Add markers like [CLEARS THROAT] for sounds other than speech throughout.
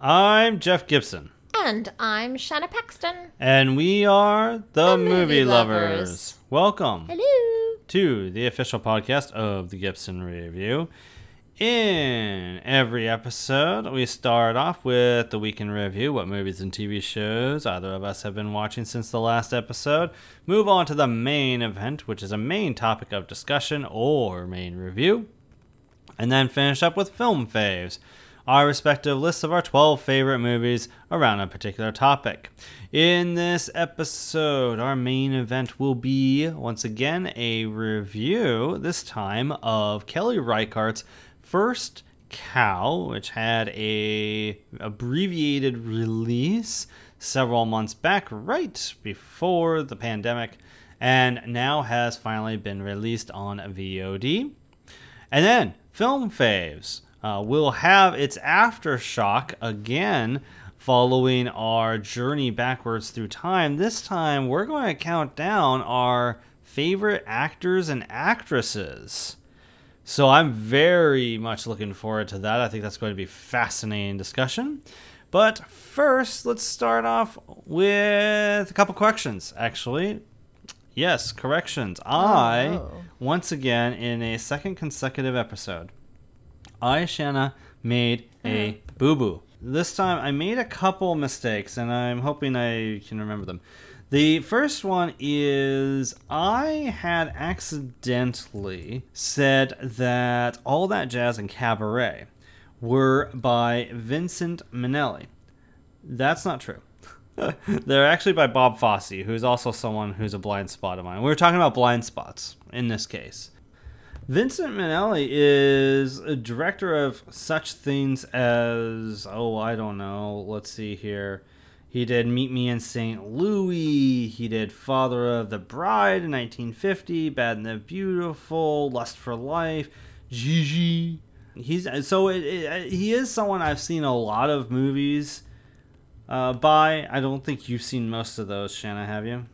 I'm Jeff Gibson, And I'm Shanna Paxton. and we are the, The movie, Movie lovers. Lovers. Welcome Hello. to the official podcast of the Gibson Review. In every episode, we start off with the weekend review what movies and TV shows either of us have been watching since the last episode. Move on to the main event, which is a main topic of discussion or main review. And then finish up with film faves, our respective lists of our 12 favorite movies around a particular topic. In this episode, our main event will be, once again, a review, this time of Kelly Reichardt's First Cow, which had a abbreviated release several months back, right before the pandemic, and now has finally been released on VOD. And then film faves uh, will have its aftershock again following our journey backwards through time. This time we're going to count down our favorite actors and actresses. So I'm very much looking forward to that. I think that's going to be fascinating discussion. But first, let's start off with a couple corrections, actually. Yes, corrections. I, no. once again, in a second consecutive episode, I, Shanna, made a mm-hmm. boo boo. This time I made a couple mistakes, and I'm hoping I can remember them. The first one is I had accidentally said that All That Jazz and Cabaret were by Vincent Minnelli. That's not true. [LAUGHS] They're actually by Bob Fosse, who's also someone who's a blind spot of mine. We were talking about blind spots in this case. Vincent Minnelli is a director of such things as, oh, I don't know, let's see here. He did Meet Me in St. Louis. He did Father of the Bride in 1950, Bad and the Beautiful, Lust for Life, Gigi. He's so it, it, he is someone I've seen a lot of movies uh, by. I don't think you've seen most of those, Shanna, have you?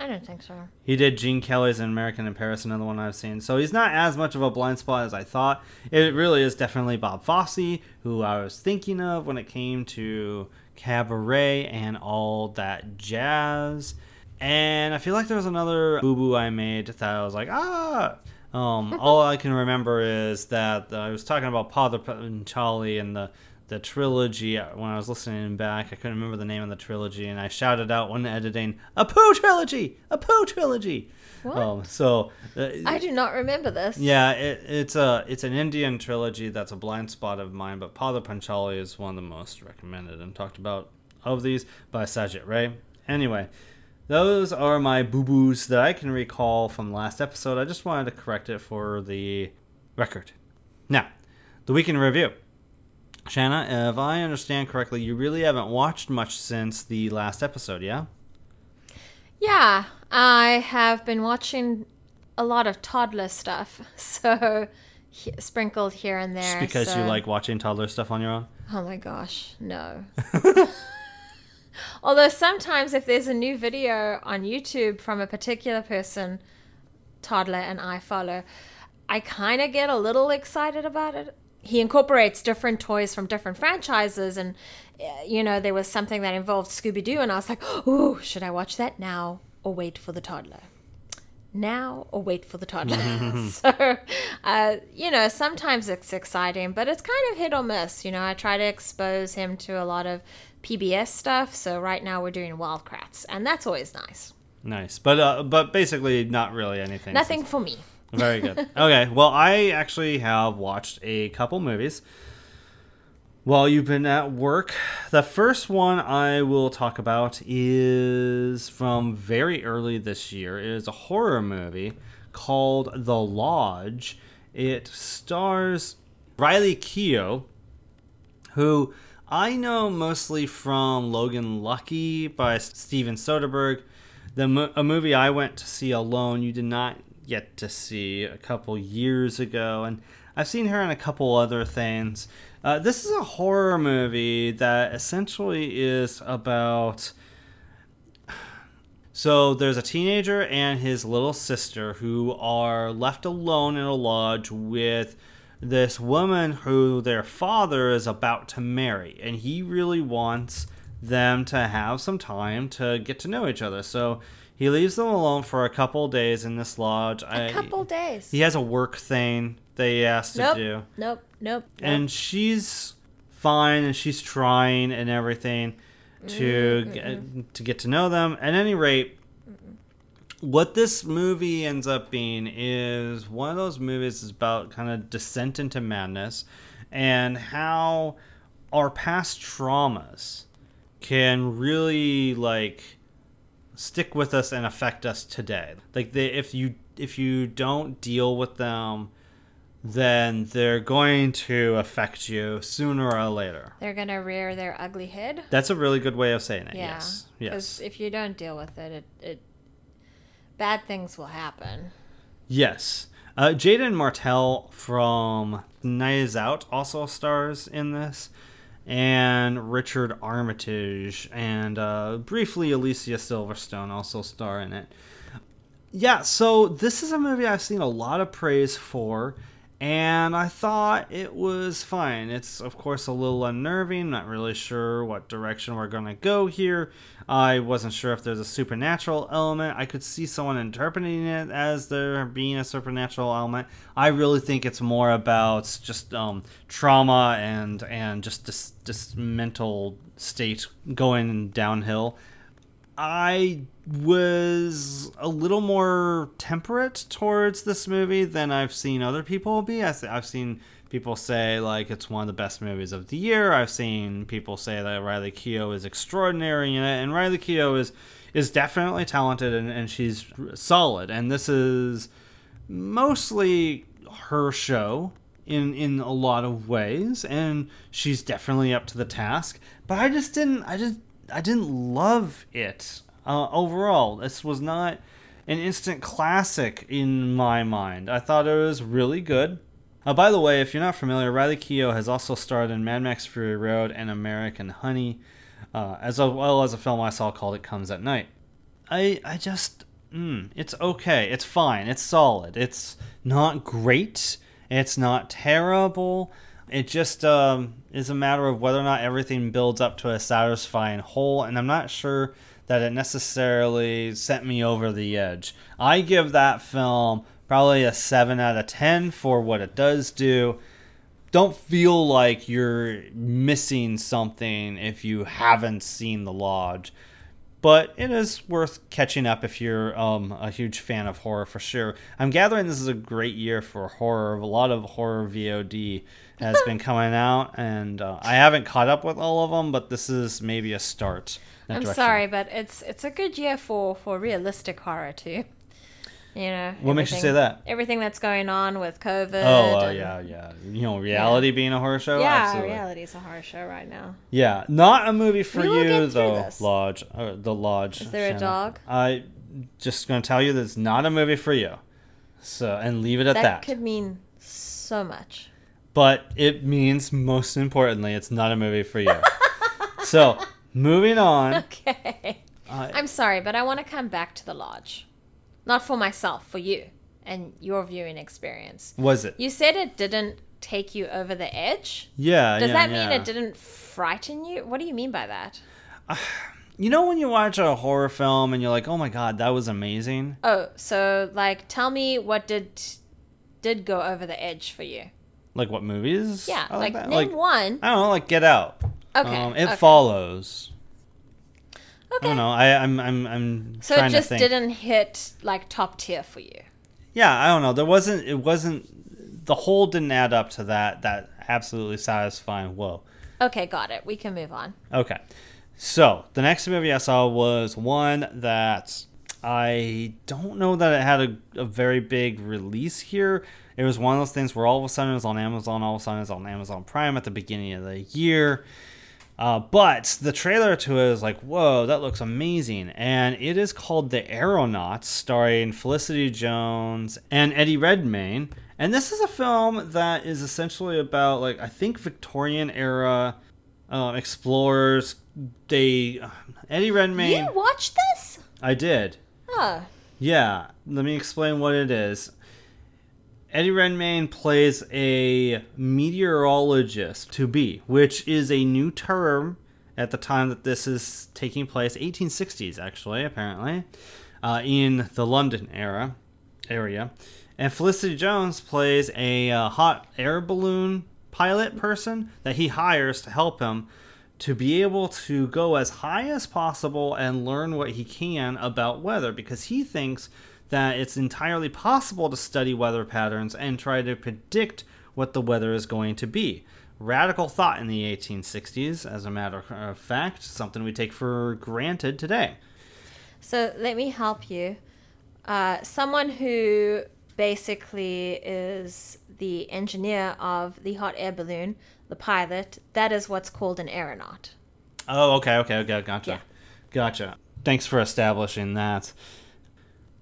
I don't think so. He did Gene Kelly's An American in Paris, another one I've seen. So he's not as much of a blind spot as I thought. It really is definitely Bob Fosse, who I was thinking of when it came to Cabaret and all that jazz. And I feel like there was another boo boo I made that I was like, ah. Um, [LAUGHS] all I can remember is that I was talking about Pather Panchali and the the trilogy when I was listening back. I couldn't remember the name of the trilogy, and I shouted out when editing, "Apu trilogy! Apu trilogy!" What? Um, so, uh, I do not remember this. yeah, it, it's a it's an Indian trilogy that's a blind spot of mine, but Pather Panchali is one of the most recommended and talked about of these by Sajit Ray. Anyway, those are my boo boos that I can recall from last episode. I just wanted to correct it for the record. Now, the week in review. Shanna, if I understand correctly, you really haven't watched much since the last episode, yeah? Yeah, I have been watching a lot of toddler stuff, [LAUGHS] so he- sprinkled here and there. Just because you like watching toddler stuff on your own? Oh my gosh, no. [LAUGHS] [LAUGHS] Although sometimes if there's a new video on YouTube from a particular person, toddler, and I follow, I kind of get a little excited about it. He incorporates different toys from different franchises, and uh, you know there was something that involved Scooby Doo, and I was like, "Ooh, should I watch that now or wait for the toddler?" Now or wait for the toddler. [LAUGHS] [LAUGHS] so, uh, you know, sometimes it's exciting, but it's kind of hit or miss. You know, I try to expose him to a lot of PBS stuff. So right now we're doing Wild Kratts, and that's always nice. Nice, but uh, but basically not really anything. Nothing since- for me. Very good. Okay, well, I actually have watched a couple movies while you've been at work. The first one I will talk about is from very early this year. It is a horror movie called The Lodge. It stars Riley Keough, who I know mostly from Logan Lucky by Steven Soderbergh. The a movie I went to see alone. You did not get to see a couple years ago, and I've seen her in a couple other things. Uh, this is a horror movie that essentially is about. [SIGHS] So there's a teenager and his little sister who are left alone in a lodge with this woman who their father is about to marry, and he really wants them to have some time to get to know each other. So he leaves them alone for a couple days in this lodge. A couple days. He has a work thing that he has to do, nope, nope, nope. and she's fine, and she's trying and everything to get, to get to know them. At any rate, what this movie ends up being is one of those movies is about kind of descent into madness and how our past traumas can really like stick with us and affect us today like they, if you if you don't deal with them then they're going to affect you sooner or later They're gonna rear their ugly head. that's a really good way of saying it Yeah. yes yes if you don't deal with it, it, it bad things will happen. Yes. Uh, Jaeden Martell from Knives Out also stars in this, and Richard Armitage, and uh, briefly Alicia Silverstone also star in it. Yeah, so this is a movie I've seen a lot of praise for, and I thought it was fine. It's, of course, a little unnerving, not really sure what direction we're going to go here. I wasn't sure if there's a supernatural element. I could see someone interpreting it as there being a supernatural element. I really think it's more about just um, trauma and and just this, this mental state going downhill. I was a little more temperate towards this movie than I've seen other people be. I've seen people say like it's one of the best movies of the year. I've seen people say that Riley Keough is extraordinary in it, and Riley Keough is is definitely talented and, and she's solid. And this is mostly her show in in a lot of ways, and she's definitely up to the task. But I just didn't. I just I didn't love it uh, overall. This was not an instant classic in my mind. I thought it was really good. Uh, by the way, if you're not familiar, Riley Keough has also starred in Mad Max Fury Road and American Honey, uh, as well as a film I saw called It Comes at Night. I I just mm, it's okay. It's fine. It's solid. It's not great. It's not terrible. It just um, is a matter of whether or not everything builds up to a satisfying whole, and I'm not sure that it necessarily sent me over the edge. I give that film probably a 7 out of 10 for what it does do. Don't feel like you're missing something if you haven't seen The Lodge but it is worth catching up if you're um, a huge fan of horror for sure. I'm gathering this is a great year for horror. A lot of horror VOD has been coming out, and uh, I haven't caught up with all of them, but this is maybe a start. I'm direction. sorry, but it's it's a good year for for realistic horror too. You know. What makes you say that? Everything that's going on with COVID. Oh, uh, and- yeah, yeah. You know, reality being a horror show? Yeah, Absolutely. reality is a horror show right now. Yeah, not a movie for you, though, this. Lodge. Uh, the Lodge. Is there a dog? I just going to tell you that it's not a movie for you. So, and leave it at That, that. could mean so much. But it means most importantly it's not a movie for you [LAUGHS] so moving on Okay. uh, I'm sorry, but I want to come back to the lodge. Not for myself, for you and your viewing experience. was it You said it didn't take you over the edge. yeah Does yeah, that mean yeah. it didn't frighten you? What do you mean by that? you know when you watch a horror film and you're like oh my god that was amazing Oh, so like tell me what did did go over the edge for you? Like what movies Yeah, I like that. name like one. i don't know like get out Okay. um, it okay. follows i don't know I, i'm i'm i'm So it just didn't hit like top tier for you. yeah i don't know there wasn't it wasn't the whole didn't add up to that that absolutely satisfying whoa Okay, got it. We can move on. Okay. So the next movie I saw was one that I don't know that it had a, a very big release here. It was one of those things where all of a sudden it was on Amazon, all of a sudden it was on Amazon Prime at the beginning of the year. Uh, but the trailer to it is like, whoa, that looks amazing. And it is called The Aeronauts, starring Felicity Jones and Eddie Redmayne. And this is a film that is essentially about, like, I think Victorian era uh, explorers. They. Eddie Redmayne. You watched this? I did. Oh, Yeah, let me explain what it is. Eddie Redmayne plays a meteorologist to be, which is a new term at the time that this is taking place, 1860s actually, apparently, uh, in the London era area. And Felicity Jones plays a uh, hot air balloon pilot person that he hires to help him to be able to go as high as possible and learn what he can about weather because he thinks that it's entirely possible to study weather patterns and try to predict what the weather is going to be. Radical thought in the 1860s, as a matter of fact, something we take for granted today. So let me help you. Uh, someone who basically is the engineer of the hot air balloon, the pilot, that is what's called an aeronaut. Oh, okay, okay, okay, gotcha. Yeah. Gotcha. Thanks for establishing that.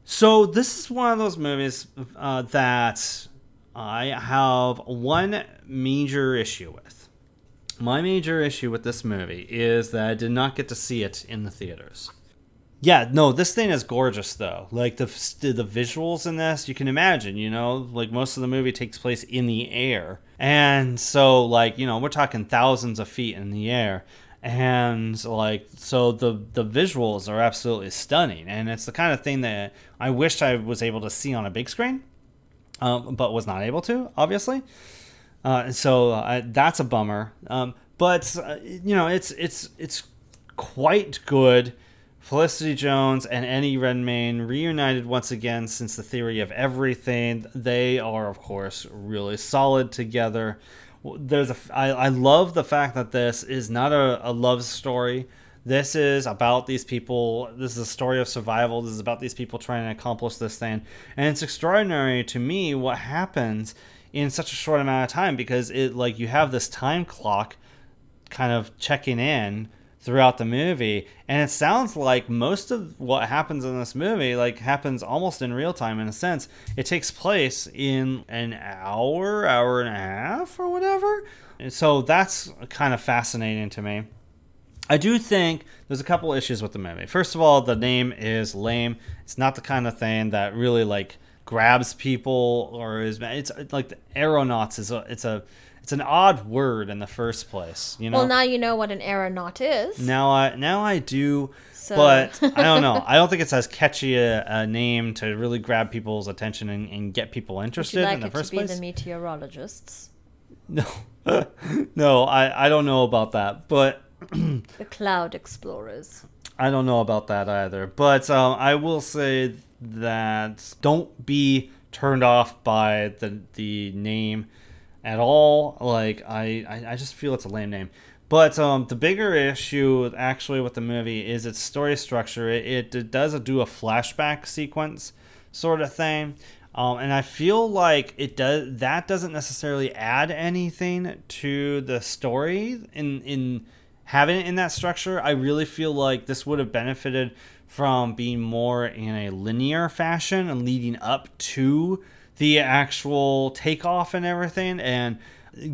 So, this is one of those movies uh, that I have one major issue with. My major issue with this movie is that I did not get to see it in the theaters. Yeah, no, this thing is gorgeous though. Like the the visuals in this, you can imagine, you know, like most of the movie takes place in the air. And so like, you know, we're talking thousands of feet in the air. And like so the the visuals are absolutely stunning and it's the kind of thing that I wished I was able to see on a big screen. Um, but was not able to, obviously. Uh, so uh, that's a bummer. Um, but uh, you know, it's it's it's quite good. Felicity Jones and Eddie Redmayne reunited once again since the theory of everything. They are, of course, really solid together. There's a I, I love the fact that this is not a, a love story. This is about these people. This is a story of survival. This is about these people trying to accomplish this thing. And it's extraordinary to me what happens in such a short amount of time because it like you have this time clock kind of checking in throughout the movie and it sounds like most of what happens in this movie like happens almost in real time in a sense it takes place in an hour hour and a half or whatever and so that's kind of fascinating to me I do think there's a couple issues with the movie. First of all, the name is lame. It's not the kind of thing that really like grabs people or is it's like the aeronauts is a it's a it's an odd word in the first place, you know. Well, now you know what an aeronaut is. Now I now I do, So- but I don't [LAUGHS] know. I don't think it's as catchy a, a name to really grab people's attention and, and get people interested like in the it first to be place. the meteorologists, no, [LAUGHS] no, I I don't know about that, but [CLEARS THROAT] the cloud explorers? I don't know about that either. But um, I will say that don't be turned off by the the name at all. Like I, I, I just feel it's a lame name. But um, the bigger issue actually with the movie is its story structure. It, it, does do a flashback sequence sort of thing. Um, and I feel like it does that doesn't necessarily add anything to the story in in having it in that structure. I really feel like this would have benefited from being more in a linear fashion and leading up to the actual takeoff and everything and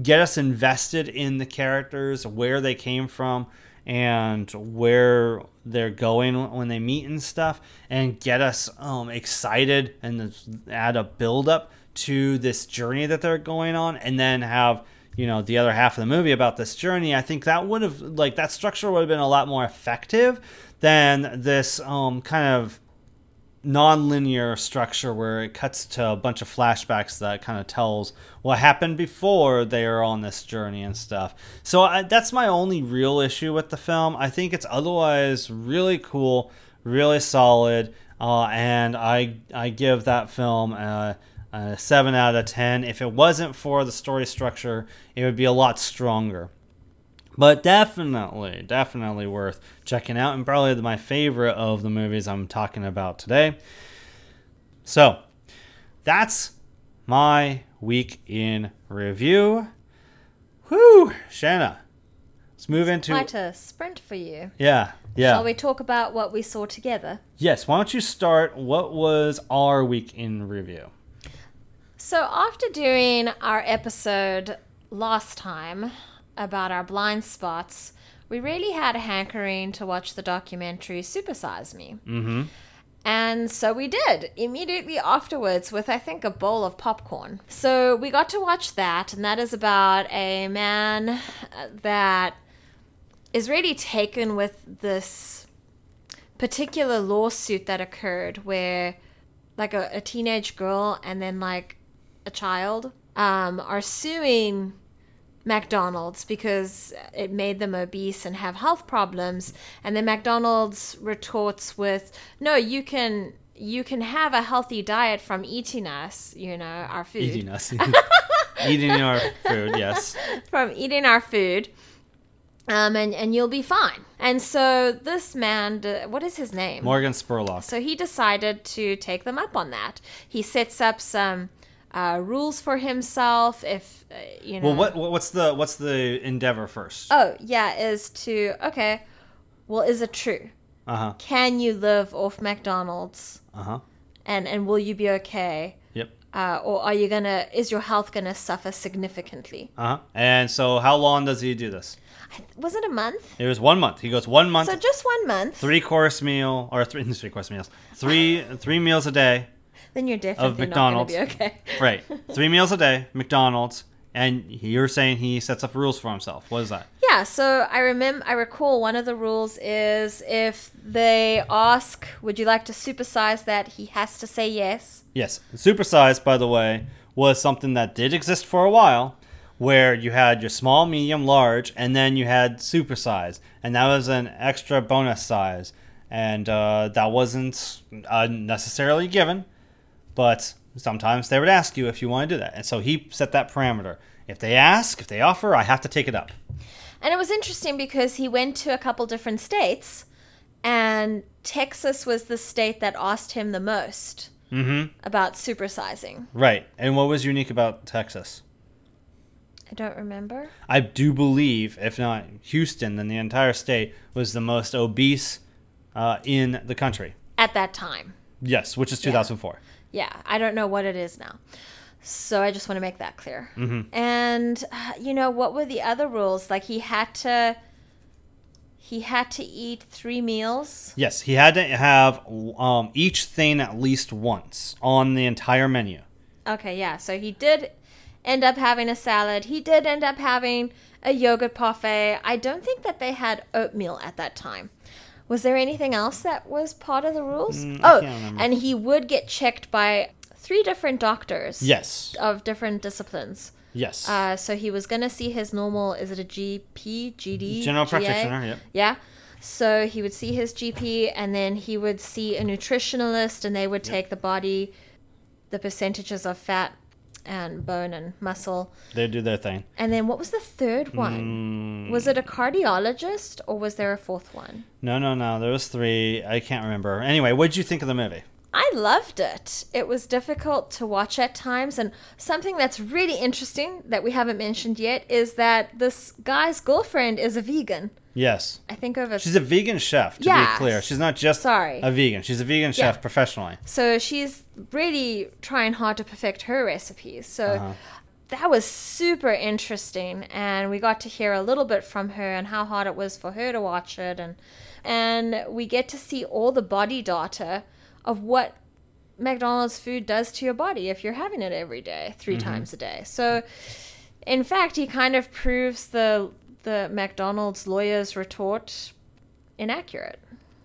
get us invested in the characters, where they came from, and where they're going when they meet and stuff, and get us um, excited and add a build up to this journey that they're going on, and then have you know the other half of the movie about this journey. I think that would have like that structure would have been a lot more effective than this um, kind of non-linear structure where it cuts to a bunch of flashbacks that kind of tells what happened before they are on this journey and stuff. So I, that's my only real issue with the film. I think it's otherwise really cool, really solid, uh, and I I give that film a, a seven out of ten. If it wasn't for the story structure, it would be a lot stronger but definitely definitely worth checking out and probably my favorite of the movies i'm talking about today. So that's my week in review. Whew shanna let's move into Quite a sprint for you. yeah yeah. Shall we talk about what we saw together? yes why don't you start? What was our week in review? So, after doing our episode last time about our blind spots, we really had a hankering to watch the documentary Supersize Me. mm-hmm And so we did immediately afterwards with, I think, a bowl of popcorn. So we got to watch that, and that is about a man uh, that is really taken with this particular lawsuit that occurred where, like, a, a teenage girl and then, like, a child um, are suing McDonald's because it made them obese and have health problems. And then McDonald's retorts with, "No, you can you can have a healthy diet from eating us, you know, our food. Eating us. [LAUGHS] [LAUGHS] Eating our food, yes. From eating our food." Um, and, and you'll be fine. And so this man, what is his name? Morgan Spurlock. So he decided to take them up on that. He sets up some uh, rules for himself. If uh, you know, Well, what what- what's the what's the endeavor first? oh yeah, is to okay. Well, is it true? Uh huh. Can you live off McDonald's? Uh huh. And and will you be okay? Yep. Uh, or are you gonna? Is your health gonna suffer significantly? Uh huh. And so, how long does he do this? Was it a month? It was one month. He goes one month, So just one month. three course meal or three [LAUGHS] three course meals, three three meals a day. Then you're gonna be McDonald's. okay. [LAUGHS] Right, [LAUGHS] three meals a day, McDonald's, and you're saying he sets up rules for himself. What is that? Yeah, so I remember I recall one of the rules is if they ask, "Would you like to supersize that?" he has to say yes. Yes, supersize, by the way, was something that did exist for a while, where you had your small, medium, large, and then you had supersize, and that was an extra bonus size, and uh, that wasn't uh, necessarily given, but sometimes they would ask you if you want to do that, and so he set that parameter. If they ask, if they offer, I have to take it up. And it was interesting because he went to a couple different states, and Texas was the state that asked him the most Mm-hmm. about supersizing. Right, and what was unique about Texas? I don't remember. I do believe, if not Houston, then the entire state was the most obese uh, in the country. At that time. Yes, which is 2004. Yeah, I don't know what it is now. So I just want to make that clear. And uh, you know what were the other rules? Like he had to he had to eat 3 meals. Yes, he had to have um, each thing at least once on the entire menu. Okay, yeah. So he did end up having a salad. He did end up having a yogurt parfait. I don't think that they had oatmeal at that time. Was there anything else that was part of the rules? Mm, oh, and he would get checked by three different doctors. Yes, Of different disciplines. yes. Uh, so he was going to see his normal, is it a GP, GD? General GA? practitioner, yep. Yeah. So he would see his GP and then he would see a nutritionalist and they would take the body, the percentages of fat and bone and muscle. They do their thing. And then what was the third one? Mm, Was it a cardiologist or was there a fourth one? no, no, no. There was three. I can't remember. Anyway, what did you think of the movie? I loved it. It was difficult to watch at times. And something that's really interesting that we haven't mentioned yet is that this guy's girlfriend is a vegan. Yes. I think of a. She's a vegan chef, to be clear. She's not just Sorry. a vegan. She's a vegan chef Yeah. professionally. so she's really trying hard to perfect her recipes. So Uh-huh. that was super interesting. And we got to hear a little bit from her and how hard it was for her to watch it. And, and we get to see all the body data of what McDonald's food does to your body if you're having it every day, 3 times a day. So, in fact, he kind of proves the the McDonald's lawyer's retort inaccurate.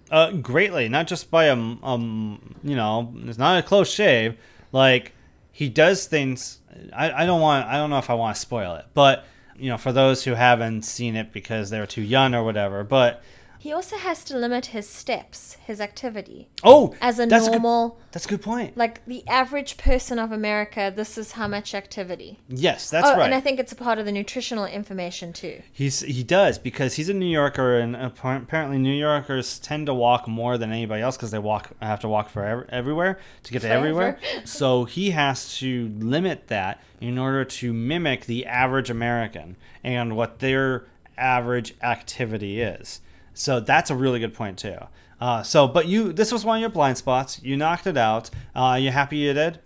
Uh, greatly, not just by a, um, you know, it's not a close shave. Like he does things. I, I don't want. I don't know if I want to spoil it, but you know, for those who haven't seen it because they're too young or whatever. But He also has to limit his steps, his activity. oh, As a that's good- normal, that's a good point. like the average person of America, this is how much activity. Yes, that's oh, right. and I think it's a part of the nutritional information too. He's he does because he's a New Yorker, and apparently New Yorkers tend to walk more than anybody else because they walk have to walk for ev- everywhere to get to Forever. everywhere. so he has to limit that in order to mimic the average American and what their average activity is. So that's a really good point too. Uh, so, but you, this was one of your blind spots. You knocked it out. Uh, you happy you did?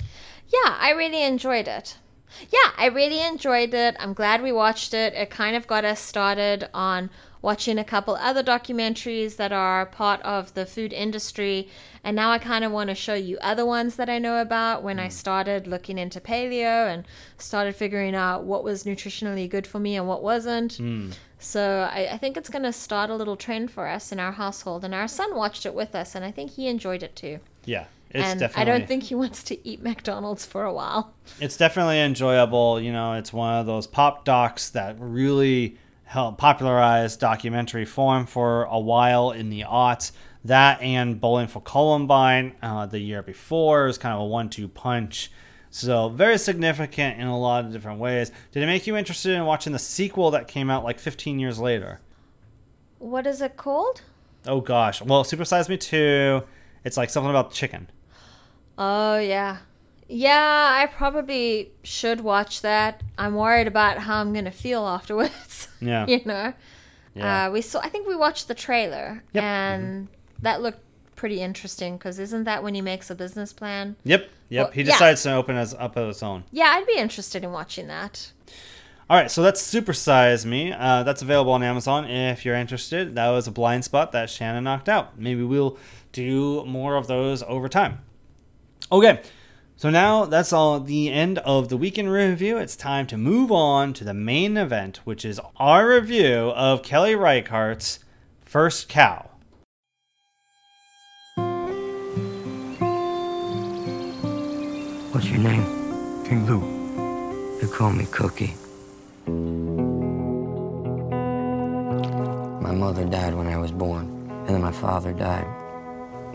Yeah, I really enjoyed it. Yeah, I really enjoyed it. I'm glad we watched it. It kind of got us started on watching a couple other documentaries that are part of the food industry. And now I kind of want to show you other ones that I know about when I started looking into paleo and started figuring out what was nutritionally good for me and what wasn't. So I, I think it's going to start a little trend for us in our household. And our son watched it with us, and I think he enjoyed it too. Yeah, it's and definitely. I don't think he wants to eat McDonald's for a while. [LAUGHS] it's definitely enjoyable. You know, it's one of those pop docs that really helped popularize documentary form for a while in the aughts. That and Bowling for Columbine uh, the year before was kind of a one-two punch. So very significant in a lot of different ways. Did it make you interested in watching the sequel that came out like 15 years later? What is it called? Oh gosh, well, Super Size Me 2. It's like something about chicken. Oh, yeah. Yeah, I probably should watch that. I'm worried about how I'm going to feel afterwards. [LAUGHS] Yeah. you know? Yeah. Uh, we saw, I think we watched the trailer, Yep. and that looked pretty interesting because isn't that when he makes a business plan? Yep. Yep. Well, he yeah. decides to open as up of his own. Yeah, I'd be interested in watching that. All right, so that's Supersize Me. Uh, that's available on Amazon if you're interested. That was a blind spot that Shanna knocked out. Maybe we'll do more of those over time. Okay, so now that's all the end of the weekend review. It's time to move on to the main event, which is our review of Kelly Reichardt's First Cow. What's your name? King-Lu. They call me Cookie. My mother died when I was born, and then my father died.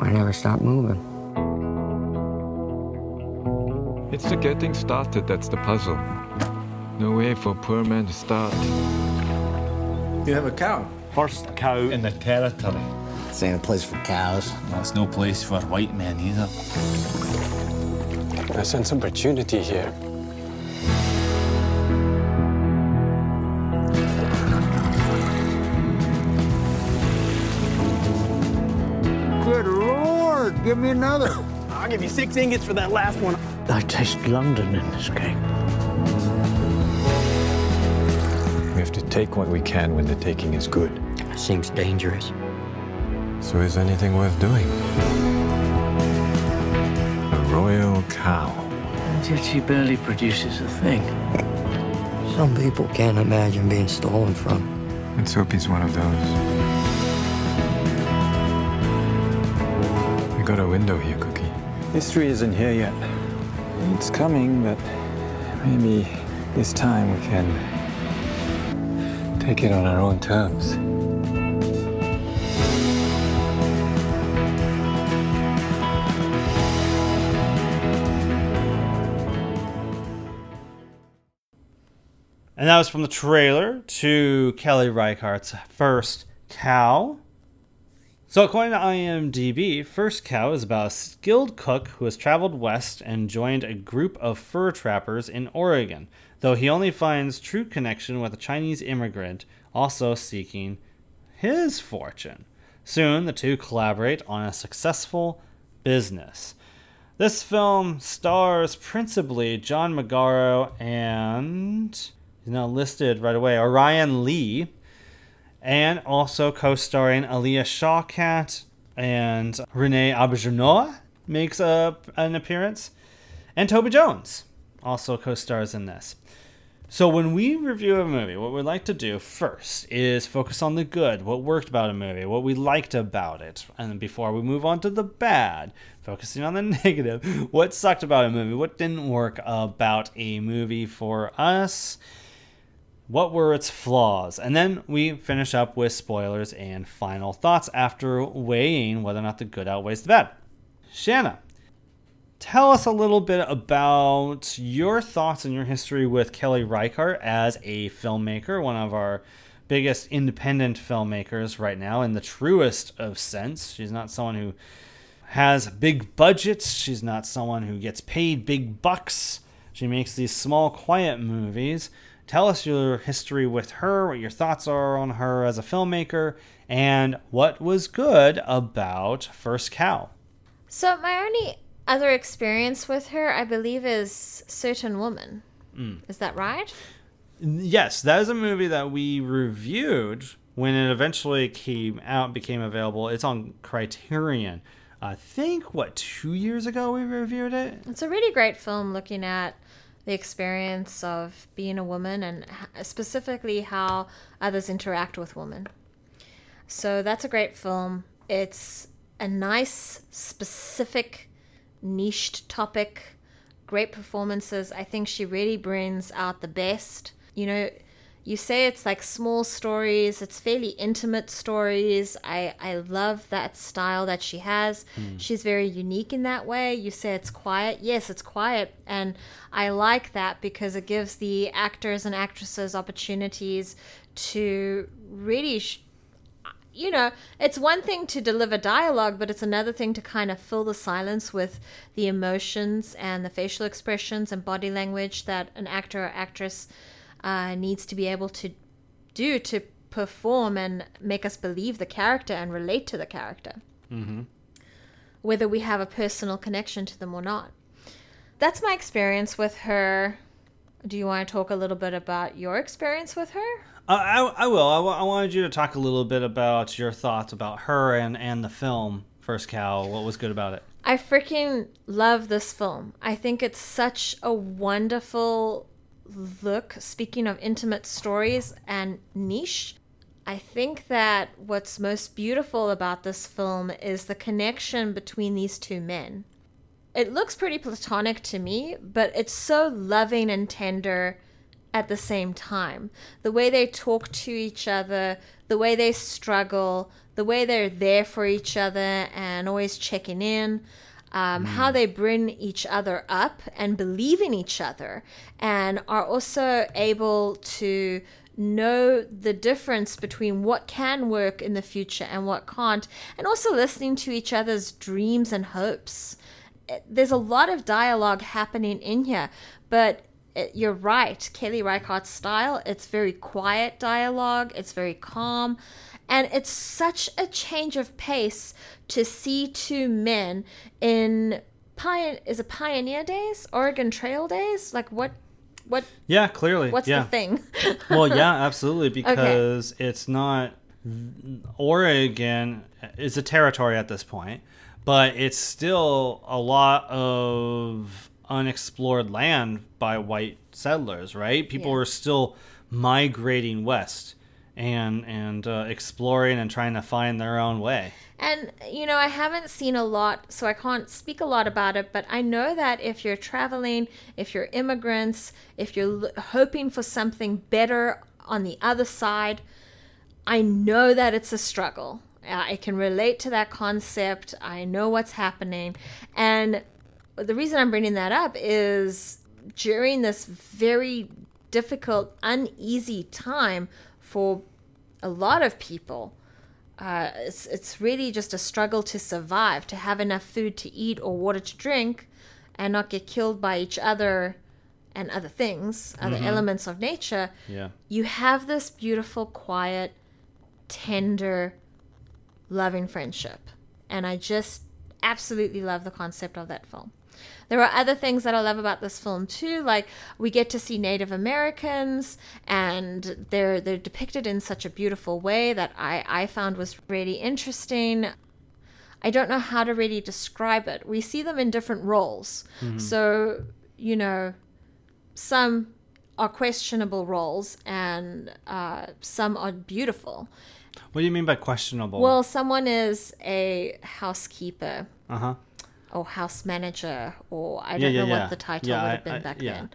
I never stopped moving. It's the getting started that's the puzzle. No way for a poor man to start. You have a cow. First cow in the territory. This ain't a place for cows. That's no place for white men either. I sense opportunity here. Good Lord, give me another. [COUGHS] I'll give you six ingots for that last one. I taste London in this cake. We have to take what we can when the taking is good. Seems dangerous. So is anything worth doing? A royal cow. And yet she barely produces a thing. Some people can't imagine being stolen from. Let's hope he's one of those. We got a window here, Cookie. History isn't here yet. It's coming, but maybe this time we can take it on our own terms. And that was from the trailer to Kelly Reichardt's First Cow. So, according to IMDb, First Cow is about a skilled cook who has traveled west and joined a group of fur trappers in Oregon, though he only finds true connection with a Chinese immigrant also seeking his fortune. Soon, the two collaborate on a successful business. This film stars principally John Magaro and now listed right away. Orion Lee, and also co-starring Alia Shawkat and Renee Auberjonois makes a, an appearance, and Toby Jones also co-stars in this. So when we review a movie, what we like to do first is focus on the good, what worked about a movie, what we liked about it, and before we move on to the bad, focusing on the [LAUGHS] negative, what sucked about a movie, what didn't work about a movie for us, what were its flaws, and then we finish up with spoilers and final thoughts after weighing whether or not the good outweighs the bad. Shanna, tell us a little bit about your thoughts and your history with Kelly Reichardt as a filmmaker, one of our biggest independent filmmakers right now in the truest of sense. She's not someone who has big budgets, she's not someone who gets paid big bucks. She makes these small, quiet movies. Tell us your history with her, what your thoughts are on her as a filmmaker, and what was good about First Cow. So my only other experience with her, I believe, is Certain Woman. Mm. Is that right? Yes, that is a movie that we reviewed when it eventually came out, became available, it's on Criterion. I think what two years ago we reviewed it. It's a really great film looking at the experience of being a woman and specifically how others interact with women. So that's a great film. It's a nice, specific, niched topic. Great performances. I think she really brings out the best. You know, you say it's like small stories, it's fairly intimate stories. I, I love that style that she has. Hmm. She's very unique in that way. You say it's quiet. Yes, it's quiet. And I like that because it gives the actors and actresses opportunities to really. Sh- you know, it's one thing to deliver dialogue, but it's another thing to kind of fill the silence with the emotions and the facial expressions and body language that an actor or actress uh, needs to be able to do to perform and make us believe the character and relate to the character. Mm-hmm. Whether we have a personal connection to them or not. That's my experience with her. Do you want to talk a little bit about your experience with her? Uh, I, I will. I, wanted you to talk a little bit about your thoughts about her and, and the film, First Cow. What was good about it? I freaking love this film. I think it's such a wonderful look. Speaking of intimate stories and niche, I think that what's most beautiful about this film is the connection between these two men. It looks pretty platonic to me, but it's so loving and tender at the same time. The way they talk to each other, the way they struggle, the way they're there for each other and always checking in, um, hmm. how they bring each other up and believe in each other, and are also able to know the difference between what can work in the future and what can't, and also listening to each other's dreams and hopes. Eh, there's a lot of dialogue happening in here, but it- you're right. Kelly Reichardt's style, it's very quiet dialogue, it's very calm, and it's such a change of pace to see two men in Pion- is it Pioneer Days, Oregon Trail Days? Like what what Yeah, clearly. what's yeah. the thing? [LAUGHS] well, yeah, absolutely, because it's not Oregon is a territory at this point, but it's still a lot of unexplored land by white settlers, right? People Yeah. are still migrating west and and uh, exploring and trying to find their own way. And, you know, I haven't seen a lot, so I can't speak a lot about it, but I know that if you're traveling, if you're immigrants, if you're l- hoping for something better on the other side, I know that it's a struggle. I can relate to that concept. I know what's happening. And the reason I'm bringing that up is during this very difficult, uneasy time for a lot of people, uh, it's, it's really just a struggle to survive, to have enough food to eat or water to drink, and not get killed by each other and other things, other elements of nature. Yeah. You have this beautiful, quiet, tender, loving friendship. And I just absolutely love the concept of that film. There are other things that I love about this film too, like we get to see Native Americans and they're they're depicted in such a beautiful way that I, I found was really interesting. I don't know how to really describe it. We see them in different roles. So, you know, some are questionable roles and uh, some are beautiful. What do you mean by questionable? Well, someone is a housekeeper uh huh. Or house manager, or I don't yeah, know yeah. what the title Yeah, would have been I- back yeah. then.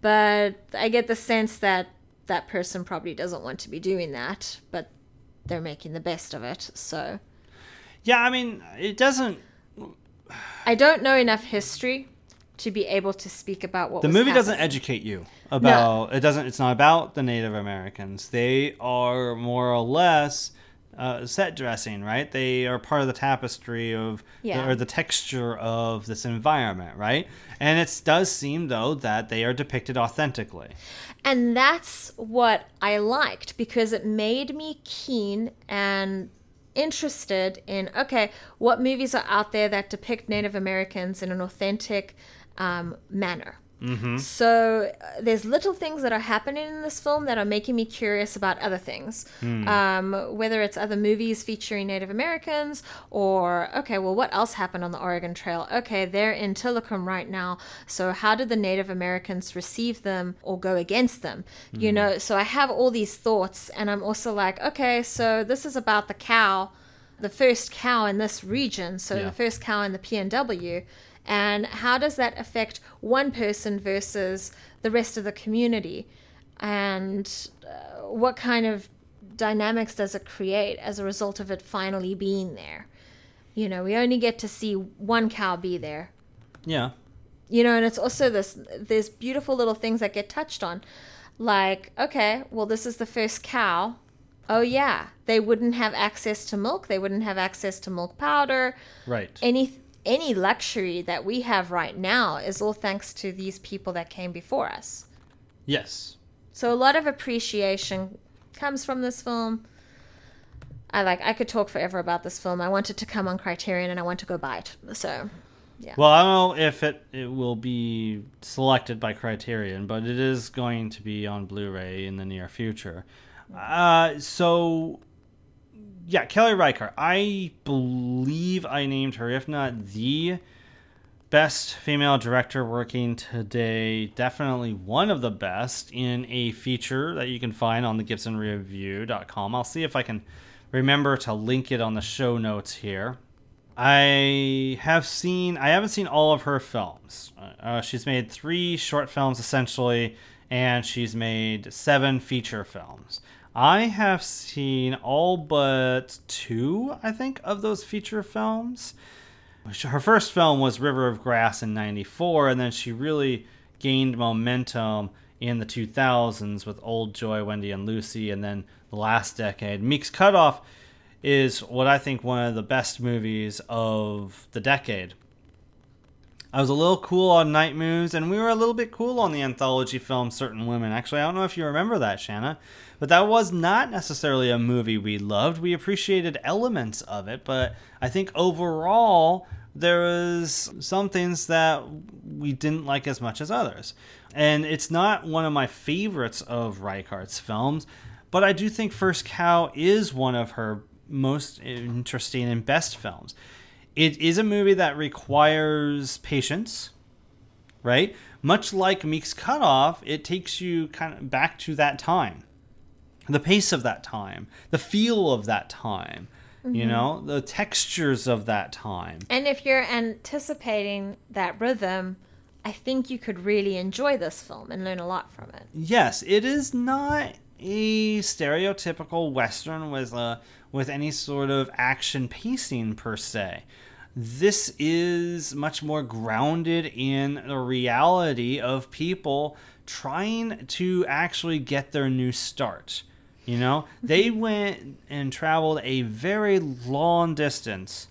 But I get the sense that that person probably doesn't want to be doing that, but they're making the best of it. So Yeah, I mean, it doesn't. I don't know enough history to be able to speak about what The movie doesn't educate you about. It doesn't. It's not about the Native Americans. They are more or less uh, set dressing, right? They are part of the tapestry of Yeah. or the texture of this environment, right? And it does seem though that they are depicted authentically. And that's what I liked because it made me keen and interested in okay, what movies are out there that depict Native Americans in an authentic um, manner? So uh, there's little things that are happening in this film that are making me curious about other things. Um, whether it's other movies featuring Native Americans or, okay, well, what else happened on the Oregon Trail? Okay, they're in Tillicum right now. So how did the Native Americans receive them or go against them? You know, so I have all these thoughts and I'm also like, okay, so this is about the cow the first cow in this region, so Yeah. the first cow in the PNW, and how does that affect one person versus the rest of the community, and uh, what kind of dynamics does it create as a result of it finally being there? You know, we only get to see one cow be there, Yeah. you know and it's also this there's beautiful little things that get touched on like okay well this is the first cow oh yeah they wouldn't have access to milk they wouldn't have access to milk powder Right. any any luxury that we have right now is all thanks to these people that came before us yes. so a lot of appreciation comes from this film i like i could talk forever about this film i want it to come on criterion and i want to go buy it so yeah. Well, I don't know if it, it will be selected by Criterion, but it is going to be on Blu-ray in the near future. Uh, so, yeah, Kelly Reichardt. I believe I named her, if not the best female director working today. Definitely one of the best in a feature that you can find on the GibsonReview.com. I'll see if I can remember to link it on the show notes here. I have seen. I haven't seen all of her films. Uh, she's made three short films essentially, and she's made seven feature films. I have seen all but two, I think, of those feature films. Her first film was River of Grass in '94, and then she really gained momentum in the 2000s with Old Joy, Wendy and Lucy, and then the last decade. Meek's Cutoff is what I think one of the best movies of the decade. I was a little cool on Night Moves, and we were a little bit cool on the anthology film Certain Women. Actually, I don't know if you remember that, Shanna, but that was not necessarily a movie we loved. We appreciated elements of it, but I think overall there was some things that we didn't like as much as others. And it's not one of my favorites of Reichardt's films, but I do think First Cow is one of her most interesting and best films. It is a movie that requires patience, right? Much like Meek's Cutoff, it takes you kind of back to that time, the pace of that time, the feel of that time, you mm-hmm. know, the textures of that time. And if you're anticipating that rhythm, I think you could really enjoy this film and learn a lot from it. Yes, it is not a stereotypical western with a with any sort of action pacing per se. This is much more grounded in the reality of people trying to actually get their new start. You know, mm-hmm. they went and traveled a very long distance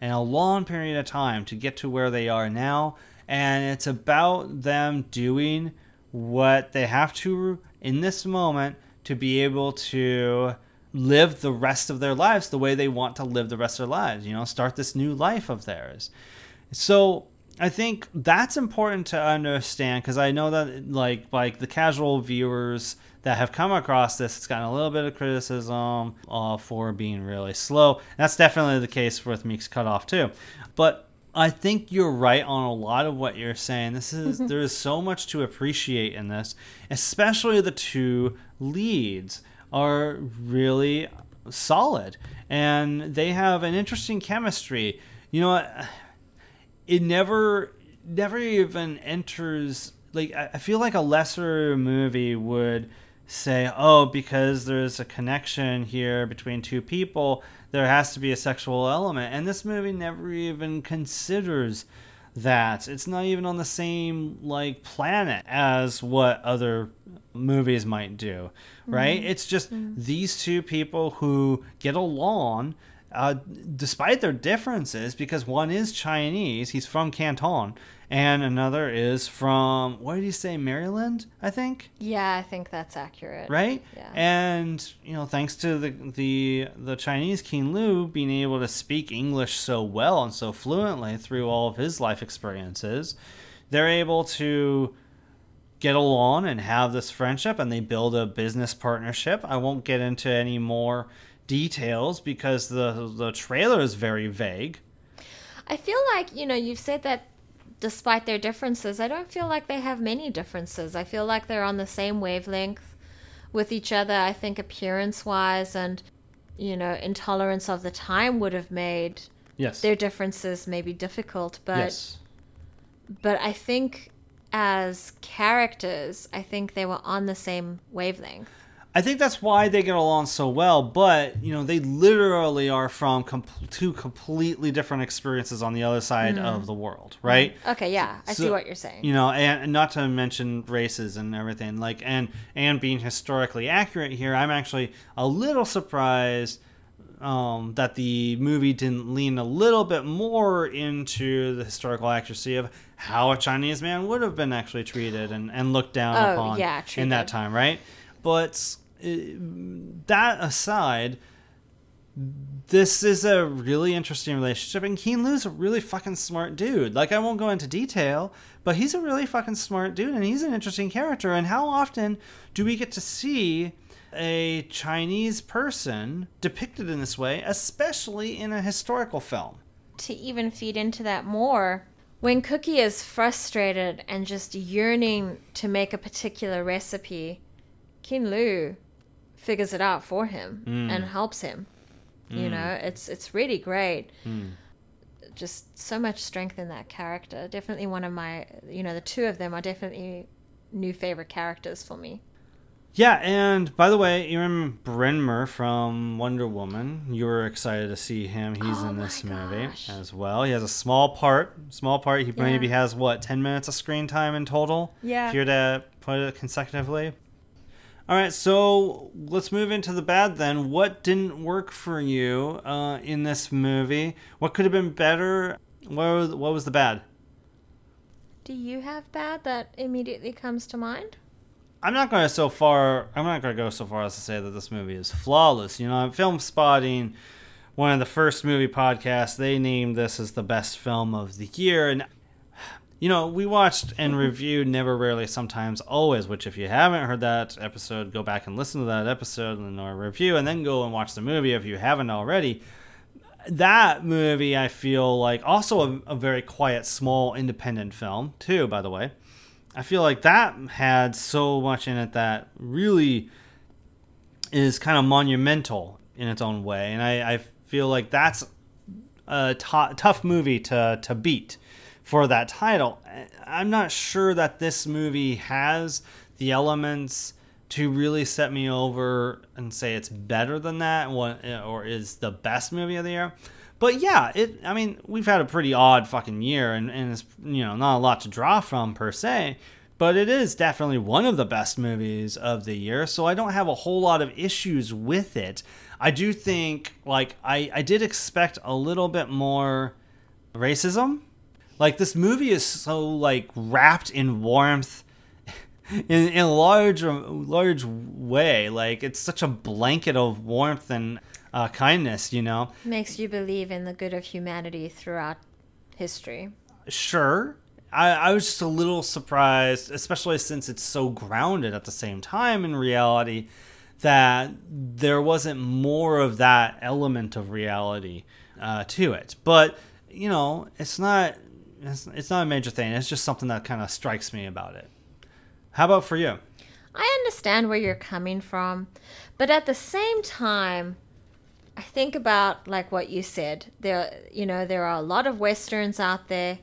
and a long period of time to get to where they are now. And it's about them doing what they have to in this moment to be able to live the rest of their lives the way they want to live the rest of their lives, you know, start this new life of theirs. So I think that's important to understand because I know that like like the casual viewers that have come across this, it's gotten a little bit of criticism uh, for being really slow. That's definitely the case with Meek's Cutoff too. But I think you're right on a lot of what you're saying. This is there is so much to appreciate in this, especially the two leads are really solid and they have an interesting chemistry. You know? It never never even enters like I I feel like a lesser movie would say, "Oh, because there's a connection here between two people, there has to be a sexual element." And this movie never even considers that. It's not even on the same like planet as what other movies might do, right? It's just these two people who get along uh, despite their differences, because one is Chinese, he's from Canton, and another is from what did he say, Maryland, I think, Yeah, I think that's accurate. right? Yeah. And you know, thanks to the the the Chinese King Lu being able to speak English so well and so fluently through all of his life experiences, they're able to get along and have this friendship and they build a business partnership. I won't get into any more details because the the trailer is very vague. I feel like, you know, you've said that despite their differences, I don't feel like they have many differences. I feel like they're on the same wavelength with each other. I think appearance wise and, you know, intolerance of the time would have made Yes. their differences maybe difficult, but yes. but I think as characters, I think they were on the same wavelength. I think that's why they get along so well, but you know, they literally are from com- two completely different experiences on the other side of the world, right? Okay, yeah, I see what you're saying. You know, and, and not to mention races and everything. Like, and and being historically accurate here, I'm actually a little surprised um, that the movie didn't lean a little bit more into the historical accuracy of how a Chinese man would have been actually treated and, and looked down Oh, upon yeah, in that time, right? But Uh, that aside, this is a really interesting relationship, and King-Lu's a really fucking smart dude. Like, I won't go into detail, but he's a really fucking smart dude, and he's an interesting character. And how often do we get to see a Chinese person depicted in this way, especially in a historical film? to even feed into that more, when Cookie is frustrated and just yearning to make a particular recipe, King-Lu figures it out for him mm. and helps him. You mm. know, it's it's really great. Mm. Just so much strength in that character. Definitely one of my, you know, the two of them are definitely new favorite characters for me. Yeah, and by the way, Ewen Bremner from Wonder Woman, you were excited to see him. He's Oh in this movie gosh. as well. He has a small part. Small part. He maybe has what ten minutes of screen time in total. Yeah. If you're to put it consecutively. All right, so let's move into the bad then. What didn't work for you uh, in this movie? What could have been better? What was, what was the bad? Do you have bad that immediately comes to mind? I'm not going to so far. I'm not going to go so far as to say that this movie is flawless. You know, I'm Filmspotting. One of the first movie podcasts, they named this as the best film of the year, and you know, we watched and reviewed Never, Rarely, Sometimes, Always. Which, if you haven't heard that episode, go back and listen to that episode and our review, and then go and watch the movie if you haven't already. That movie, I feel like, also a, a very quiet, small, independent film too. By the way, I feel like that had so much in it that really is kind of monumental in its own way, and I, I feel like that's a t- tough movie to to beat for that title. I'm not sure that this movie has the elements to really set me over and say it's better than that or is the best movie of the year. But yeah, it. I mean, we've had a pretty odd fucking year, and, and it's you know not a lot to draw from per se. But it is definitely one of the best movies of the year, so I don't have a whole lot of issues with it. I do think, like, I, I did expect a little bit more racism. Like, this movie is so, like, wrapped in warmth [LAUGHS] in, in a large, large way. Like, it's such a blanket of warmth and uh, kindness, you know? Makes you believe in the good of humanity throughout history. sure. I, I was just a little surprised, especially since it's so grounded at the same time in reality, that there wasn't more of that element of reality uh, to it. But you know, it's not it's, it's not a major thing. It's just something that kind of strikes me about it. How about for you? I understand where you're coming from, but at the same time, I think about like what you said. There, you know, there are a lot of westerns out there.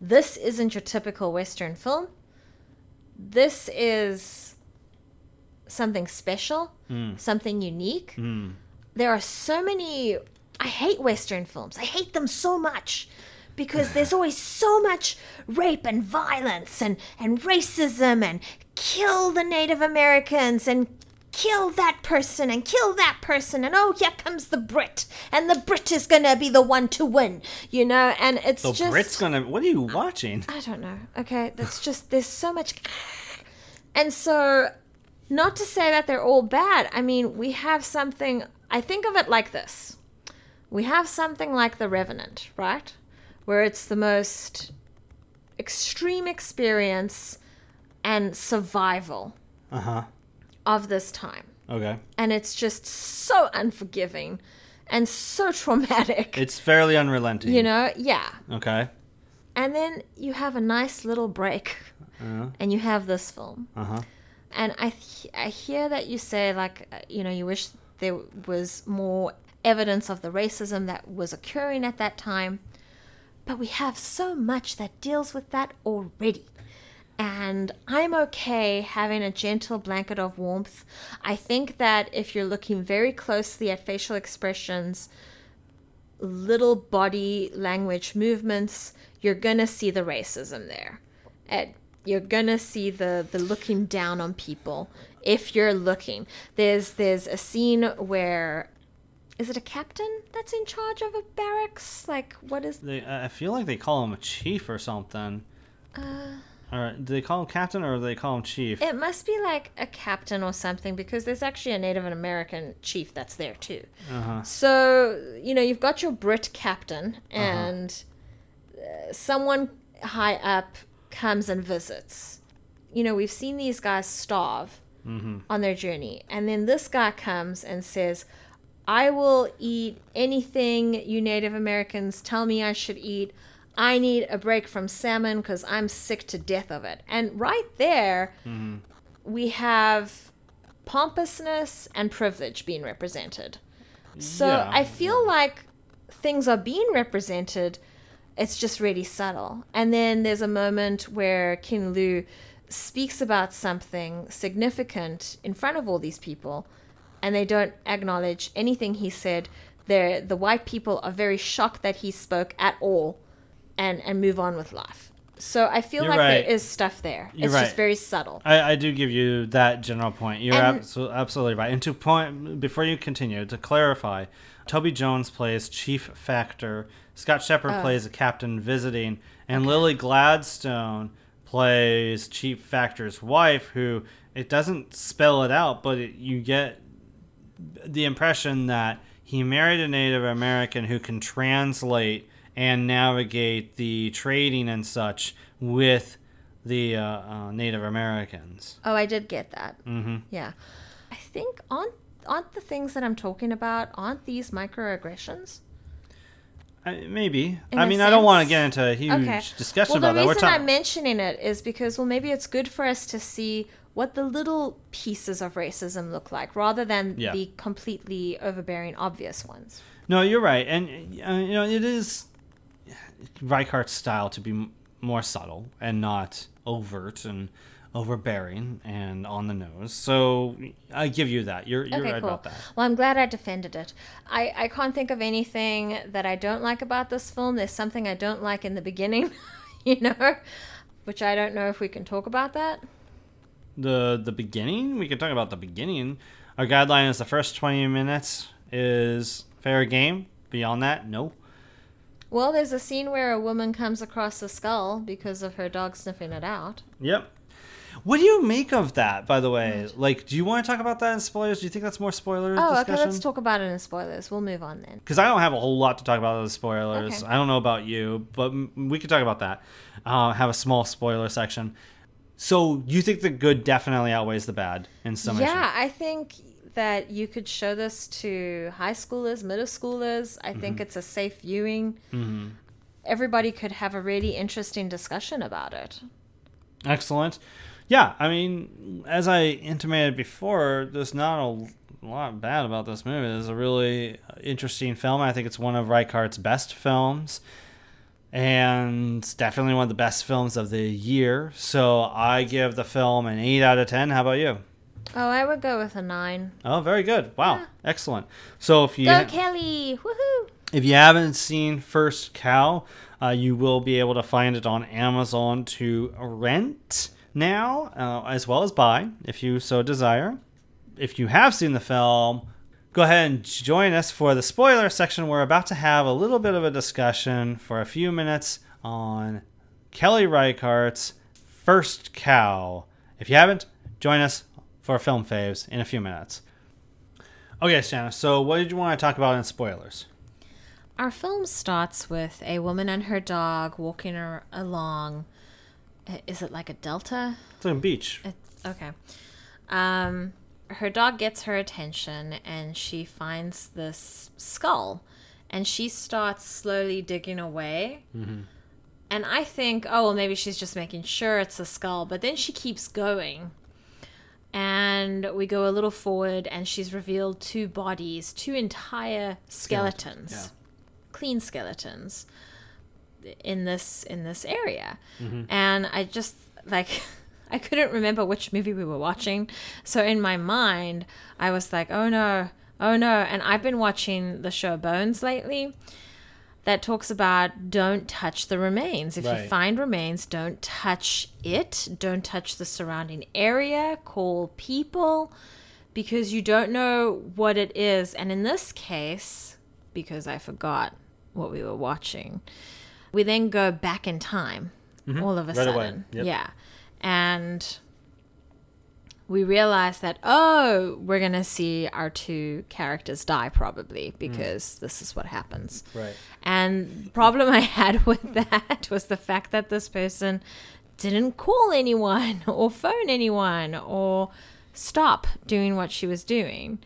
This isn't your typical western film. This is something special, hmm. something unique. Hmm. There are so many. I hate western films. I hate them so much because there's always so much rape and violence and, and racism and kill the Native Americans and kill that person and kill that person and oh here comes the Brit and the Brit is gonna be the one to win, you know, and it's The just Brit's gonna. What are you watching? I don't know. Okay, that's just there's so much, [SIGHS] and so not to say that they're all bad. I mean, we have something. I think of it like this: we have something like the Revenant, right, where it's the most extreme experience and survival Uh huh. of this time. Okay. And it's just so unforgiving and so [LAUGHS] traumatic. It's fairly unrelenting. you know? Yeah. Okay. And then you have a nice little break and you have this film. Uh huh. And I, th- I hear that you say, like, uh, you know, you wish there was more evidence of the racism that was occurring at that time. But we have so much that deals with that already. And I'm okay having a gentle blanket of warmth. I think that if you're looking very closely at facial expressions, little body language movements, you're gonna see the racism there. And you're gonna see the the looking down on people if you're looking. There's there's a scene where is it a captain that's in charge of a barracks? Like what is They, I feel like they call him a chief or something. uh Or do they call him captain or do they call him chief? it must be like a captain or something because there's actually a Native American chief that's there too. Uh-huh. So, you know, you've got your Brit captain, and uh, someone high up comes and visits. You know, we've seen these guys starve on their journey, and then this guy comes and says, I will eat anything you Native Americans tell me I should eat. I need a break from salmon because I'm sick to death of it. And right there, mm-hmm. we have pompousness and privilege being represented. So Yeah. I feel like things are being represented. It's just really subtle. And then there's a moment where King Lu speaks about something significant in front of all these people, and they don't acknowledge anything he said. They're, the white people are very shocked that he spoke at all and, and move on with life. So I feel You're like right. there is stuff there. You're it's right. just very subtle. I, I do give you that general point. You're And- abso- absolutely right. And to point before you continue, to clarify, Toby Jones plays Chief Factor. Scott Shepherd Oh. plays a captain visiting, and Lily Gladstone plays Chief Factor's wife. Who it doesn't spell it out, but it, you get the impression that he married a Native American who can translate and navigate the trading and such with the uh, uh, Native Americans. Oh, I did get that. hmm Yeah. I think aren't aren't the things that I'm talking about aren't these microaggressions? I, maybe. In I mean, I don't want to get into a huge Okay. discussion well, about the that. We're reason I'm mentioning it is because well, maybe it's good for us to see what the little pieces of racism look like, rather than Yeah. the completely overbearing, obvious ones. No, you're right, and uh, you know it is Reichardt's style to be m- more subtle and not overt and overbearing and on the nose. So I give you that. You're you're okay, right cool. about that. Well, I'm glad I defended it. I, I can't think of anything that I don't like about this film. There's something I don't like in the beginning, [LAUGHS] you know, which I don't know if we can talk about that. The the beginning we can talk about the beginning our guideline is the first 20 minutes is fair game beyond that no Well, there's a scene where a woman comes across a skull because of her dog sniffing it out. yep what do you make of that by the way like do you want to talk about that in spoilers do you think that's more spoiler Oh, discussion okay, let's talk about it in spoilers. We'll move on then. because I don't have a whole lot to talk about in the spoilers. Okay. I don't know about you, but we could talk about that. Uh, have a small spoiler section. So you think the good definitely outweighs the bad in summation? Yeah, I think that you could show this to high schoolers, middle schoolers. I think it's a safe viewing. hmm Everybody could have a really interesting discussion about it. Excellent. Yeah, I mean, as I intimated before, there's not a lot bad about this movie. It's a really interesting film. I think it's one of Reichardt's best films, and definitely one of the best films of the year. So I give the film an eight out of ten. How about you? Oh, I would go with a nine. Oh, very good. Wow, excellent. So if you Go Kelly! Woohoo! if you haven't seen First Cow, uh, you will be able to find it on Amazon to rent now, uh, as well as buy, if you so desire. If you have seen the film, go ahead and join us for the spoiler section. We're about to have a little bit of a discussion for a few minutes on Kelly Reichardt's First Cow. If you haven't, join us for film faves in a few minutes. Okay, Shanna, so what did you want to talk about in spoilers? Our film starts with a woman and her dog walking along is it like a delta? It's like a beach. It, okay. Um, her dog gets her attention and she finds this skull and she starts slowly digging away. Mm-hmm. And I think, oh, well, maybe she's just making sure it's a skull. But then she keeps going. And we go a little forward and she's revealed two bodies, two entire skeletons. yeah. Clean skeletons in this in this area mm-hmm. and i just like [LAUGHS] i couldn't remember which movie we were watching so in my mind i was like oh no oh no and i've been watching the show bones lately that talks about don't touch the remains if you find remains don't touch it don't touch the surrounding area call people because you don't know what it is and in this case because i forgot what we were watching we then go back in time all of a Mm-hmm. Right away. sudden. Yep. Yeah. And we realize that, oh, we're going to see our two characters die probably mm. because this is what happens. Right. And the problem I had [LAUGHS] with that was the fact that this person didn't call anyone [LAUGHS] or phone anyone or stop doing what she was doing.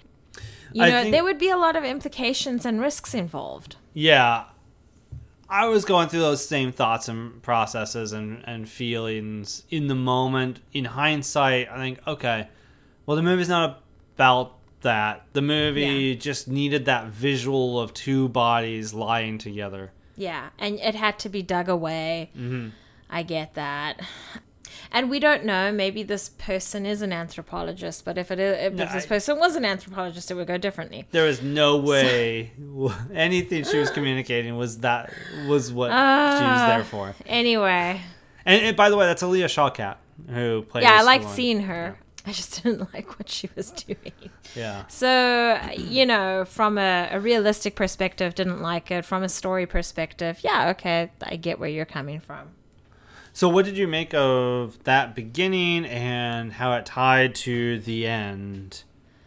You I know, think- there would be a lot of implications and risks involved. Yeah. I was going through those same thoughts and processes and, and feelings in the moment. In hindsight, I think, okay, well, the movie's not about that. The movie Yeah. just needed that visual of two bodies lying together. Yeah, and it had to be dug away. Mm-hmm. I get that. And we don't know. Maybe this person is an anthropologist, but if it is, if No, this I- person was an anthropologist, it would go differently. There was no way anything she was communicating was that was what she was there ah, for. Anyway, And, and by the way, that's Alia Shawkat who plays. yeah, I liked seeing her. I just didn't [LAUGHS] like what she was doing. Yeah. So, you know, from a, a realistic perspective, didn't like it. From a story perspective, yeah, okay, I get where you're coming from. So, what did you make of that beginning and how it tied to the end?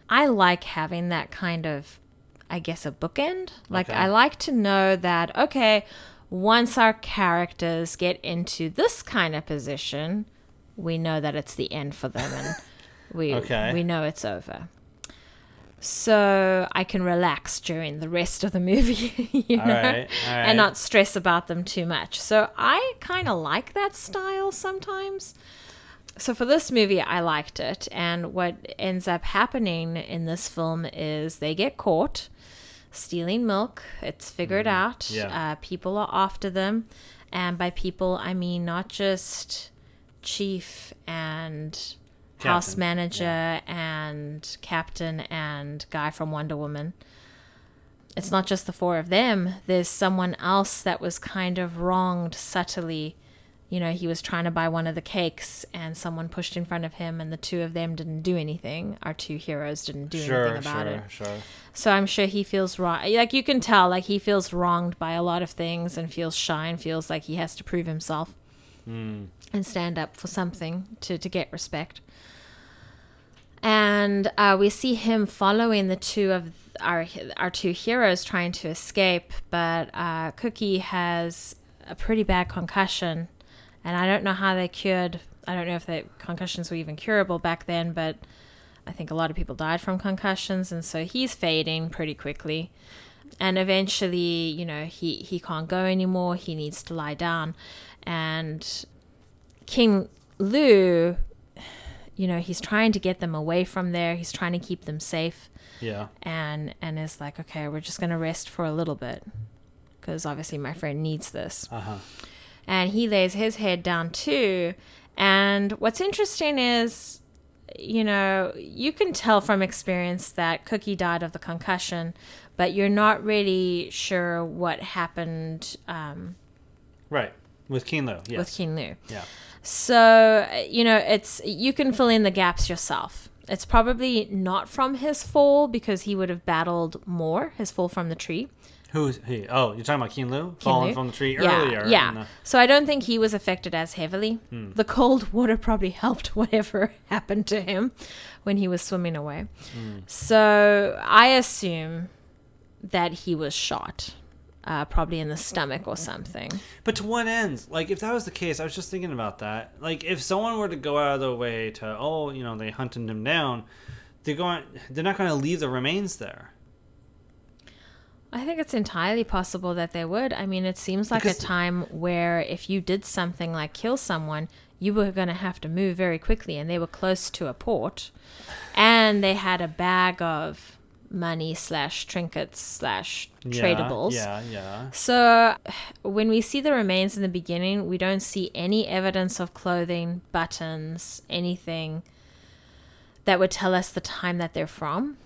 I like having that kind of, I guess, a bookend. Like, Okay. I like to know that, okay, once our characters get into this kind of position, we know that it's the end for them and we, [LAUGHS] Okay. we know it's over. So I can relax during the rest of the movie, [LAUGHS] you know, All right, all right. and not stress about them too much. So I kind of like that style sometimes so for this movie i liked it and what ends up happening in this film is they get caught stealing milk it's figured out Mm, yeah. uh, people are after them and by people i mean not just chief and house Captain, manager and captain and guy from wonder woman it's not just the four of them there's someone else that was kind of wronged subtly you know, he was trying to buy one of the cakes and someone pushed in front of him and the two of them didn't do anything. Our two heroes didn't do Sure, anything about sure, it. sure. So I'm sure he feels wrong. Like you can tell, like he feels wronged by a lot of things and feels shy and feels like he has to prove himself hmm. and stand up for something to, to get respect. And uh, we see him following the two of our our two heroes trying to escape, but uh, Cookie has a pretty bad concussion, and I don't know how they cured. I don't know if the concussions were even curable back then, but I think a lot of people died from concussions, and so he's fading pretty quickly. And eventually, you know, he, he can't go anymore. He needs to lie down. And King Lu, you know, he's trying to get them away from there. He's trying to keep them safe Yeah. and and is like, okay, we're just gonna rest for a little bit because obviously my friend needs this. Uh-huh. And he lays his head down too. And what's interesting is, you know, you can tell from experience that Cookie died of the concussion, but you're not really sure what happened um, Right. With King yes. with Lu. Yeah. So, you know, it's you can fill in the gaps yourself. It's probably not from his fall because he would have battled more his fall from the tree. Who's he? Oh, you're talking about King-Lu falling Lu. from the tree yeah, earlier. Yeah. the- So I don't think he was affected as heavily. Hmm. The cold water probably [LAUGHS] helped whatever [LAUGHS] happened to him when he was swimming away. Hmm. So I assume that he was shot uh, probably in the stomach or something. But to what ends? Like, if that was the case, I was just thinking about that. Like, if someone were to go out of their way to, oh, you know, they hunted him down, they're going, they're not going to leave the remains there. I think it's entirely possible that they would. I mean, it seems like Because- a time where if you did something like kill someone, you were going to have to move very quickly, and they were close to a port, and they had a bag of money slash trinkets slash tradables. Yeah, yeah. So, when we see the remains in the beginning, we don't see any evidence of clothing, buttons, anything that would tell us the time that they're from.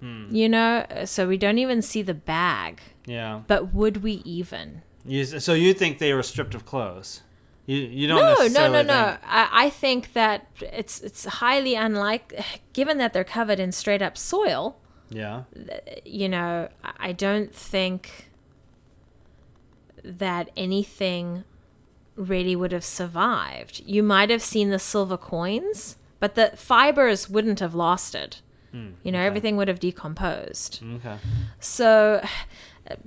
Hmm. You know, so we don't even see the bag. Yeah. But would we even? You, so you think they were stripped of clothes? You, you don't No, no, no, no. think- I, I think that it's it's highly unlikely, given that they're covered in straight up soil. Yeah. you know, I don't think that anything really would have survived. You might have seen the silver coins, but the fibers wouldn't have lasted. Hmm, you know, everything would have decomposed. Mm, okay. So,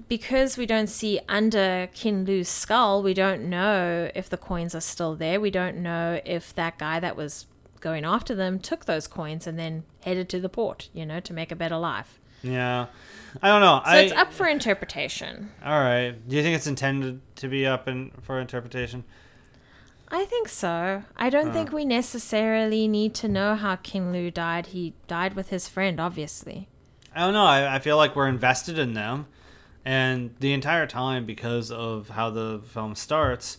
because we don't see under King-Lu's skull, we don't know if the coins are still there. We don't know if that guy that was going after them took those coins and then headed to the port, you know, to make a better life. Yeah. I don't know. So I, it's up for interpretation. All right. Do you think it's intended to be up in for interpretation? I think so. I don't Uh. think we necessarily need to know how King Lu died. He died with his friend, obviously. I don't know. I, I feel like we're invested in them, and the entire time because of how the film starts,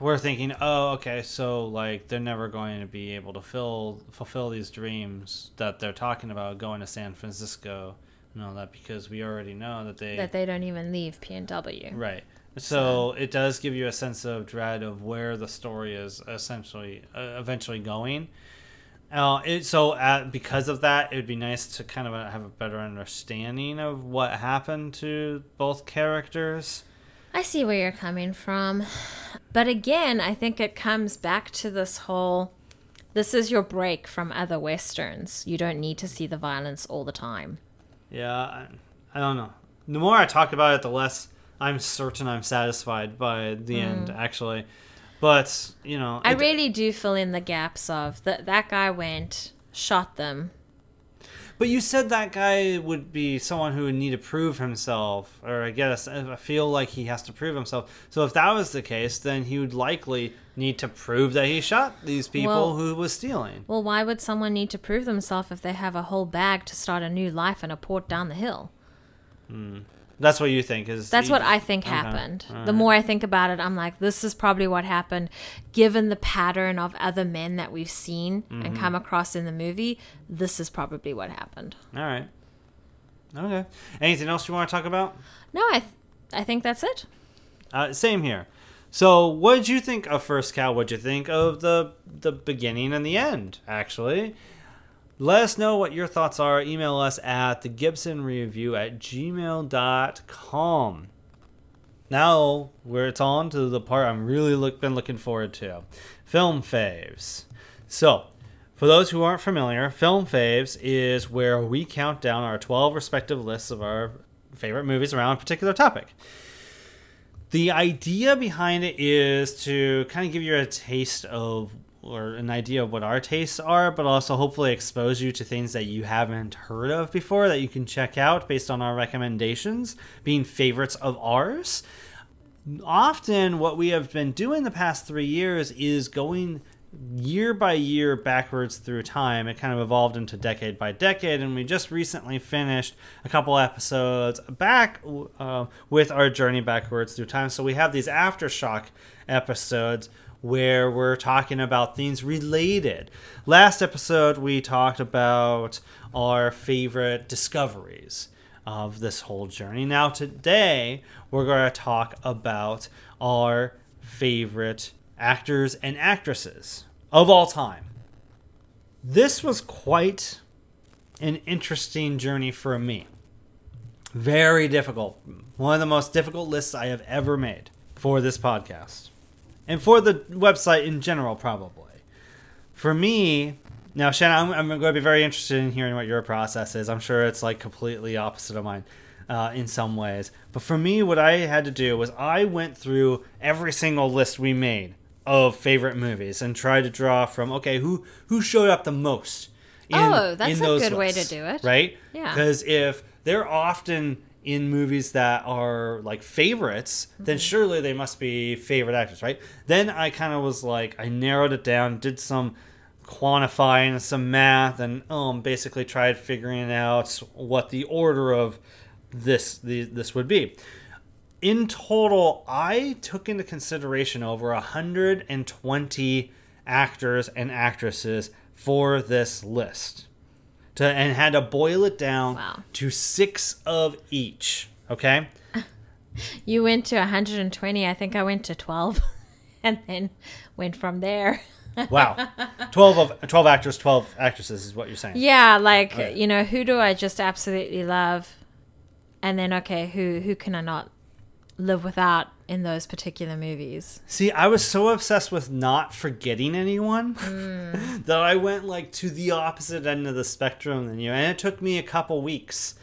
we're thinking, oh, okay, so like they're never going to be able to fill fulfill these dreams that they're talking about going to San Francisco, and all that because we already know that they That they don't even leave PNW. Right. So it does give you a sense of dread of where the story is essentially uh, eventually going. Uh, it, so uh, because of that, it would be nice to kind of have a better understanding of what happened to both characters. I see where you're coming from. But again, I think it comes back to this whole this is your break from other westerns. You don't need to see the violence all the time. Yeah, I, I don't know. The more I talk about it, the less I'm certain I'm satisfied by the mm. end. Actually, but you know, I it- really do fill in the gaps of that that guy went, shot them. But you said that guy would be someone who would need to prove himself, or I guess I feel like he has to prove himself. So if that was the case, then he would likely need to prove that he shot these people Well- who was stealing. Well, why would someone need to prove themselves if they have a whole bag to start a new life in a port down the hill? Hmm. That's what you think is. That's the- what I think Okay. happened. All The right. more I think about it, I'm like, this is probably what happened. Given the pattern of other men that we've seen and Mhm. come across in the movie, this is probably what happened. All right. Okay. Anything else you want to talk about? No, I, th- I think that's it. Uh, same here. So, what did you think of First Cow? What did you think of the the beginning and the end? Actually, let us know what your thoughts are. Email us at the Gibson Review at gmail.com. Now, where it's on to the part I'm really look, been looking forward to film faves. So, for those who aren't familiar, Film Faves is where we count down our 12 respective lists of our favorite movies around a particular topic. The idea behind it is to kind of give you a taste of or an idea of what our tastes are, but also hopefully expose you to things that you haven't heard of before that you can check out based on our recommendations being favorites of ours. Often, what we have been doing the past three years is going year by year backwards through time. It kind of evolved into decade by decade, and we just recently finished a couple episodes back uh, with our journey backwards through time. So we have these aftershock episodes where we're talking about things related. Last episode, we talked about our favorite discoveries of this whole journey. Now, today, we're going to talk about our favorite actors and actresses of all time. This was quite an interesting journey for me. Very difficult. One of the most difficult lists I have ever made for this podcast. And for the website in general, probably. For me, now, Shanna, I'm, I'm going to be very interested in hearing what your process is. I'm sure it's like completely opposite of mine. uh, in some ways. But for me, what I had to do was I went through every single list we made of favorite movies and tried to draw from okay, who who showed up the most. In, Oh, that's in a good way to do it. right? Yeah. Because if they're often in movies that are like favorites, then Mm-hmm. surely they must be favorite actors, right? Then I kind of was like, I narrowed it down, did some quantifying, some math, and um, basically tried figuring out what the order of this the, this would be. In total, I took into consideration over 120 actors and actresses for this list to and had to boil it down Wow. to six of each. Okay. [LAUGHS] You went to 120. I think I went to 12, [LAUGHS] and then went from there. [LAUGHS] Wow. twelve of twelve actors, twelve actresses is what you're saying. Yeah, like you know, who do I just absolutely love, and then okay, who who can I not live without in those particular movies? See, I was so obsessed with not forgetting anyone [LAUGHS] that I went like to the opposite end of the spectrum than you, and it took me a couple weeks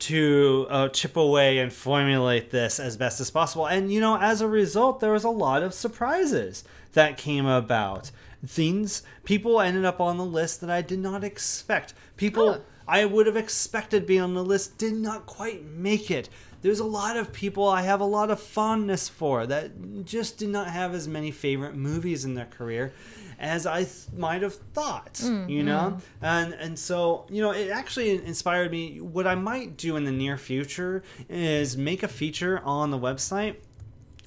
to uh, chip away and formulate this as best as possible. And you know, as a result, there was a lot of surprises that came about. Things people ended up on the list that I did not expect. People I would have expected be on the list did not quite make it. There's a lot of people I have a lot of fondness for that just did not have as many favorite movies in their career as I th- might have thought, mm, you know? Mm. And and so, you know, it actually inspired me what I might do in the near future is make a feature on the website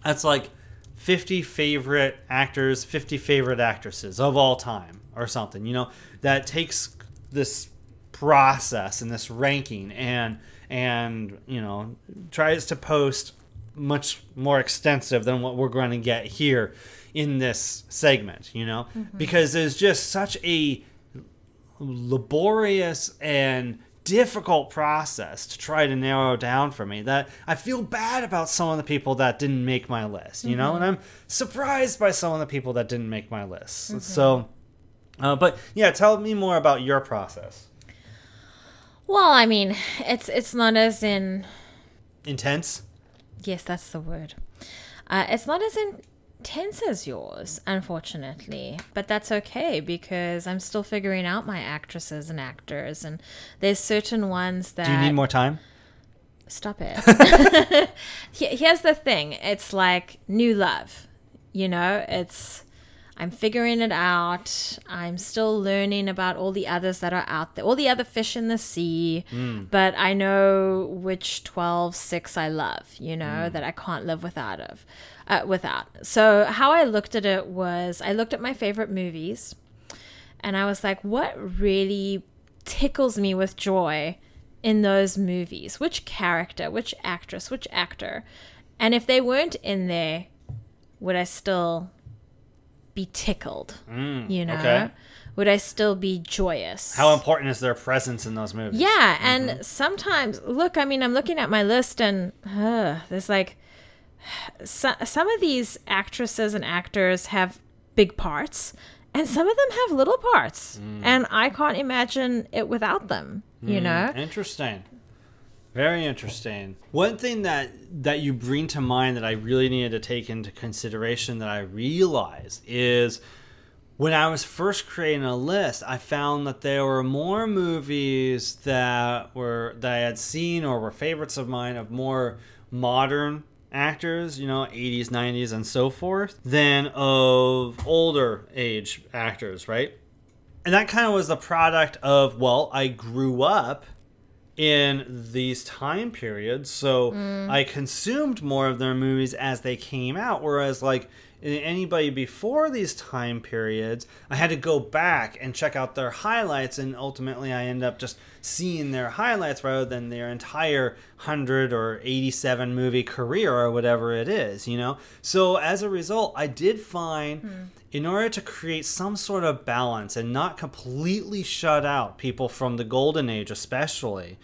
that's like 50 favorite actors, 50 favorite actresses of all time or something, you know, that takes this process and this ranking and and you know tries to post much more extensive than what we're going to get here in this segment, you know, mm-hmm. because there's just such a laborious and difficult process to try to narrow down for me that I feel bad about some of the people that didn't make my list, you know, mm-hmm. and I'm surprised by some of the people that didn't make my list. Mm-hmm. So, uh, but yeah, tell me more about your process. Well, I mean, it's it's not as in Intense? yes, that's the word. Uh, it's not as intense as yours, unfortunately, but that's okay because I'm still figuring out my actresses and actors, and there's certain ones that Do you need more time? Stop it. [LAUGHS] Here's the thing it's like new love. You know, it's. I'm figuring it out. I'm still learning about all the others that are out there, all the other fish in the sea. But I know which 12, 6 I love, you know, that I can't live without of, uh, without. So how I looked at it was I looked at my favorite movies and I was like, what really tickles me with joy in those movies? Which character, which actress, which actor? And if they weren't in there, would I still be tickled? you know? Mm, okay. Would I still be joyous? How important is their presence in those movies? Yeah, and sometimes look, I mean, I'm looking at my list and uh, there's like [SIGHS] so, some of these actresses and actors have big parts and some of them have little parts. And I can't imagine it without them, you know? Interesting. Very interesting. One thing that that you bring to mind that I really needed to take into consideration that I realized is when I was first creating a list, I found that there were more movies that were that I had seen or were favorites of mine of more modern actors, you know, 80s, 90s and so forth, than of older age actors, right? And that kind of was the product of well, I grew up in these time periods. So mm. i consumed more of their movies as they came out whereas like anybody before these time periods i had to go back and check out their highlights and ultimately i end up just seeing their highlights rather than their entire 100 or 87 movie career or whatever it is you know? So as a result i did find in order to create some sort of balance and not completely shut out people from the golden age especially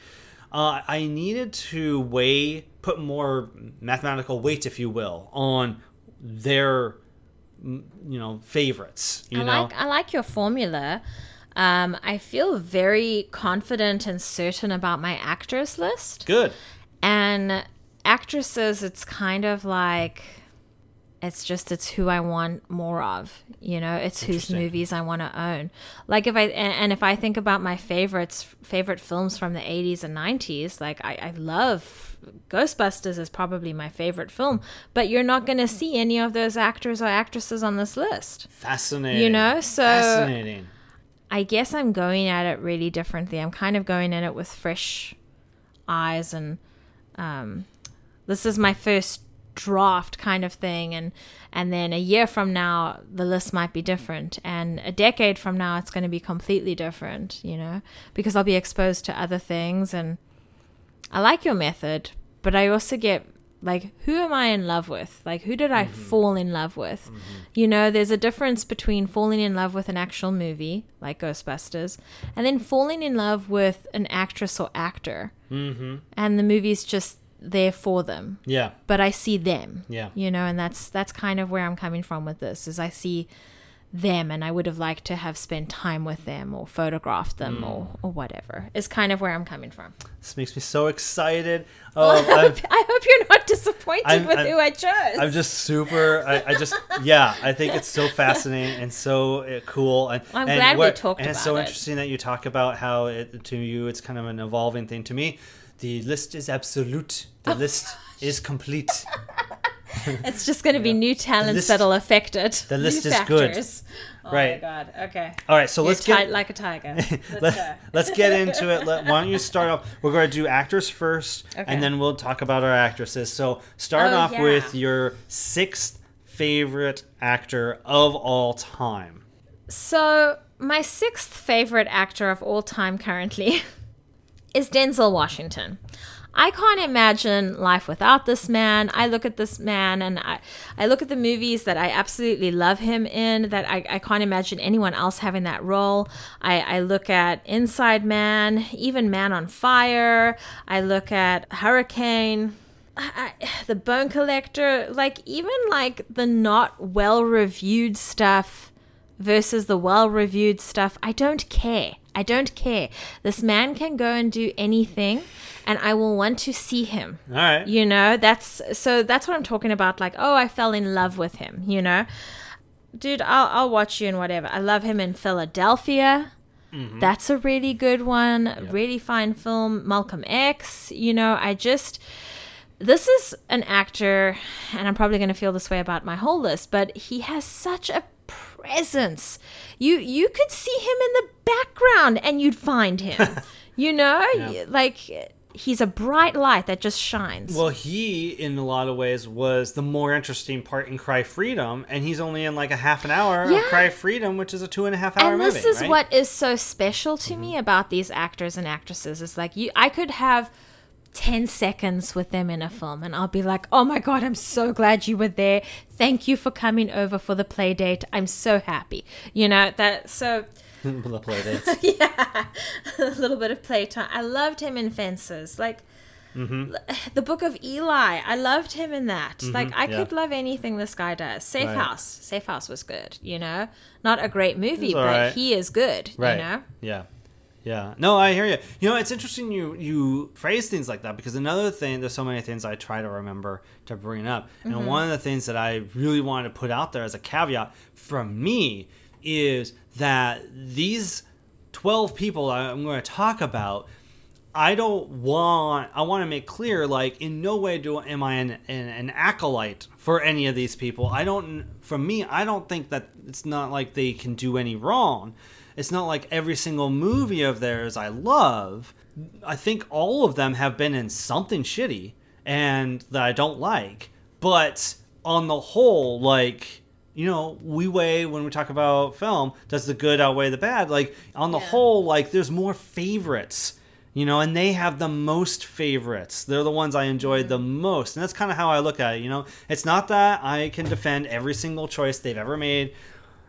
uh, i needed to weigh put more mathematical weight if you will on their you know favorites you I know like I like your formula. Um, I feel very confident and certain about my actress list. good And actresses, it's kind of like it's just it's who I want more of. You know, it's whose movies I want to own. Like if I and, and if I think about my favorites, favorite films from the '80s and '90s, like I, I love Ghostbusters is probably my favorite film. But you're not going to see any of those actors or actresses on this list. Fascinating. You know, so Fascinating. I guess I'm going at it really differently. I'm kind of going at it with fresh eyes, and um, this is my first draft kind of thing. And and then a year from now, the list might be different, and a decade from now, it's going to be completely different. You know, because I'll be exposed to other things, and I like your method, but I also get like who am I in love with? Like who did I fall in love with? You know, there's a difference between falling in love with an actual movie like Ghostbusters and then falling in love with an actress or actor. Mm-hmm. And the movie's just there for them. Yeah. But I see them. Yeah. You know, and that's that's kind of where I'm coming from with this is I see them and I would have liked to have spent time with them or photographed them or, or whatever. Is kind of where I'm coming from. This makes me so excited. [LAUGHS] Oh, I'm, I hope you're not disappointed I'm- with I'm- who I chose. I'm just super. I, I just yeah. I think it's so fascinating and so uh, cool. And I'm and glad we talked And it's so it. interesting that you talk about how it, to you it's kind of an evolving thing. To me, the list is absolute. The oh list is complete. [LAUGHS] It's just going to be new talents list- that'll affect it. the list New is good. factors. Oh Right. my god. Okay. All right, so You're let's tight get like a tiger. [LAUGHS] Let's let's get into it. Let, why don't you start off? We're going to do actors first, Okay. and then we'll talk about our actresses. So start Oh, off yeah. with your sixth favorite actor of all time. So, my sixth favorite actor of all time currently [LAUGHS] is Denzel Washington. I can't imagine life without this man. I look at this man and I, I look at the movies that I absolutely love him in, that I, I can't imagine anyone else having that role. I, I look at Inside Man, even Man on Fire. I look at Hurricane. I, the Bone Collector, like even like the not well reviewed stuff versus the well reviewed stuff, I don't care. I don't care. This man can go and do anything and I will want to see him. All right. You know, that's so that's what I'm talking about like, oh, I fell in love with him, you know. Dude, I'll I'll watch you and whatever. I love him in Philadelphia. Mm-hmm. That's a really good one. Really fine film. Malcolm X, you know, I just this is an actor and i'm probably going to feel this way about my whole list but he has such a presence you you could see him in the background and you'd find him [LAUGHS] you know like he's a bright light that just shines Well, he, in a lot of ways, was the more interesting part in Cry Freedom, and he's only in like a half an hour Yeah. of Cry Freedom, which is a two and a half hour and movie. this is right? what is so special to mm-hmm. me about these actors and actresses is like you i could have 10 seconds with them in a film and i'll be like oh my god i'm so glad you were there thank you for coming over for the play date i'm so happy you know that so [LAUGHS] the play dates. [LAUGHS] yeah [LAUGHS] a little bit of playtime i loved him in fences like Mm-hmm. [SIGHS] the book of eli i loved him in that like i yeah. could love anything this guy does safe Right. house safe house was good you know not a great movie but alright. he is good Right. you know Yeah. Yeah. No, I hear you. You know, it's interesting you you phrase things like that because another thing, there's so many things I try to remember to bring up, Mm-hmm. and one of the things that I really wanted to put out there as a caveat from me is that these twelve people I'm going to talk about. I don't want. I want to make clear, like, in no way do am I an, an, an acolyte for any of these people. I don't. For me, I don't think that it's not like they can do any wrong. It's not like every single movie of theirs I love. I think all of them have been in something shitty and that I don't like. But on the whole, like, you know, we weigh when we talk about film, does the good outweigh the bad? Like, on the whole, like, there's more favorites, you know, and they have the most favorites. They're the ones I enjoyed the mm-hmm. most. And that's kind of how I look at it, you know? It's not that I can defend every single choice they've ever made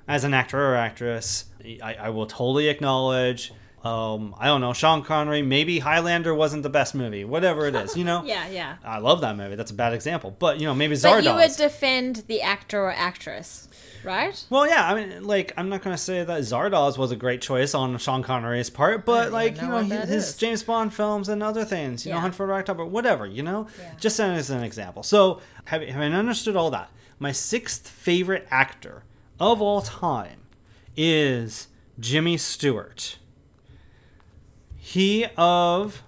as an actor or actress. I, I will totally acknowledge Um, I don't know, Sean Connery. Maybe Highlander wasn't the best movie. Whatever it is, you know. [LAUGHS] Yeah, yeah. I love that movie. That's a bad example, but you know, maybe Zardoz. But you would defend the actor or actress, right? well, yeah. I mean, like, I'm not gonna say that Zardoz was a great choice on Sean Connery's part, but like, you know, that his. James Bond films and other things, you know, Hunt for the October, whatever, you know. Yeah. Just as an example. So, having understood all that, my sixth favorite actor of all time is Jimmy Stewart. He of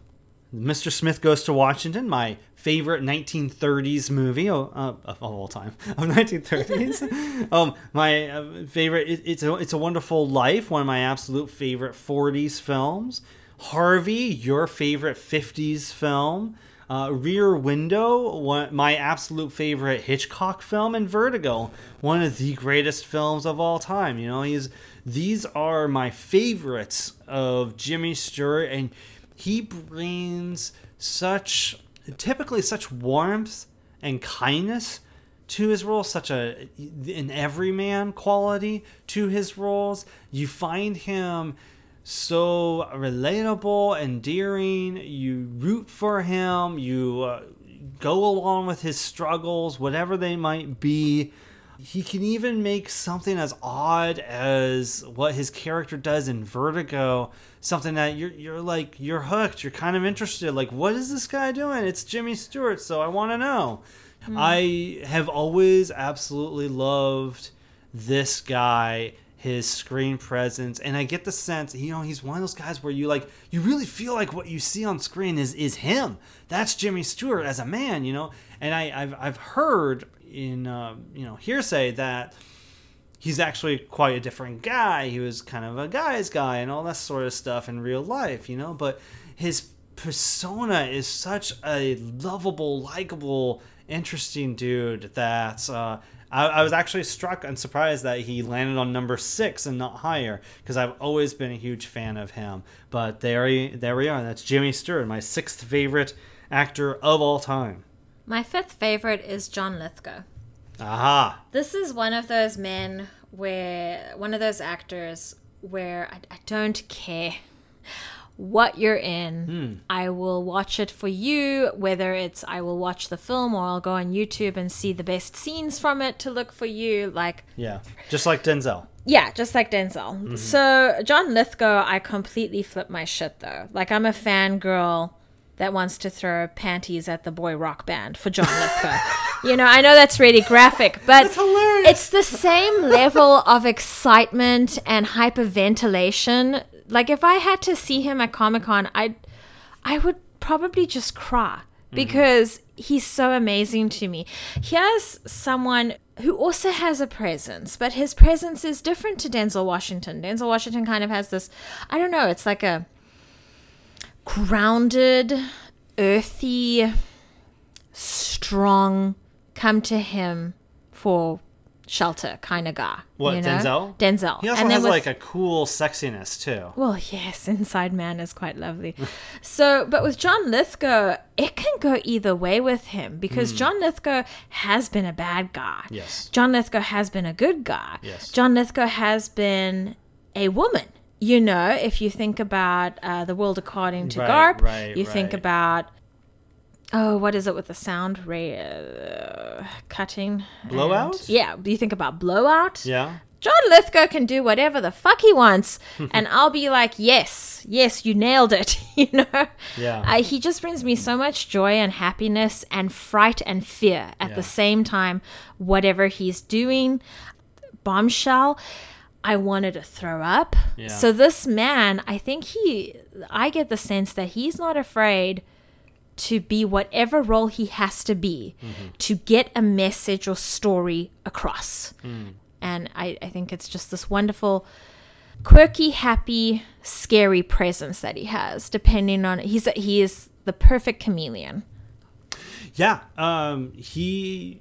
Mr. Smith Goes to Washington, my favorite 1930s movie uh, of all time [LAUGHS] of 1930s. [LAUGHS] um, my uh, favorite. It, it's a it's a Wonderful Life, one of my absolute favorite 40s films. Harvey, your favorite 50s film. Uh, Rear Window, one, my absolute favorite Hitchcock film, and Vertigo, one of the greatest films of all time. You know, he's these are my favorites of Jimmy Stewart, and he brings such typically such warmth and kindness to his roles, such a an everyman quality to his roles. You find him so relatable, endearing. You root for him. You uh, go along with his struggles, whatever they might be. He can even make something as odd as what his character does in Vertigo, something that you're you're like you're hooked. You're kind of interested. Like, what is this guy doing? It's Jimmy Stewart, so I want to know. I have always absolutely loved this guy, his screen presence, and I get the sense, you know, he's one of those guys where you like, you really feel like what you see on screen is is him. That's Jimmy Stewart as a man, you know. And I, I've I've heard in uh, you know hearsay that he's actually quite a different guy. He was kind of a guy's guy and all that sort of stuff in real life, you know. But his persona is such a lovable, likable, interesting dude that uh, I, I was actually struck and surprised that he landed on number six and not higher because I've always been a huge fan of him. But there, he, there we are. That's Jimmy Stewart, my sixth favorite actor of all time. My fifth favorite is John Lithgow. Aha. This is one of those men where one of those actors where I, I don't care what you're in. Hmm. I will watch it for you, whether it's I will watch the film or I'll go on YouTube and see the best scenes from it to look for you. Like, Yeah. Just like Denzel. yeah, just like Denzel. Mm-hmm. So, John Lithgow, I completely flip my shit though. Like, I'm a fangirl that wants to throw panties at the boy rock band for John Lithgow. [LAUGHS] you know, I know that's really graphic, but it's the same level of excitement and hyperventilation. Like, if I had to see him at Comic Con, I'd, I would probably just cry mm-hmm. because he's so amazing to me. Here's someone who also has a presence, but his presence is different to Denzel Washington. Denzel Washington kind of has this, I don't know, it's like a grounded, earthy, strong, come to him for shelter kind of guy. What, you know? Denzel? Denzel. He also And has like a cool sexiness too. well, yes, [LAUGHS] Inside Man is quite lovely. so, but with John Lithgow, it can go either way with him because John Lithgow has been a bad guy. Yes. John Lithgow has been a good guy. Yes. John Lithgow has been a woman. You know, if you think about uh, The World According to Right, Garp, right, you think about. Oh, what is it with the sound? Ray, uh, cutting. and- Blowout? yeah, Do you think about blowout. Yeah. John Lithgow can do whatever the fuck he wants, [LAUGHS] and I'll be like, yes, yes, you nailed it. [LAUGHS] you know, Yeah. uh, he just brings me so much joy and happiness and fright and fear at Yeah. the same time. Whatever he's doing, bombshell. I wanted to throw up. Yeah. So this man, I think he, I get the sense that he's not afraid to be whatever role he has to be to get a message or story across. And I, I think it's just this wonderful, quirky, happy, scary presence that he has, depending on he's he is the perfect chameleon. Yeah, um, he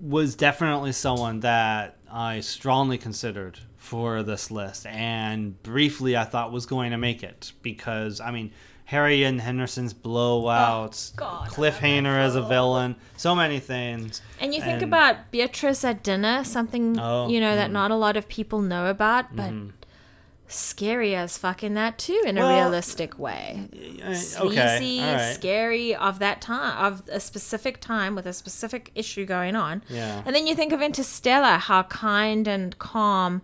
was definitely someone that I strongly considered for this list, and briefly I thought was going to make it because I mean Harry and Henderson's blowouts, Oh, God, I Cliff love that Hainer as a villain, so many things. And you think And- about Beatriz at dinner, something Oh, you know that not a lot of people know about, but scary as fuck in that too, in a realistic way. Uh, Sleazy, okay, all right. scary of that time, of a specific time with a specific issue going on. Yeah. And then you think of Interstellar, how kind and calm,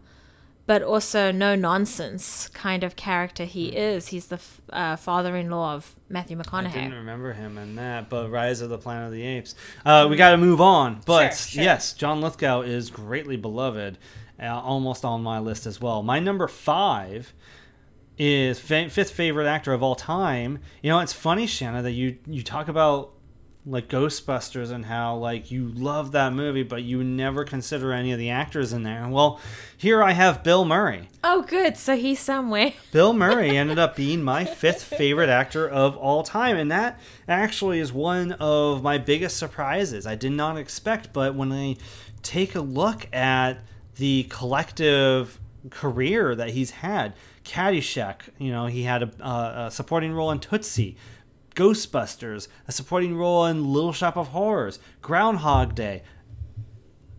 but also no nonsense kind of character he is. He's the f- uh, father-in-law of Matthew Hmm. I didn't McConaughey. remember him in that, but Rise of the Planet of the Apes. Uh, we got to move on, but Sure, sure. yes, John Lithgow is greatly beloved, uh, almost on my list as well. My number five is fa- fifth favorite actor of all time. You know, it's funny, Shanna, that you you talk about like Ghostbusters and how like you love that movie, but you never consider any of the actors in there. Well, here I have Bill Murray. Oh, good. So he's somewhere. [LAUGHS] Bill Murray ended up being my fifth favorite actor of all time, and that actually is one of my biggest surprises. I did not expect, but when I take a look at the collective career that he's had, Caddyshack, you know, he had a, a, a supporting role in Tootsie. Ghostbusters, a supporting role in Little Shop of Horrors, Groundhog Day,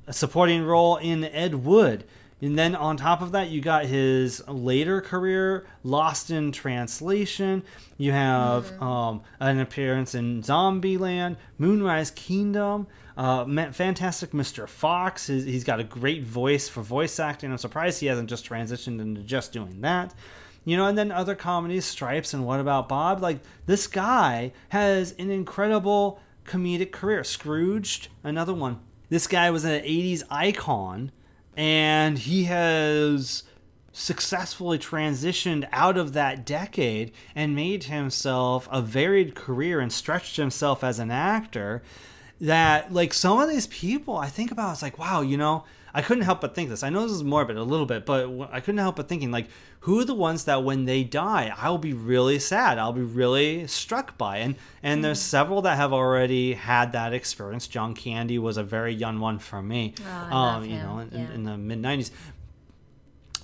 a supporting role in Ed Wood. And then on top of that, you got his later career, Lost in Translation. You have um, an appearance in Zombieland, Moonrise Kingdom, uh, Fantastic Mr. Fox. He's got a great voice for voice acting. I'm surprised he hasn't just transitioned into just doing that. You know, and then other comedies, Stripes and What About Bob? Like, this guy has an incredible comedic career. Scrooged, another one. This guy was an 80s icon, and he has successfully transitioned out of that decade and made himself a varied career and stretched himself as an actor that like some of these people I think about it's like wow you know I couldn't help but think this. I know this is morbid a little bit but I couldn't help but thinking like who are the ones that when they die I'll be really sad I'll be really struck by? And and there's several that have already had that experience. John Candy was a very young one for me I um you know in, yeah. in the mid 90s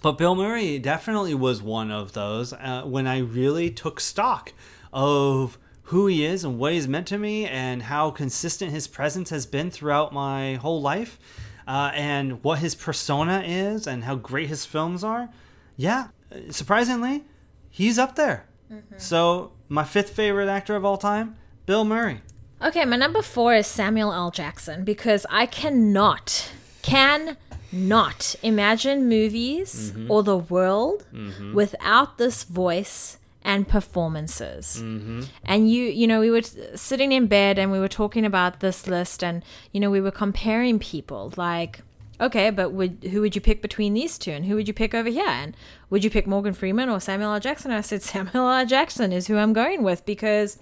but Bill Murray definitely was one of those uh, when I really took stock of who he is and what he's meant to me and how consistent his presence has been throughout my whole life uh, and what his persona is and how great his films are. Yeah, surprisingly, he's up there. Mm-hmm. So, my fifth favorite actor of all time, Bill Murray. Okay, my number four is Samuel L. Jackson because I cannot, can not imagine movies mm-hmm. or the world mm-hmm. without this voice and performances. Mm-hmm. And you, you know, we were sitting in bed and we were talking about this list, and you know, we were comparing people like. Okay, but would who would you pick between these two, and who would you pick over here? And would you pick Morgan Freeman or Samuel L. Jackson? I said [LAUGHS] Samuel L. Jackson is who I'm going with because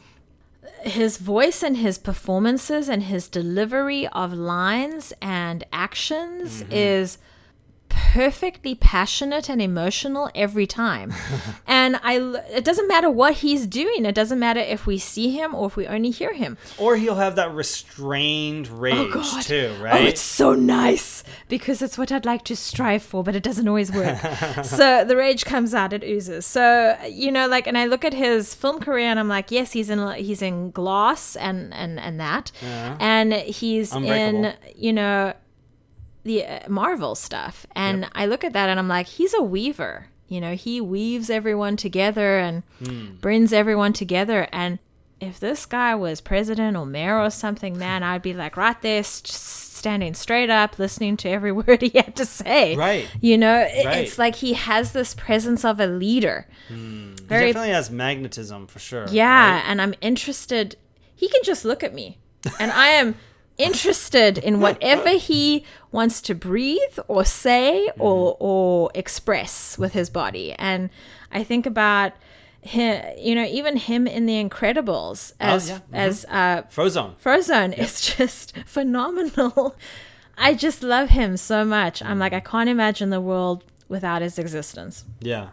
his voice and his performances and his delivery of lines and actions mm-hmm. is perfectly passionate and emotional every time. [LAUGHS] and I it doesn't matter what he's doing. It doesn't matter if we see him or if we only hear him. Or he'll have that restrained oh, rage Oh too, Oh, right? it's so nice because it's what I'd like to strive for, but it doesn't always work. [LAUGHS] so the rage comes out, it oozes. So you know, like, and I look at his film career, and I'm like, yes, he's in he's in Glass and and and that, and he's in you know the uh, Marvel stuff, and I look at that, and I'm like, he's a weaver. You know, he weaves everyone together and Hmm. brings everyone together, and if this guy was president or mayor or something, man, I'd be like right there, st- standing straight up, listening to every [LAUGHS] word he had to say. Right. You know, it- Right. it's like he has this presence of a leader. He Very, definitely has magnetism for sure. yeah, right? and I'm interested. He can just look at me, and I am interested in whatever he wants to breathe or say Mm-hmm. or or express with his body. And I think about him, you know, even him in The Incredibles as Oh, yeah. Mm-hmm. as uh, Frozone. Frozone is [LAUGHS] just phenomenal. I just love him so much. I'm like, I can't imagine the world without his existence. Yeah.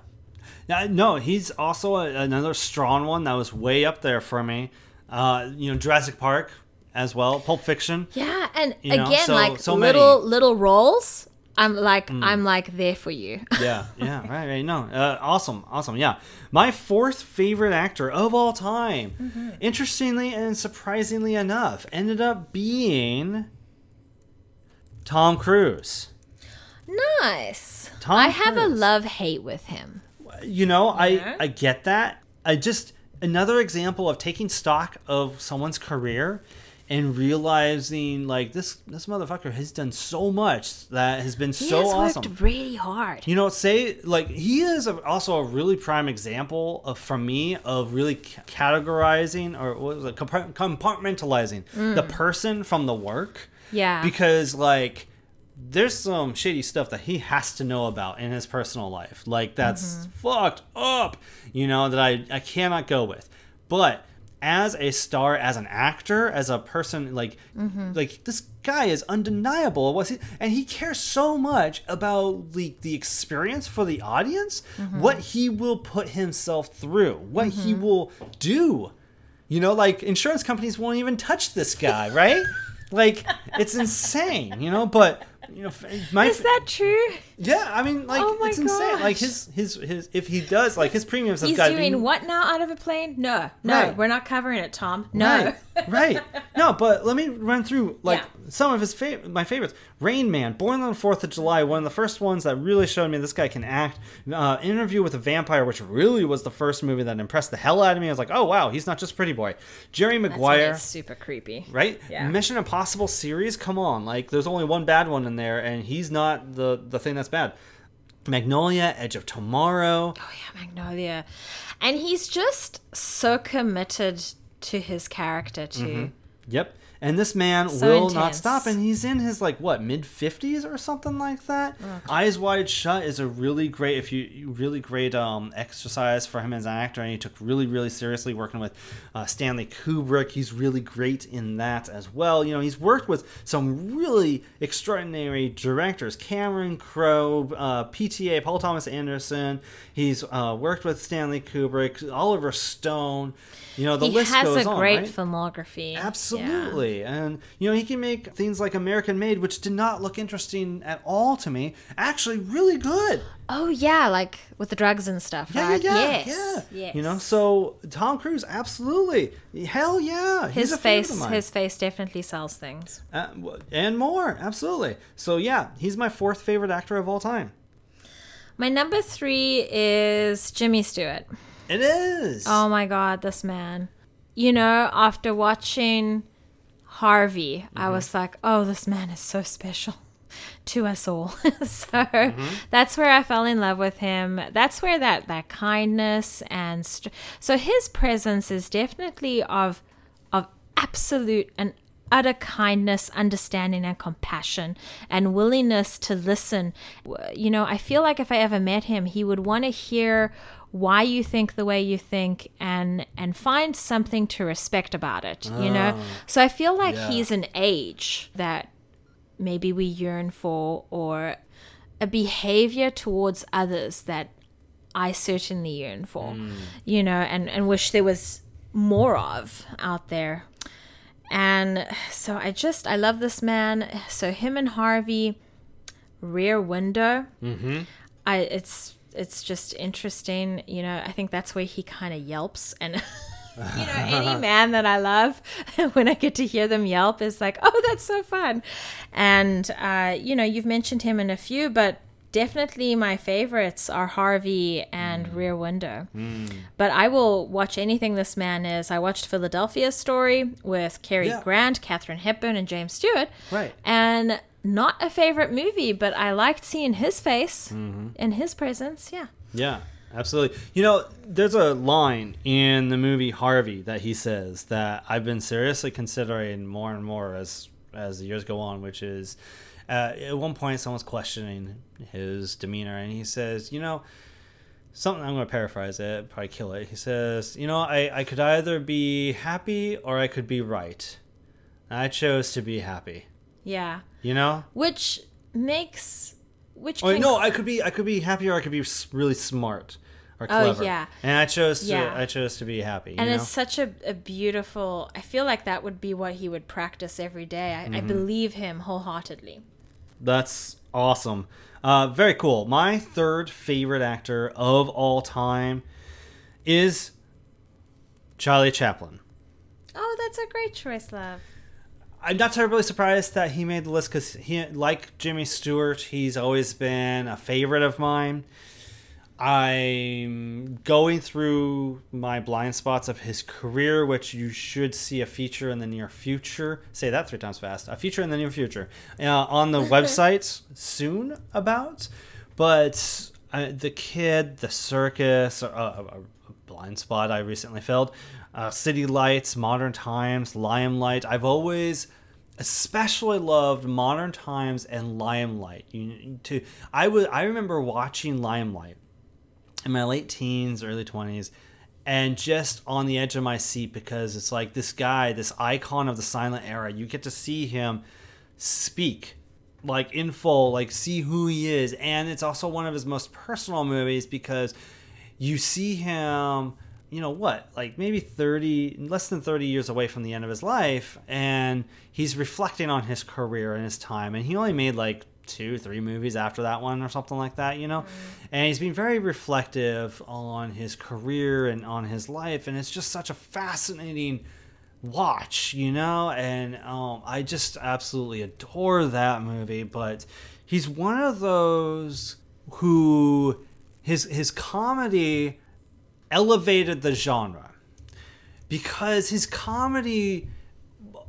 Yeah, no, he's also a, another strong one that was way up there for me. Uh, you know, Jurassic Park as well, Pulp Fiction. Yeah, and You know, again, so- like so many. little little roles. I'm like I'm like there for you. [LAUGHS] Yeah, yeah, right, right. No, uh, awesome, awesome. Yeah, my fourth favorite actor of all time, Mm-hmm. interestingly and surprisingly enough, ended up being Tom Cruise. nice. Tom I have a love hate with him. you know, Yeah. I I get that. I just another example of taking stock of someone's career and realizing like this this motherfucker has done so much that has been He so has awesome. worked really hard. You know, say like he is a, also a really prime example of from me of really ca- categorizing or what was it compart- compartmentalizing mm. the person from the work. Yeah. Because like there's some shady stuff that he has to know about in his personal life. Like that's mm-hmm. fucked up, you know, that I I cannot go with. But as a star, as an actor, as a person, like mm-hmm. like this guy is undeniable. Was he, and he cares so much about the the experience for the audience, mm-hmm. what he will put himself through, what he mm-hmm. will do. You know, like insurance companies won't even touch this guy, right? like it's insane, you know. But you know, my Is that true? Yeah, I mean, like Oh it's insane. Like his his his if he does like his premiums have He's got doing be what now out of a plane? No, no, Right. we're not covering it, Tom. No. Right, [LAUGHS] right. No, but let me run through like Yeah. some of his fav- my favorites. Rain Man, Born on the Fourth of July, one of the first ones that really showed me this guy can act. Uh, Interview with a Vampire, which really was the first movie that impressed the hell out of me. I was like, oh wow, he's not just pretty boy. Jerry Maguire. super creepy. Right? Yeah. Mission Impossible series, come on. Like there's only one bad one in there and he's not the the thing that's bad. Magnolia, Edge of Tomorrow. Oh yeah, Magnolia, and he's just so committed to his character too. Mm-hmm. Yep. And this man So will not stop. And he's in his, like, what, mid 50s or something like that? Eyes Wide Shut is a really great, if you, really great um, exercise for him as an actor. And he took really, really seriously working with uh, Stanley Kubrick. He's really great in that as well. You know, he's worked with some really extraordinary directors Cameron Crowe, uh, PTA, Paul Thomas Anderson. He's uh, worked with Stanley Kubrick, Oliver Stone. You know, the he list has goes a on. great right? filmography. Yeah. And, you know, he can make things like American Made, which did not look interesting at all to me, actually really good. Oh yeah, like with the drugs and stuff, Yeah, right? yeah, yeah. yes. yeah. Yes. You know, so Tom Cruise, absolutely. Hell yeah. He's his face, his face definitely sells things. Uh, and more, absolutely. So, yeah, he's my fourth favorite actor of all time. My number three is Jimmy Stewart. It is. Oh my god, this man. You know, after watching Harvey, I Mm-hmm. was like, oh, this man is so special to us all. [LAUGHS] so Mm-hmm. that's where I fell in love with him. That's where that that kindness and st- so his presence is definitely of of absolute and utter kindness, understanding, and compassion, and willingness to listen. You know, I feel like if I ever met him, he would want to hear why you think the way you think and and find something to respect about it you know? So i feel like he's an age that maybe we yearn for or a behavior towards others that i certainly yearn for you know and and wish there was more of out there. And so i just i love this man. So him and harvey rear window. Mm-hmm. i it's it's just interesting you know i think that's where he kind of yelps and [LAUGHS] you know any [LAUGHS] man that i love [LAUGHS] when i get to hear them yelp is like oh that's so fun. And uh, you know you've mentioned him in a few but definitely my favorites are harvey and rear window. But i will watch anything this man is. I watched philadelphia story with cary Yeah. grant katharine hepburn and james stewart. Right. and not a favorite movie but i liked seeing his face and his presence yeah Yeah, absolutely. You know, there's a line in the movie Harvey that he says that I've been seriously considering more and more as as the years go on, which is uh, at one point someone's questioning his demeanor, and he says, you know. Something I'm going to paraphrase it, probably kill it. He says, "You know, I, I could either be happy or I could be right. I chose to be happy. Yeah You know, which makes which Oh no, I could be I could be happy or I could be really smart or Oh, clever. yeah. And I chose to Yeah. I chose to be happy. and you it's such a, a beautiful i feel like that would be what he would practice every day i, Mm-hmm. I believe him wholeheartedly That's awesome. Uh, very cool. My third favorite actor of all time is Charlie Chaplin. oh that's a great choice love I'm not terribly surprised that he made the list because he, like Jimmy Stewart, he's always been a favorite of mine. I'm going through my blind spots of his career, which you should see a feature in the near future. Say that three times fast. A feature in the near future uh, on the [LAUGHS] website soon about. But uh, the kid, the circus, uh, a, a blind spot I recently filled. Uh, City Lights, Modern Times, Limelight. I've always especially loved Modern Times and Limelight. You, to I would I remember watching Limelight in my late teens, early 20s, and just on the edge of my seat because it's like this guy, this icon of the silent era, you get to see him speak like in full, like see who he is. And it's also one of his most personal movies because you see him, you know what, like maybe 30, less than 30 years away from the end of his life. And he's reflecting on his career and his time. And he only made like two, three movies after that one or something like that, you know? And he's been very reflective on his career and on his life. And it's just such a fascinating watch, you know? And um, I just absolutely adore that movie. But he's one of those who his his comedy elevated the genre because his comedy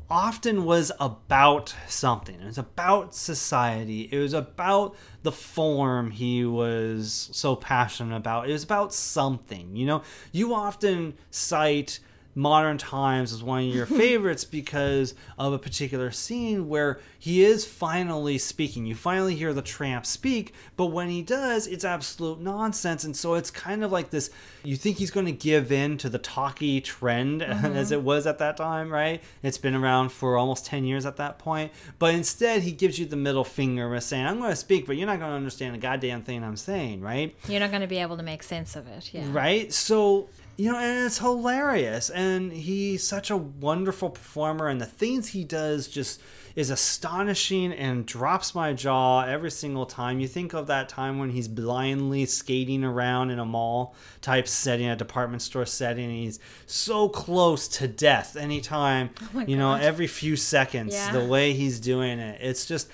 often was about something. It was about society. It was about the form he was so passionate about. It was about something. You know, you often cite modern times as one of your [LAUGHS] favorites because of a particular scene where he is finally speaking. You finally hear the tramp speak, but when he does, it's absolute nonsense. And so it's kind of like this you think he's going to give in to the talky trend [LAUGHS] Mhm. as it was at that time, right? It's been around for almost 10 years at that point. But instead, he gives you the middle finger by saying, I'm going to speak, but you're not going to understand a goddamn thing I'm saying, right? You're not going to be able to make sense of it. Yeah. Right? So, you know, and it's hilarious. And he's such a wonderful performer, and the things he does just is astonishing and drops my jaw every single time. You think of that time when he's blindly skating around in a mall type setting, a department store setting, and he's so close to death anytime, oh my you know, every few seconds, Yeah. the way he's doing it. It's just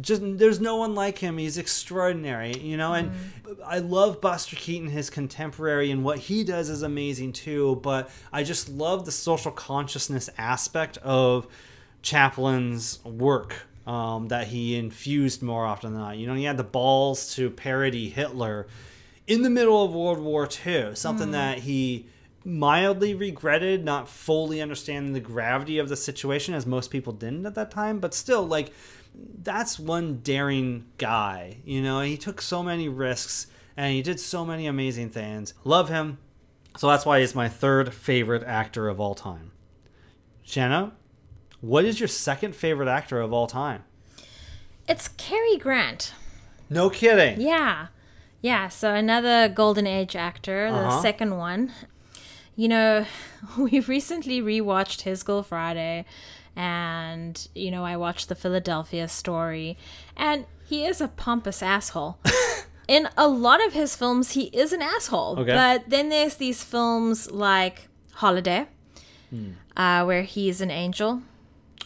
just there's no one like him. He's extraordinary, you know. And I love Buster Keaton, his contemporary, and what he does is amazing too. But I just love the social consciousness aspect of Chaplin's work um, that he infused more often than not. You know, he had the balls to parody Hitler in the middle of World War II, something Mm. that he mildly regretted, not fully understanding the gravity of the situation, as most people didn't at that time. But still, like, that's one daring guy. You know, he took so many risks and he did so many amazing things. Love him. So that's why he's my third favorite actor of all time. Shanna, what is your second favorite actor of all time? It's Cary Grant. No kidding. Yeah. Yeah. So another Golden Age actor, the Uh-huh. second one. You know, [LAUGHS] we've recently rewatched His Girl Friday and, you know, I watched the Philadelphia story and he is a pompous asshole. [LAUGHS] In a lot of his films, he is an asshole. Okay. But then there's these films like Holiday, Hmm. uh, where he's an angel.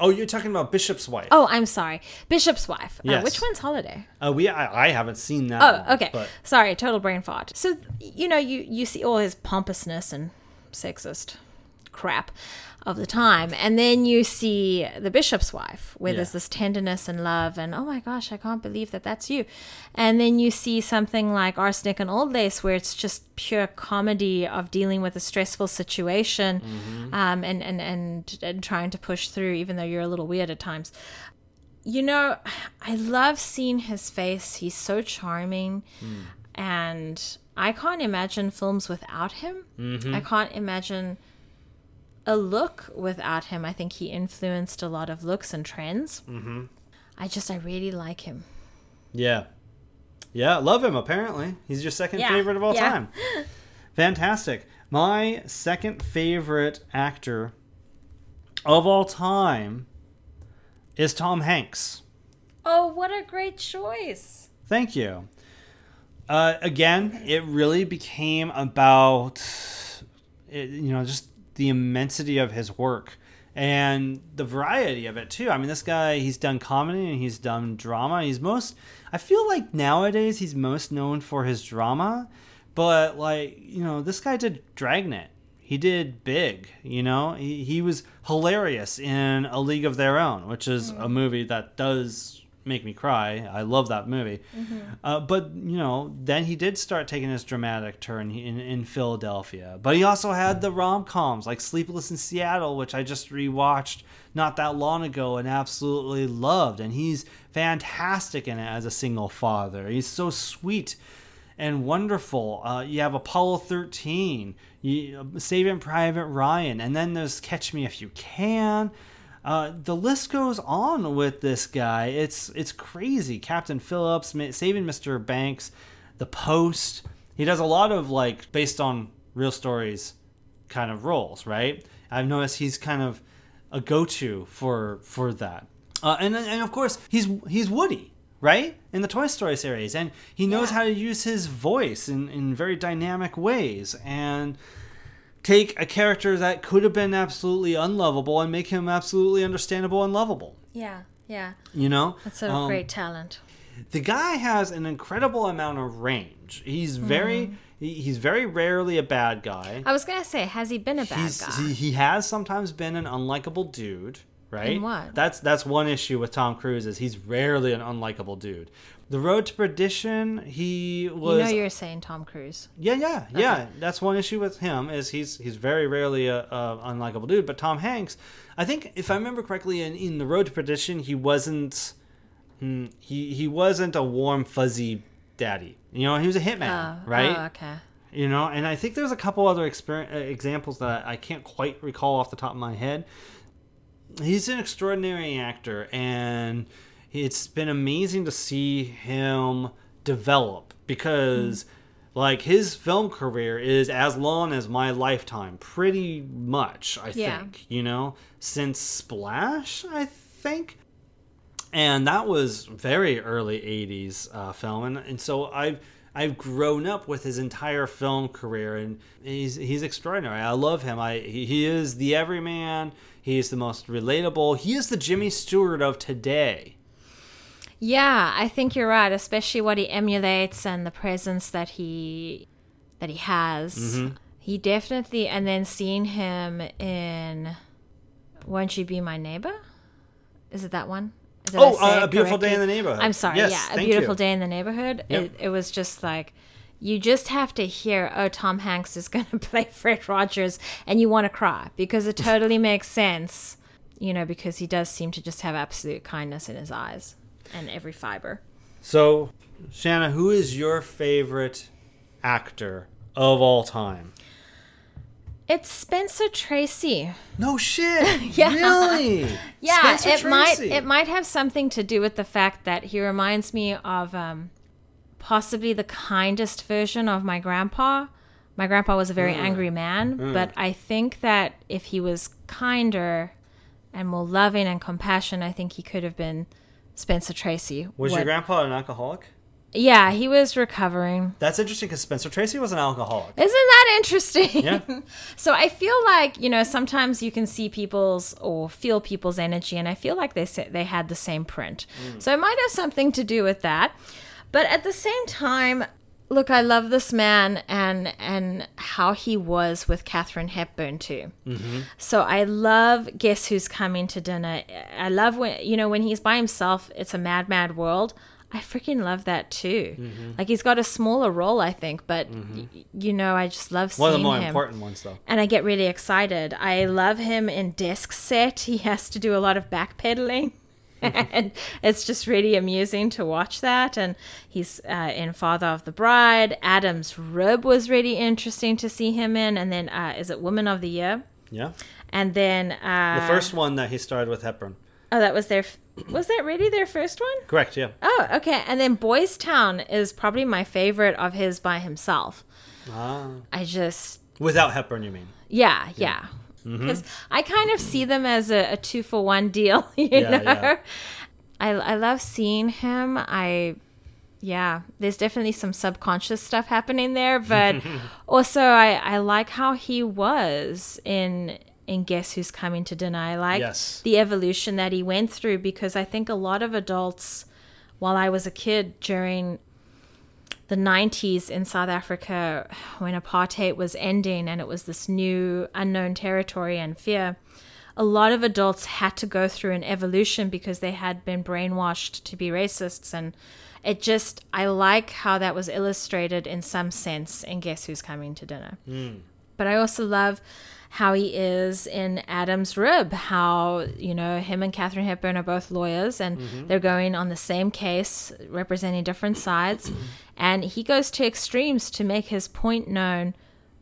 Oh, you're talking about Bishop's wife. Oh, I'm sorry. Bishop's wife. Uh, Yes. which one's Holiday? Uh, we I, I haven't seen that. Oh, one, okay. But Sorry, total brain fart. So you know, you you see all his pompousness and sexist crap of the time, and then you see the bishop's wife, where there's this tenderness and love, and oh my gosh, I can't believe that that's you. And then you see something like Arsenic and Old Lace, where it's just pure comedy of dealing with a stressful situation, um, and, and and and trying to push through, even though you're a little weird at times you know, I love seeing his face. He's so charming. And I can't imagine films without him. Mhm. I can't imagine a look without him. I think he influenced a lot of looks and trends. hmm I just, I really like him. Yeah. Yeah, love him apparently. He's your second Yeah, favorite of all yeah. time. [LAUGHS] Fantastic. My second favorite actor of all time is Tom Hanks. Oh, what a great choice. Thank you. Uh, again, it really became about, it, you know, just the immensity of his work and the variety of it too. I mean, this guy, he's done comedy and he's done drama. He's most, I feel like nowadays he's most known for his drama, but like you know, this guy did Dragnet. He did Big. You know, he, he was hilarious in A League of Their Own, which is hmm. a movie that does make me cry. I love that movie. Uh, but you know, then he did start taking his dramatic turn in, in Philadelphia. But he also had the rom coms like Sleepless in Seattle, which I just rewatched not that long ago and absolutely loved. And he's fantastic in it as a single father. He's so sweet and wonderful. Uh, you have Apollo 13, you, Saving Private Ryan, and then there's Catch Me If You Can. Uh, the list goes on with this guy. It's it's crazy. Captain Phillips, Saving Mr. Banks, The Post. He does a lot of like based on real stories kind of roles, right? I've noticed he's kind of a go-to for for that. Uh, and and of course he's he's Woody, right? In the Toy Story series, and he knows how to use his voice in in very dynamic ways and take a character that could have been absolutely unlovable and make him absolutely understandable and lovable. Yeah, yeah. You know, That's a Um, great talent. the guy has an incredible amount of range. He's very he, he's very rarely a bad guy. I was gonna say, has he been a bad He's, guy? he, he has sometimes been an unlikable dude, right? That's that's one issue with Tom Cruise is he's rarely an unlikable dude. The Road to Perdition, he was you know, you're saying Tom Cruise. yeah, yeah, yeah. That's one issue with him is he's he's very rarely a, a unlikable dude. But Tom Hanks, I think if I remember correctly, in, in the Road to Perdition, he wasn't hmm, he he wasn't a warm fuzzy daddy. You know, he was a hitman, Oh, right? Oh, okay. You know, and I think there's a couple other uh, examples that I can't quite recall off the top of my head. He's an extraordinary actor, and it's been amazing to see him develop because, like, his film career is as long as my lifetime, pretty much, I Yeah. think, you know, since Splash, I think. And that was very early 80s uh, film. And, and so i've i've grown up with his entire film career and he's he's extraordinary. I love him. I he, he is the everyman. He's the most relatable. He is the jimmy stewart of today Yeah, I think you're right, especially what he emulates and the presence that he that he has. Mm-hmm. He definitely and then seeing him in Won't You Be My Neighbor? Is it that one? Did Oh, uh, A Beautiful Day in the Neighborhood. I'm sorry, Yes, yeah, A Beautiful you. Day in the Neighborhood. Yep. It, it was just like you just have to hear, oh, Tom Hanks is [LAUGHS] going to play Fred Rogers, and you want to cry because it [LAUGHS] totally makes sense, you know, because he does seem to just have absolute kindness in his eyes and every fiber. so shanna who is your favorite actor of all time It's Spencer Tracy. no shit [LAUGHS] Yeah. really [LAUGHS] Yeah, Spencer it might it might have something to do with the fact that he reminds me of um, possibly the kindest version of my grandpa. My grandpa was a very angry man, but I think that if he was kinder and more loving and compassionate, I think he could have been Spencer Tracy. was your grandpa an alcoholic Yeah, he was recovering. that's interesting because spencer tracy was an alcoholic Isn't that interesting? yeah [LAUGHS] So I feel like you know sometimes you can see people's or feel people's energy, and I feel like they said they had the same print. Mm. So it might have something to do with that. But at the same time, look, I love this man and and how he was with Katharine Hepburn too. Mm-hmm. So I love Guess Who's Coming to Dinner. I love when you know when he's by himself. It's a mad, mad world. I freaking love that too. Mm-hmm. Like he's got a smaller role, I think, but y- mm-hmm. you know, I just love seeing him. one of the more him important ones though and I get really excited. I love him in Desk Set. He has to do a lot of backpedaling. [LAUGHS] and it's just really amusing to watch that. And he's uh, in Father of the Bride. Adam's Rib was really interesting to see him in. And then, uh, is it Woman of the Year? yeah And then, uh, the first one that he started with hepburn oh, that was their, f- was that really their first one? correct yeah Oh, okay. And then Boys Town is probably my favorite of his by himself. ah. I just, without hepburn you mean Yeah, yeah. Mm-hmm. Mm-hmm. Because I kind of see them as a, a two for one deal, [LAUGHS] you Yeah, know. yeah. I I love seeing him. I yeah, there's definitely some subconscious stuff happening there, but [LAUGHS] also I I like how he was in in Guess Who's Coming to Dinner. I like Yes. the evolution that he went through because I think a lot of adults, while I was a kid during the 90s in South Africa when apartheid was ending and it was this new unknown territory and fear. A lot of adults had to go through an evolution because they had been brainwashed to be racists and it just I like how that was illustrated in some sense in Guess Who's Coming to Dinner. Hmm. But I also love how he is in Adam's Rib, how, you know, him and Katharine Hepburn are both lawyers and they're going on the same case, representing different sides. and he goes to extremes to make his point known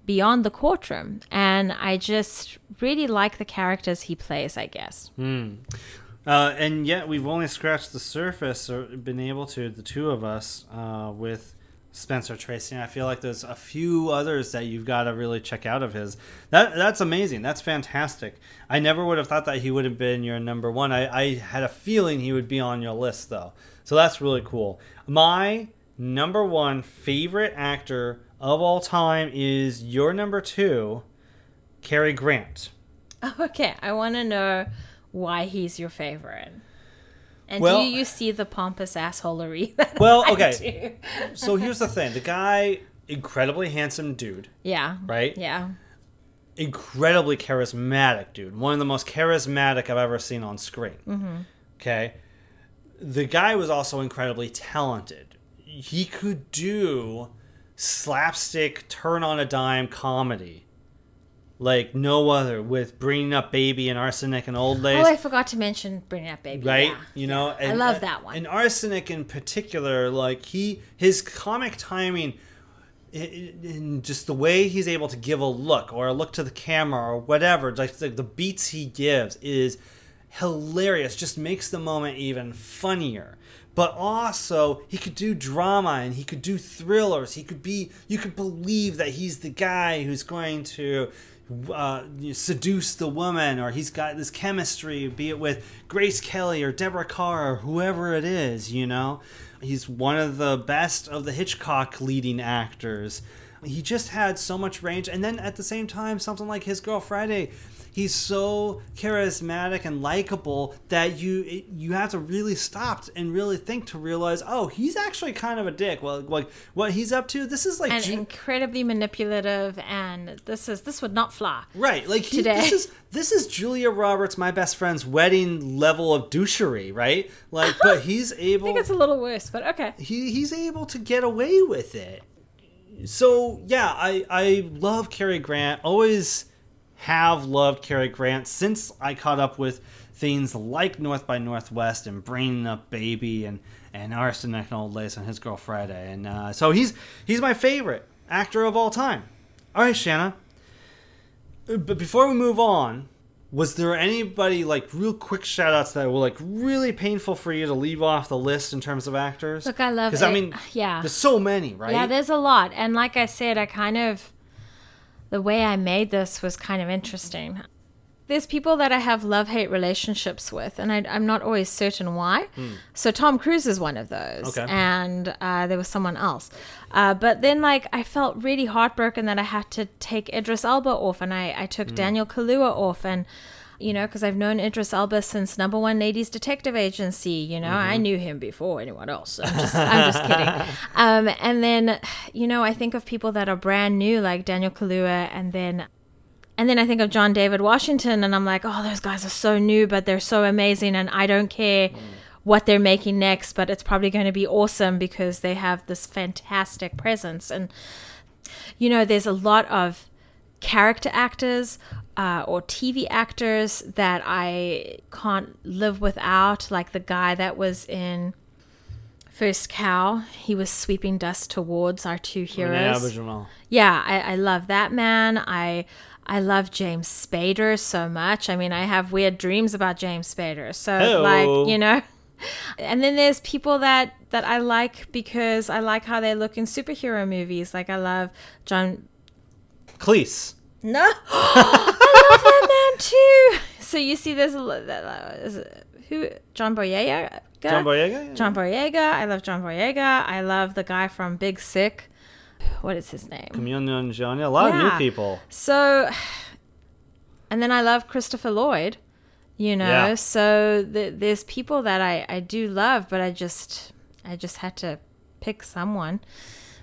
beyond the courtroom. And I just really like the characters he plays, I guess. Uh, and yet we've only scratched the surface or been able to, the two of us, uh, with Spencer Tracy. And I feel like there's a few others that you've got to really check out of his. That That's amazing. That's fantastic. I never would have thought that he would have been your number one. I, I had a feeling he would be on your list, though. So that's really cool. My number one favorite actor of all time is your number two, Cary Grant. [LAUGHS] Okay, I want to know why he's your favorite. And Well- do you see the pompous assholery? [LAUGHS] that Well, okay. so here's the thing the guy, incredibly handsome dude, Yeah. right? Yeah. Incredibly charismatic dude. One of the most charismatic I've ever seen on screen. Mm-hmm. Okay. The guy was also incredibly talented. He could do slapstick, turn on a dime comedy like no other with bringing up baby and arsenic and old oh, lace. Oh, I forgot to mention bringing up Baby. right Yeah. you know and, I love uh, that one. and arsenic in particular like he his comic timing and just the way he's able to give a look or a look to the camera or whatever like the, the beats he gives is hilarious just makes the moment even funnier but also he could do drama and he could do thrillers he could be you could believe that he's the guy who's going to uh, seduce the woman or he's got this chemistry be it with grace kelly or deborah kerr or whoever it is you know? He's one of the best of the hitchcock leading actors he just had so much range and then at the same time something like his girl friday he's so charismatic and likable that you you have to really stop and really think to realize oh he's actually kind of a dick well like what he's up to this is like And Ju- incredibly manipulative, and this is this would not fly. Right, like he, today. this is this is Julia Roberts, my best friend's wedding level of douchery, right? Like, but he's able. [LAUGHS] I think it's a little worse, but okay. he he's able to get away with it. So yeah, I I love Cary Grant. Always have loved Cary Grant since I caught up with things like North by Northwest and Bringing Up Baby and and Arsenic and Old Lace and His Girl Friday. And uh, so he's he's my favorite actor of all time. All right, Shanna. Uh, But before we move on, was there anybody like real quick shout outs that were like really painful for you to leave off the list in terms of actors? Look, I love Because I mean, Yeah. there's so many, right? Yeah, there's a lot. And like I said, I kind of, the way I made this was kind of interesting. There's people that I have love hate relationships with, and I, I'm not always certain why. So Tom Cruise is one of those. Okay. And uh, there was someone else. Uh, but then, like, I felt really heartbroken that I had to take Idris Elba off, and I, I took Daniel Kaluuya off, and you know, because I've known Idris Elba since Number One Ladies Detective Agency. You know, I knew him before anyone else. I'm just, I'm just kidding. [LAUGHS] Um, and then, you know, I think of people that are brand new, like Daniel Kaluuya, and then, and then I think of John David Washington, and I'm like, oh, those guys are so new, but they're so amazing, and I don't care what they're making next, but it's probably going to be awesome because they have this fantastic presence. And you know, there's a lot of character actors uh, or TV actors that I can't live without, like the guy that was in First Cow. He was sweeping dust towards our two heroes. Yeah, I, I love that man. I I love James Spader so much. I mean, I have weird dreams about James Spader. So Hey-o. like, you know. [LAUGHS] And then there's people that that I like because I like how they look in superhero movies. Like I love John Cleese. No. [GASPS] I love that man too. So you see there's a uh, who John Boyega? John Boyega? John Boyega. I love John Boyega. I love the guy from Big Sick. What is his name? Kumail Nanjiani. A lot of new people. So, [SIGHS] and then I love Christopher Lloyd, you know. Yeah. So th- there's people that I I do love, but I just I just had to pick someone.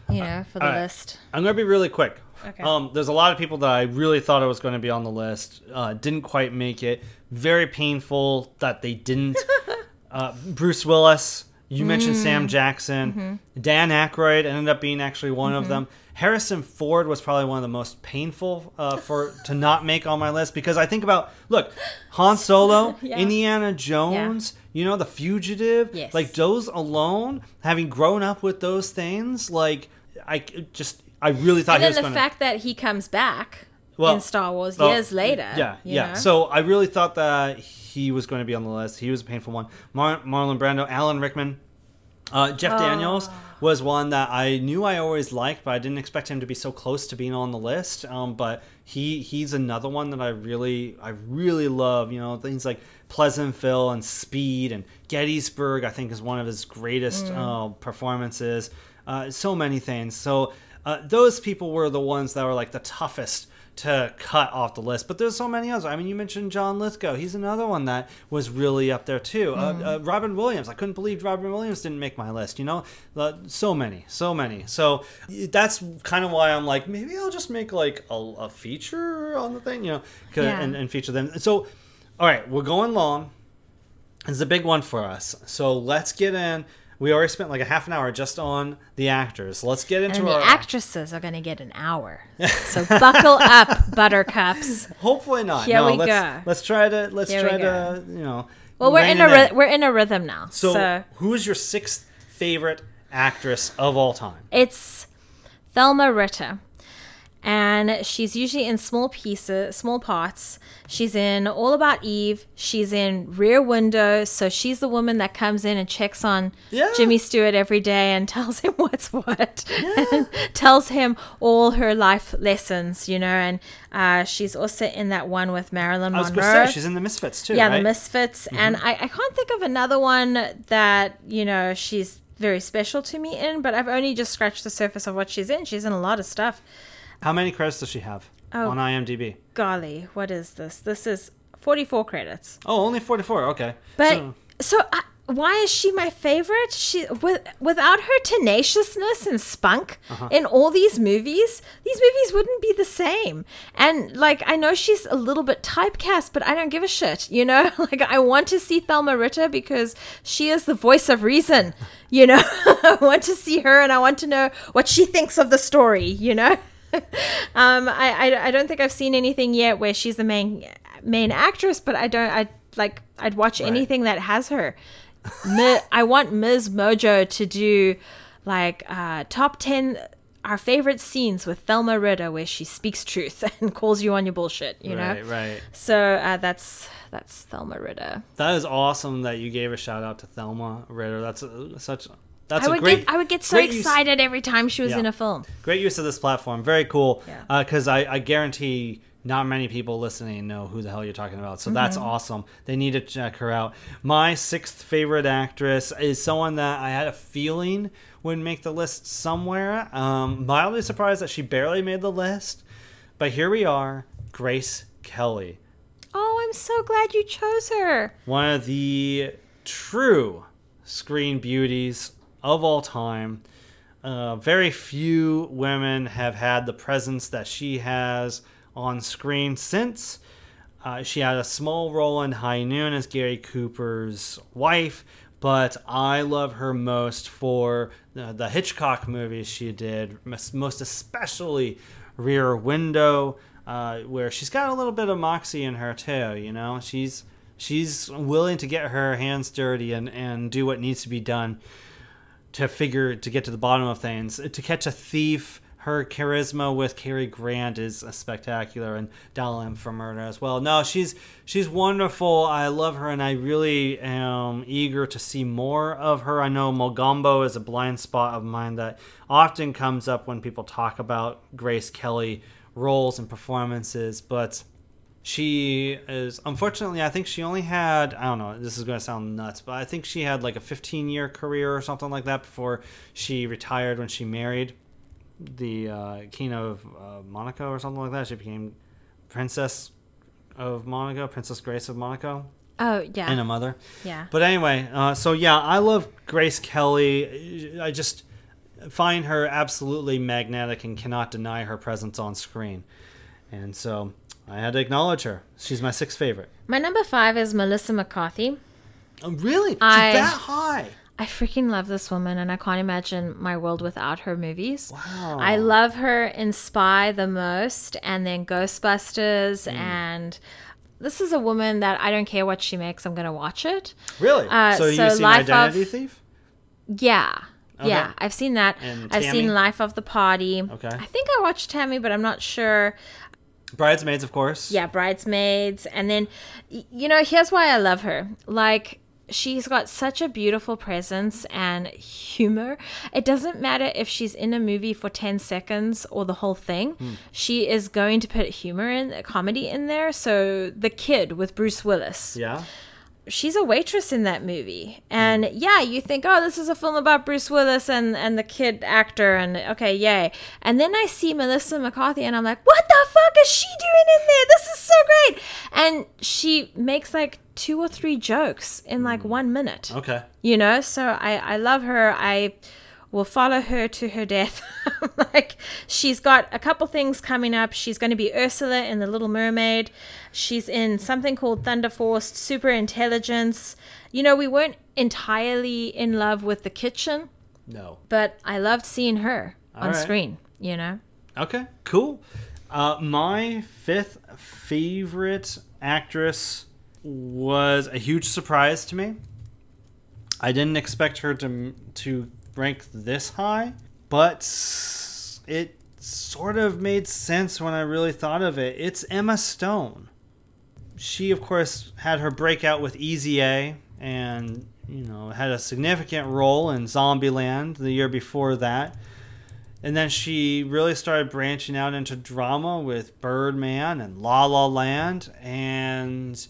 you know, for the right. list. I'm gonna be really quick. Okay. Um, there's a lot of people that I really thought it was going to be on the list. Uh, didn't quite make it. Very painful that they didn't. [LAUGHS] uh, Bruce Willis. You mentioned Mm. Sam Jackson. Mm-hmm. Dan Aykroyd ended up being actually one of them. Harrison Ford was probably one of the most painful uh, for to not make on my list because I think about look, Han [LAUGHS] Solo, Yeah. Indiana Jones, you know, The Fugitive, Yes. like those alone, having grown up with those things, like I just I really thought And he then was the going fact that he comes back Well, in Star Wars years later. Yeah, yeah. know? So I really thought that he was going to be on the list. He was a painful one. Mar- Marlon Brando, Alan Rickman, uh, Jeff Oh. Daniels was one that I knew I always liked, but I didn't expect him to be so close to being on the list. Um, but he he's another one that I really I really love. You know things like Pleasantville and Speed and Gettysburg. I think is one of his greatest uh, performances. Uh, so many things. So uh, those people were the ones that were like the toughest to cut off the list. But there's so many others. I mean, you mentioned John Lithgow. He's another one that was really up there too. Uh, uh, Robin Williams. I couldn't believe Robin Williams didn't make my list. You know, uh, so many, so many. So that's kind of why I'm like, maybe I'll just make like a, a feature on the thing, you know, Yeah. and, and feature them. So, all right, we're going long. It's a big one for us. So let's get in. We already spent like a half an hour just on the actors. Let's get into and the our actresses are going to get an hour. So buckle up, [LAUGHS] buttercups. Hopefully not. Here no, we let's, go. Let's try to let's Here try to you know. Well, we're in a ry- we're in a rhythm now. So, so who is your sixth favorite actress of all time? It's Thelma Ritter. And she's usually in small pieces, small parts. She's in All About Eve. She's in Rear Window. So she's the woman that comes in and checks on Yeah. Jimmy Stewart every day and [LAUGHS] tells him what's what. and [LAUGHS] tells him all her life lessons, you know. And uh, she's also in that one with Marilyn I was Monroe. going to say she's in the Misfits too. yeah, right? the Misfits. And Mm-hmm. I, I can't think of another one that, you know, she's very special to me in, but I've only just scratched the surface of what she's in. She's in a lot of stuff. How many credits does she have Oh. on IMDb? Golly, what is this? This is 44 credits. Oh, only forty-four. Okay, But So- so, why is she my favorite? She with, without her tenaciousness and spunk Uh-huh. in all these movies, these movies wouldn't be the same. And like I know she's a little bit typecast, but I don't give a shit, you know? [LAUGHS] Like I want to see Thelma Ritter because she is the voice of reason, you know? [LAUGHS] I want to see her and I want to know what she thinks of the story, you know? [LAUGHS] um I, I I don't think I've seen anything yet where she's the main main actress, but I don't I like I'd watch anything that has her. Mi- I want Ms. Mojo to do like uh, top 10 our favorite scenes with Thelma Ritter where she speaks truth [LAUGHS] and calls you on your bullshit, you right, know? right. So uh, that's that's Thelma Ritter. That is awesome that you gave a shout out to Thelma Ritter. That's a, such. That's I a would great. get I would get so great use- excited every time she was Yeah. in a film. Great use of this platform. Very cool. Yeah. Because I, I guarantee not many people listening know who the hell you're talking about. So that's Mm-hmm. awesome. They need to check her out. My sixth favorite actress is someone that I had a feeling would make the list somewhere. Um, mildly surprised that she barely made the list. But here we are Grace Kelly. Oh, I'm so glad you chose her. One of the true screen beauties of all time. Uh, very few women have had the presence that she has on screen since. Uh, she had a small role in High Noon as Gary Cooper's wife, but I love her most for the, Hitchcock movies she did, most most especially Rear Window, uh, where she's got a little bit of moxie in her too. You know, she's she's willing to get her hands dirty and, and do what needs to be done to figure to get to the bottom of things. To catch a thief, her charisma with Cary Grant is spectacular, and Dial M for Murder as well. No, she's she's wonderful. I love her, and I really am eager to see more of her. I know Mogambo is a blind spot of mine that often comes up when people talk about Grace Kelly roles and performances, but she is unfortunately i think she only had i don't know this is going to sound nuts but i think she had like a 15 year career or something like that before she retired when she married the uh, king of uh, monaco or something like that she became princess of monaco princess grace of monaco Oh, yeah. and a mother yeah. but anyway, uh, so yeah, I love Grace Kelly. I just find her absolutely magnetic and cannot deny her presence on screen. And so I had to acknowledge her. She's my sixth favorite. My number five is Melissa McCarthy. Oh, really? She's I- that high. I freaking love this woman, and I can't imagine my world without her movies. Wow. I love her in Spy the most, and then Ghostbusters, and this is a woman that I don't care what she makes, I'm gonna watch it. Really? Uh, so, so you've seen Life Identity of- Thief? Yeah. Okay. Yeah, I've seen that. I've seen Life of the Party. Okay. I think I watched Tammy, but I'm not sure. Bridesmaids, of course. Yeah, Bridesmaids. And then, you know, here's why I love her. Like, she's got such a beautiful presence and humor. It doesn't matter if she's in a movie for 10 seconds or the whole thing. Hmm. She is going to put humor in, comedy in there. So, The Kid with Bruce Willis Yeah. She's a waitress in that movie. Hmm. And yeah, you think, oh, this is a film about Bruce Willis and, and the kid actor, and okay, yay. And then I see Melissa McCarthy, and I'm like, what the fuck is she doing in there? This is so great. And she makes like two or three jokes in like hmm. one minute. Okay. You know, so I, I love her. I will follow her to her death. [LAUGHS] like she's got a couple things coming up. She's going to be Ursula in The Little Mermaid. She's in something called Thunder Force, Super Intelligence. You know, we weren't entirely in love with the kitchen, No. but I loved seeing her on right. screen, you know. Okay, cool. Uh, my fifth favorite actress was a huge surprise to me. I didn't expect her to to rank this high, but it sort of made sense when I really thought of it. It's Emma Stone. She, of course, had her breakout with Easy A, and you know had a significant role in Zombieland the year before that. And then she really started branching out into drama with Birdman and La La Land. And,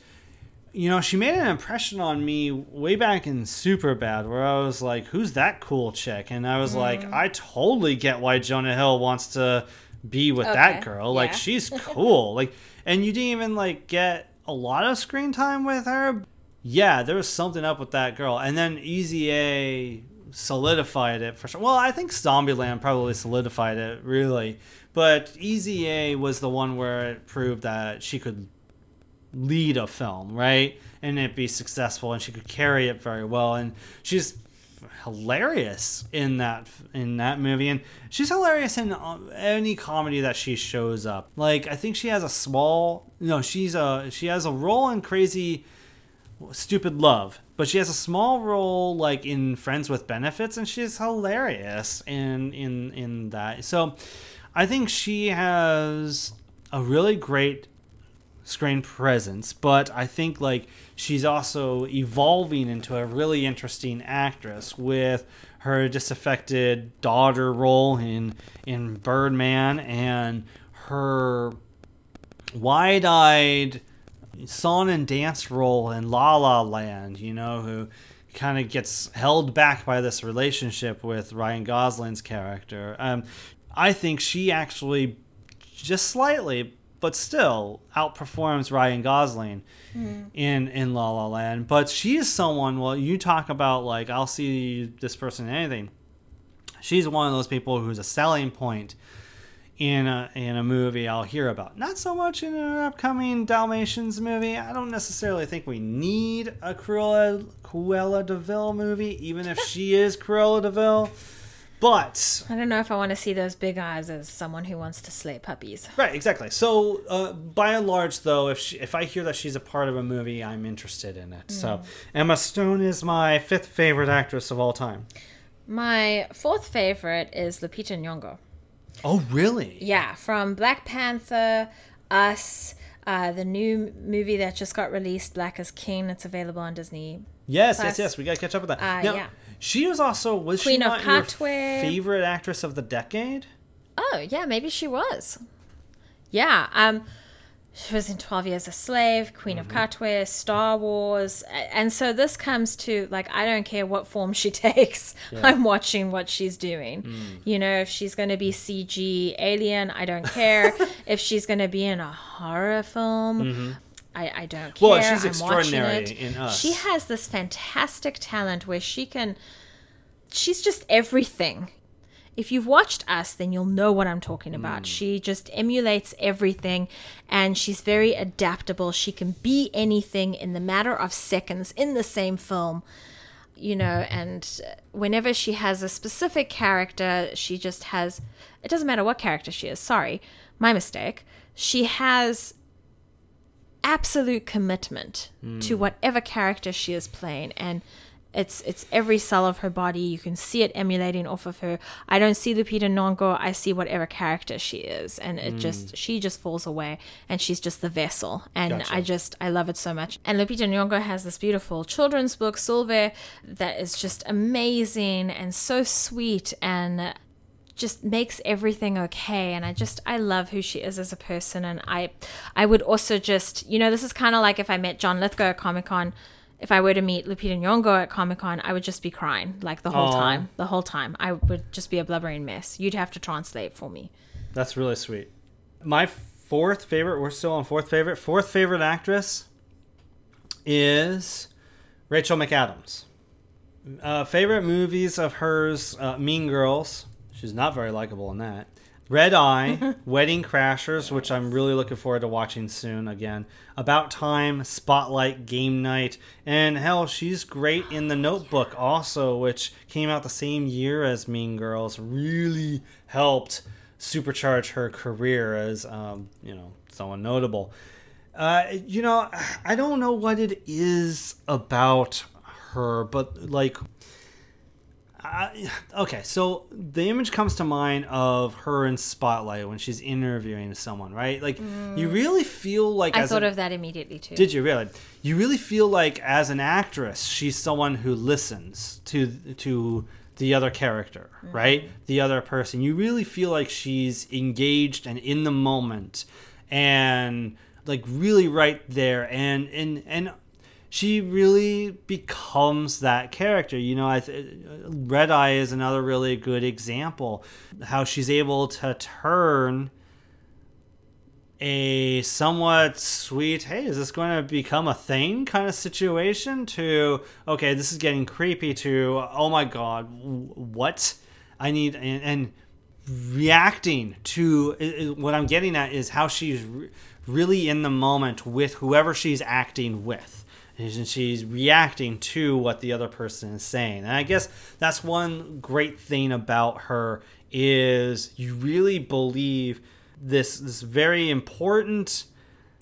you know, she made an impression on me way back in Superbad where I was like, who's that cool chick? And I was like, mm. I totally get why Jonah Hill wants to be with that Okay, girl. Like, yeah. she's [LAUGHS] cool. like, and you didn't even, like, get a lot of screen time with her. Yeah, there was something up with that girl. And then Easy A solidified it for sure. Well, I think Zombieland probably solidified it really, but Easy A was the one where it proved that she could lead a film, right, and it be successful, and she could carry it very well, and she's hilarious in that in that movie, and she's hilarious in uh, any comedy that she shows up. Like I think she has a small, no, she's a she has a role in Crazy Stupid Love, but she has a small role like in Friends with Benefits, and she's hilarious in in in that. So, I think she has a really great screen presence, but I think like she's also evolving into a really interesting actress with her disaffected daughter role in in Birdman and her wide-eyed song and dance role in La La Land, you know, who kind of gets held back by this relationship with Ryan Gosling's character. Um, I think she actually, just slightly, but still outperforms Ryan Gosling hmm. in in La La Land. But she is someone. Well, you talk about like I'll see this person in anything. She's one of those people who's a selling point in a in a movie I'll hear about. Not so much in an upcoming Dalmatians movie. I don't necessarily think we need a Cruella Cruella de Vil movie, even if she is Cruella de Vil. But I don't know if I want to see those big eyes as someone who wants to slay puppies. right, exactly. So uh, by and large, though, if she, if I hear that she's a part of a movie, I'm interested in it. So Emma Stone is my fifth favorite actress of all time. My fourth favorite is Lupita Nyong'o. Oh, really? Yeah, from Black Panther, Us, uh, the new movie that just got released, Black Is King. It's available on Disney. Yes, Plus- yes, yes. We gotta catch up with that. Uh, Now, yeah. She was also was Queen she not your favorite actress of the decade? Oh, yeah, maybe she was. Yeah, um, she was in 12 Years a Slave, Queen of mm-hmm. Katwe, Star Wars. And so this comes to, like, I don't care what form she [LAUGHS] takes. I'm watching what she's doing. Mm. You know, if she's going to be CG alien, I don't care. [LAUGHS] if she's going to be in a horror film, mm-hmm. I, I don't care. Well, she's I'm extraordinary it. in Us. She has this fantastic talent where she can, she's just everything if you've watched Us, then you'll know what I'm talking about. Hmm. She just emulates everything and she's very adaptable. She can be anything in the matter of seconds in the same film, you know, hmm. and whenever she has a specific character, she just has it doesn't matter what character she is. Sorry, my mistake. She has absolute commitment to hmm. whatever character she is playing. And it's it's every cell of her body. You can see it emulating off of her. I don't see lupita nyong'o. I see whatever character she is. And it hmm. just she just falls away. And she's just the vessel. And i just i love it so much. And lupita nyong'o has this beautiful children's book Sulwe that is just amazing and so sweet. And just makes everything okay and i just i love who she is as a person and i i would also just you know this is kind of like if i met john lithgow at comic-con if i were to meet lupita nyong'o at comic-con i would just be crying like the whole Aw. time the whole time i would just be a blubbering mess you'd have to translate for me That's really sweet. My fourth favorite, we're still on fourth favorite. Fourth favorite actress is Rachel McAdams. Uh, favorite movies of hers uh, Mean Girls. She's not very likable in that. Red Eye, [LAUGHS] Wedding Crashers, which I'm really looking forward to watching soon again. About Time, Spotlight, Game Night, and hell, she's great in The Notebook also, which came out the same year as Mean Girls. Really helped supercharge her career as, um, you know, someone notable. Uh, you know, I don't know what it is about her, but like I, okay, so the image comes to mind of her in Spotlight when she's interviewing someone, right? Like you mm. really feel like i thought a- of that immediately too did you really? You really feel like as an actress, she's someone who listens to to the other character, mm-hmm. right? The other person. You really feel like she's engaged and in the moment and like really right there and and and she really becomes that character. You know, I th- Red Eye is another really good example how she's able to turn a somewhat sweet, hey, is this going to become a thing kind of situation to, okay, this is getting creepy to, oh my god, what? I need, and, and reacting to what I'm getting at is how she's re- really in the moment with whoever she's acting with. And she's reacting to what the other person is saying. And I guess that's one great thing about her is you really believe this this very important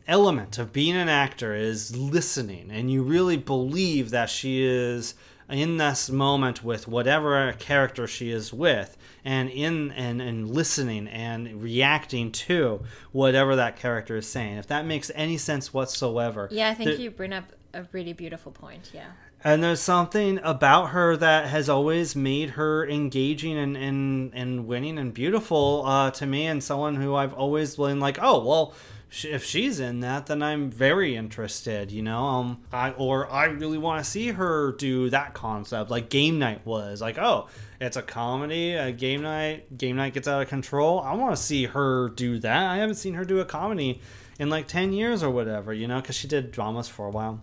element of being an actor is listening. And you really believe that she is in this moment with whatever character she is with and in and, and listening and reacting to whatever that character is saying. If that makes any sense whatsoever. Yeah i think you bring up a really beautiful point yeah and there's something about her that has always made her engaging and, and, and winning and beautiful uh, to me, and someone who I've always been like, oh, well, if she's in that, then I'm very interested, you know? Um, I, or I really want to see her do that concept, like Game Night was. Like, oh, it's a comedy, a game night, game night gets out of control. I want to see her do that. I haven't seen her do a comedy in like 10 years or whatever, you know, because she did dramas for a while.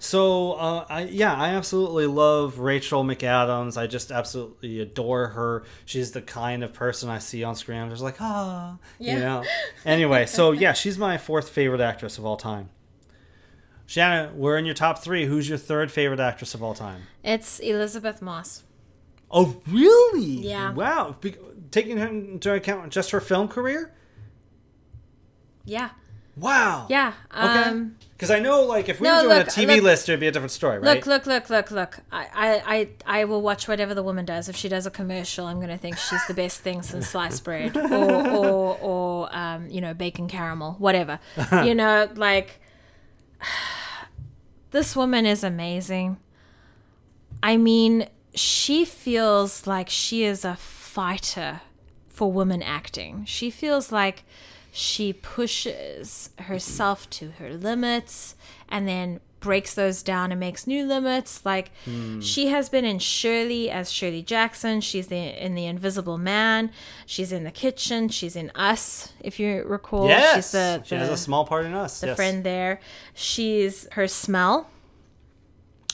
So, uh, I, yeah, I absolutely love Rachel McAdams. I just absolutely adore her. She's the kind of person I see on screen. I'm just like, ah, you know. Anyway, so [LAUGHS] yeah, she's my fourth favorite actress of all time. Shanna, we're in your top three. Who's your third favorite actress of all time? it's elisabeth moss Oh, really? Yeah. Wow. Be- taking into account just her film career? yeah Wow. yeah Okay. Because I know, like, if we No, were doing look, a TV look- list, it'd be a different story, right? Look, look, look, look, look. I, I, I, I will watch whatever the woman does. If she does a commercial, I'm going to think she's the best thing since [LAUGHS] sliced bread or, or, or um, you know, bacon caramel, whatever. [LAUGHS] you know, like, [SIGHS] this woman is amazing. I mean, she feels like she is a fighter for women acting. She feels like she pushes herself mm-hmm. to her limits and then breaks those down and makes new limits. Like hmm. she has been in Shirley as Shirley Jackson. She's the, in The Invisible Man. She's in The Kitchen. She's in Us, if you recall. yes. She's the, she has a small part in us. the yes. friend there. She's her smell.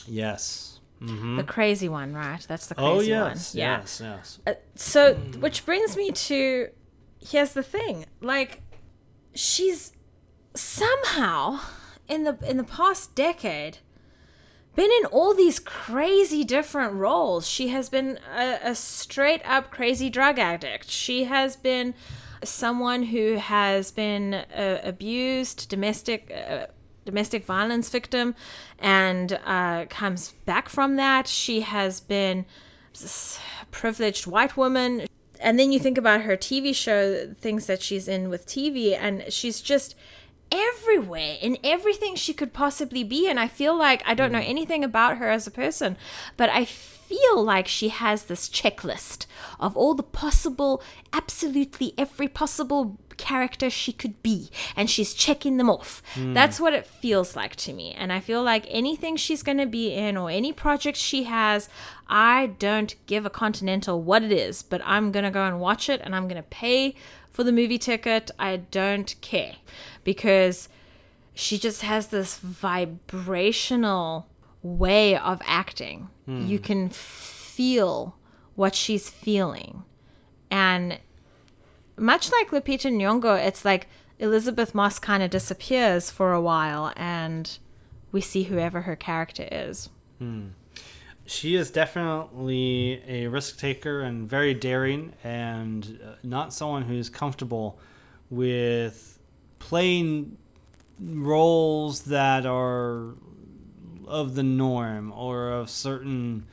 Yes. Mm-hmm. the crazy one, right? That's the oh, crazy Oh one. yes, Yeah. yes, yes. Uh, so, hmm. which brings me to here's the thing: like, she's somehow in the in the past decade been in all these crazy different roles. She has been a, a straight up crazy drug addict. She has been someone who has been uh, abused, domestic. Uh, domestic violence victim and uh, comes back from that she has been privileged white woman and then you think about her tv show things that she's in with tv and she's just everywhere in everything she could possibly be and i feel like i don't know mm. anything about her as a person but i feel like she has this checklist of all the possible absolutely every possible character she could be and she's checking them off. Mm. That's what it feels like to me and i feel like anything she's going to be in or any project she has i don't give a continental what it is but i'm going to go and watch it and i'm going to pay for the movie ticket i don't care because she just has this vibrational way of acting. Hmm. You can feel what she's feeling. And much like Lupita Nyong'o, it's like Elisabeth Moss kind of disappears for a while and we see whoever her character is. Hmm. She is definitely a risk taker and very daring, and uh, not someone who's comfortable with playing roles that are of the norm or of certain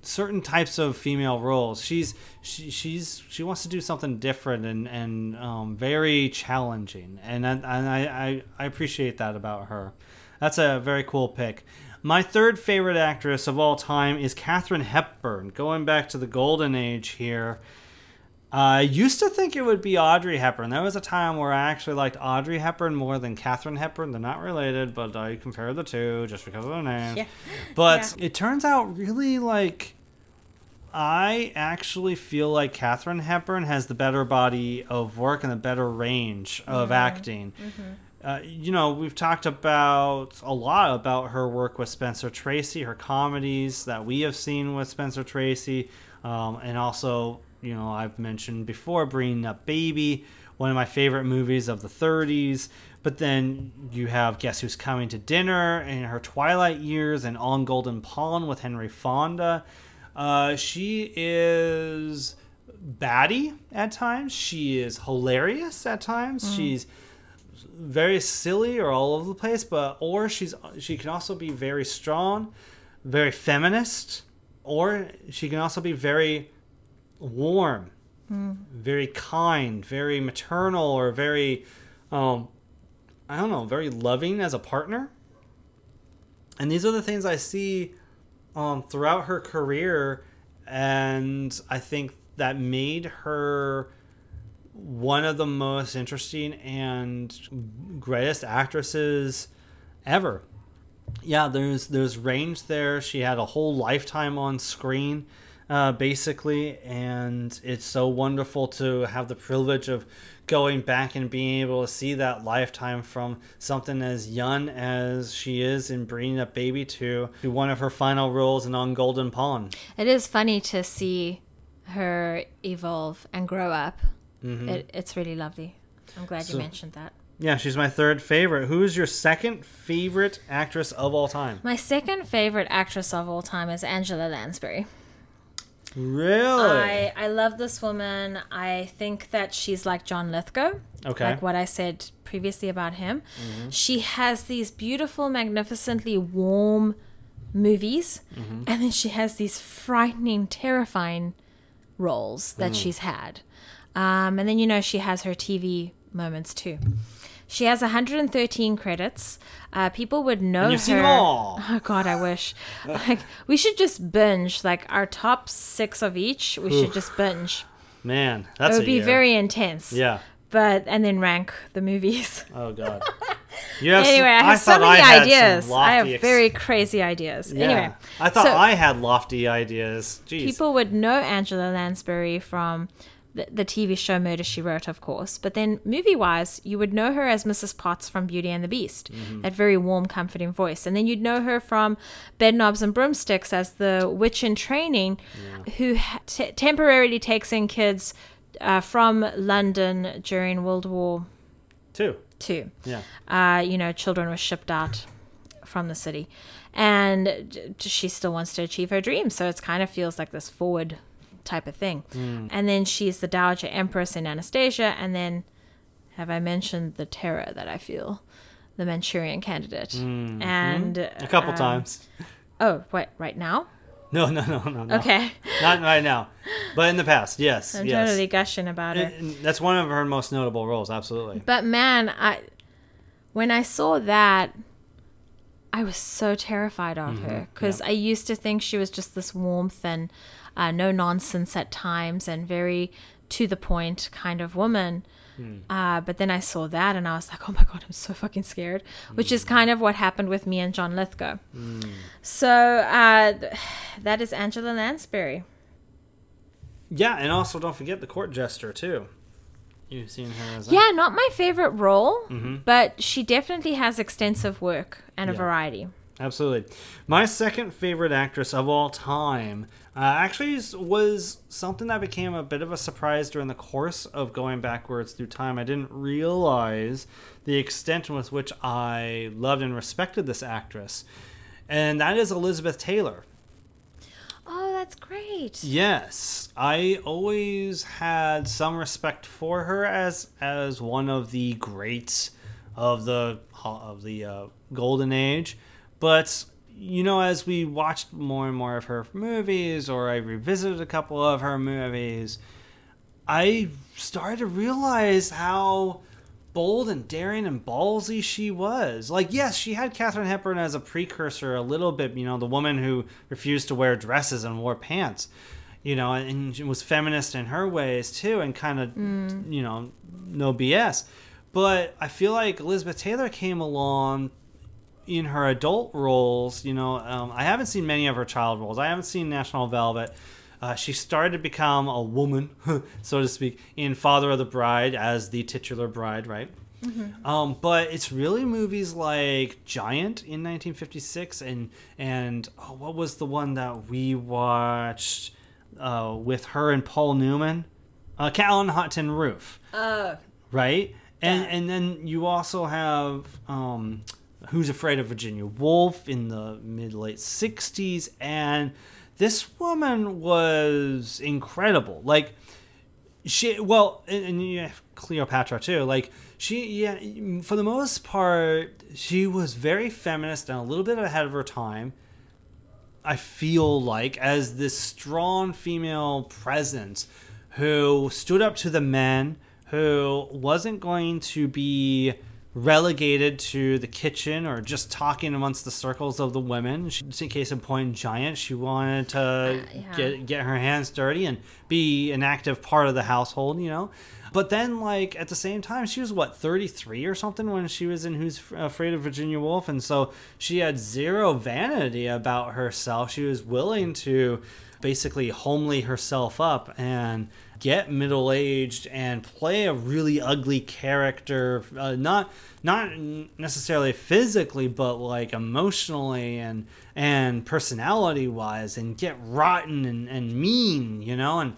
certain types of female roles. She's she, she's she wants to do something different and and um, very challenging, and I, and I, I I appreciate that about her. That's a very cool pick. My third favorite actress of all time is Katharine Hepburn. Going back to the golden age here. I used to think it would be Audrey Hepburn. There was a time where I actually liked Audrey Hepburn more than Katharine Hepburn. They're not related, but I compare the two just because of their names. Yeah. But it turns out really like I actually feel like Katharine Hepburn has the better body of work and the better range of mm-hmm. acting. Mm-hmm. Uh, you know, we've talked about a lot about her work with Spencer Tracy, her comedies that we have seen with Spencer Tracy, um, and also, you know, I've mentioned before Bringing Up Baby, one of my favorite movies of the 30s. But then you have Guess Who's Coming to Dinner and her Twilight years and On Golden Pond with Henry Fonda. Uh, she is batty at times. She is hilarious at times. She's very silly or all over the place, but or she's she can also be very strong, very feminist, or she can also be very warm, very kind, very maternal, or very um, I don't know, very loving as a partner. And these are the things I see um, throughout her career, and I think that made her one of the most interesting and greatest actresses ever. Yeah, there's there's range there. She had a whole lifetime on screen, uh, basically, and it's so wonderful to have the privilege of going back and being able to see that lifetime from something as young as she is in bringing up baby to, to one of her final roles in On Golden Pond. It is funny to see her evolve and grow up. Mm-hmm. It, it's really lovely. I'm glad So- you mentioned that. Yeah, she's my third favorite. Who is your second favorite actress of all time? My second favorite actress of all time is Angela Lansbury. Really? I, I love this woman. I think that she's like John Lithgow. Okay. Like what I said previously about him. Mm-hmm. She has these beautiful, magnificently warm movies, mm-hmm. and then she has these frightening, terrifying roles that mm. she's had. Um, and then, you know, she has her TV moments too. She has 113 credits. Uh, people would know her. seen them all. [LAUGHS] Oh God, I wish. Like we should just binge like our top six of each. We should just binge. Man, that's it would be year. very intense. Yeah. But and then rank the movies. [LAUGHS] Oh God. [LAUGHS] You have anyway, I have so many some ideas. I have very crazy ideas. Yeah. Anyway, I thought so I had lofty ideas. Jeez. people would know Angela Lansbury from the, the TV show Murder She Wrote, of course. But then movie wise, you would know her as Mrs. Potts from Beauty and the Beast, that very warm, comforting voice. And then you'd know her from Bed Knobs and Broomsticks as the witch in training who t- temporarily takes in kids uh, from London during World War Two. Two. Yeah. Uh, you know, children were shipped out from the city. And she still wants to achieve her dreams. So it kind of feels like this forward type of thing. And then she's the Dowager Empress in Anastasia. And then, have I mentioned the terror that I feel? The Manchurian candidate. And A couple um, times. Oh, wait, right now? No, no, no, no, no. Okay. Not right now, but in the past, yes, I'm yes. totally gushing about her. And that's one of her most notable roles. Absolutely. But man, I when I saw that, I was so terrified of Mm-hmm. her because I used to think she was just this warmth and uh, no nonsense at times and very to the point kind of woman. Hmm. Uh, but then I saw that and I was like, oh my god, I'm so fucking scared. Which Hmm. is kind of what happened with me and John Lithgow. So uh, th- [SIGHS] that is Angela Lansbury. Yeah, and also don't forget the court jester too. You've seen her as? Yeah, not my favorite role, but she definitely has extensive work and a Yeah. variety. Absolutely. My second favorite actress of all time uh, actually was something that became a bit of a surprise during the course of going backwards through time. I didn't realize the extent with which I loved and respected this actress, and that is Elizabeth Taylor. Oh, that's great. Yes, I always had some respect for her as as one of the greats of the of the uh, golden age, but you know, as we watched more and more of her movies, or I revisited a couple of her movies, I started to realize how bold and daring and ballsy she was. Like, yes, she had Katharine Hepburn as a precursor a little bit, you know, the woman who refused to wear dresses and wore pants, you know, and was feminist in her ways too, and kind of, mm. you know, no BS. But I feel like Elizabeth Taylor came along in her adult roles, you know, um, I haven't seen many of her child roles. I haven't seen National Velvet. Uh, she started to become a woman, [LAUGHS] so to speak, in Father of the Bride as the titular bride, right? Um, but it's really movies like Giant in 1956 and and oh, what was the one that we watched uh, with her and Paul Newman? Uh, Cat on Hot Tin Roof right? And and then you also have um, Who's Afraid of Virginia Woolf in the mid late '60s, and this woman was incredible. Like she, well, and, and have Cleopatra too. Like she, yeah, for the most part, she was very feminist and a little bit ahead of her time. I feel like as this strong female presence who stood up to the men, who wasn't going to be relegated to the kitchen or just talking amongst the circles of the women. She, in case in point, Giant, she wanted to uh, yeah. get get her hands dirty and be an active part of the household, you know. But then, like at the same time, she was what thirty three or something when she was in Who's Afraid of Virginia Woolf, and so she had zero vanity about herself. She was willing to basically homely herself up and get middle aged and play a really ugly character, uh, not not necessarily physically, but like emotionally and and personality wise, and get rotten and, and mean, you know. And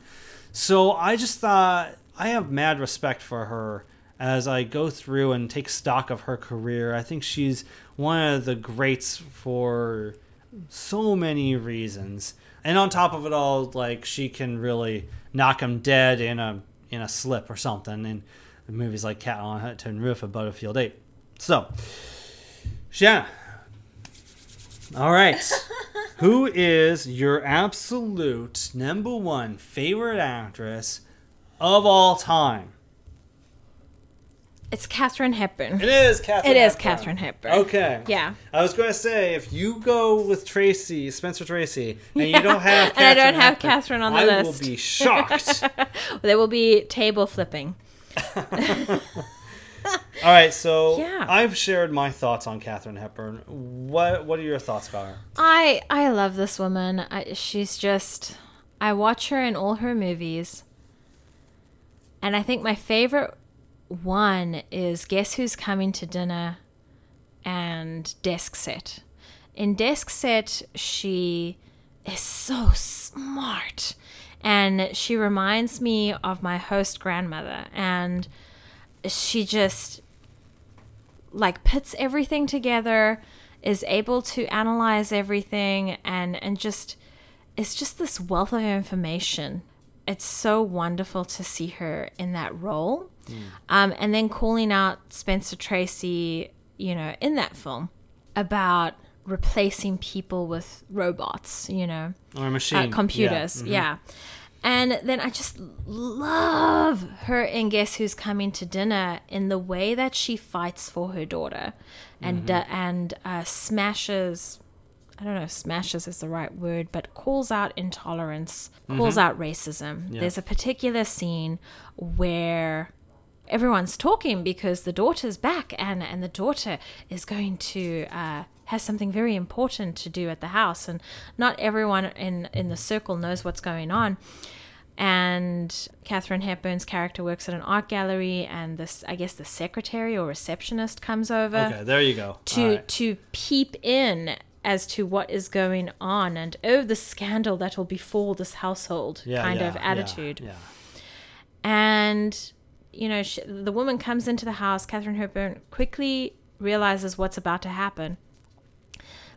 so I just thought I have mad respect for her as I go through and take stock of her career. I think she's one of the greats for so many reasons. And on top of it all, like she can really knock him dead in a in a slip or something in movies like Cat on a Tin Roof and Butterfield 8. So, yeah. All right. [LAUGHS] Who is your absolute number one favorite actress of all time? It's Katharine Hepburn. It is Katharine It is Hepburn. Katharine Hepburn. Okay. Yeah. I was going to say if you go with Tracy, Spencer Tracy, and you don't have [LAUGHS] And I don't Katharine have Hepburn, Katharine on the I list. I will be shocked. [LAUGHS] There will be table flipping. [LAUGHS] All right, so Yeah. I've shared my thoughts on Katharine Hepburn. What What are your thoughts about her? I I love this woman. I, she's just I watch her in all her movies, And I think my favorite one is Guess Who's Coming to Dinner and Desk Set. In Desk Set, she is so smart. And she reminds me of my host grandmother. And she just like puts everything together, is able to analyze everything, and, and just it's just this wealth of information. It's so wonderful to see her in that role. Um, and then calling out Spencer Tracy, you know, in that film about replacing people with robots, you know, Or a machine. uh, Yeah. computers. Mhm. Yeah. And then I just love her in Guess Who's Coming to Dinner in the way that she fights for her daughter and, Mm-hmm. uh, and uh, smashes. I don't know if smashes is the right word, but calls out intolerance, calls out racism. Mm-hmm. Yeah. There's a particular scene where everyone's talking because the daughter's back and and the daughter is going to uh, has something very important to do at the house and not everyone in in the circle knows what's going on and Katharine Hepburn's character works at an art gallery and this I guess the secretary or receptionist comes over Okay, there you go. to right. to peep in as to what is going on and oh the scandal that will befall this household Yeah, kind yeah, of attitude Yeah. and you know sh the woman comes into the house katharine hepburn quickly realizes what's about to happen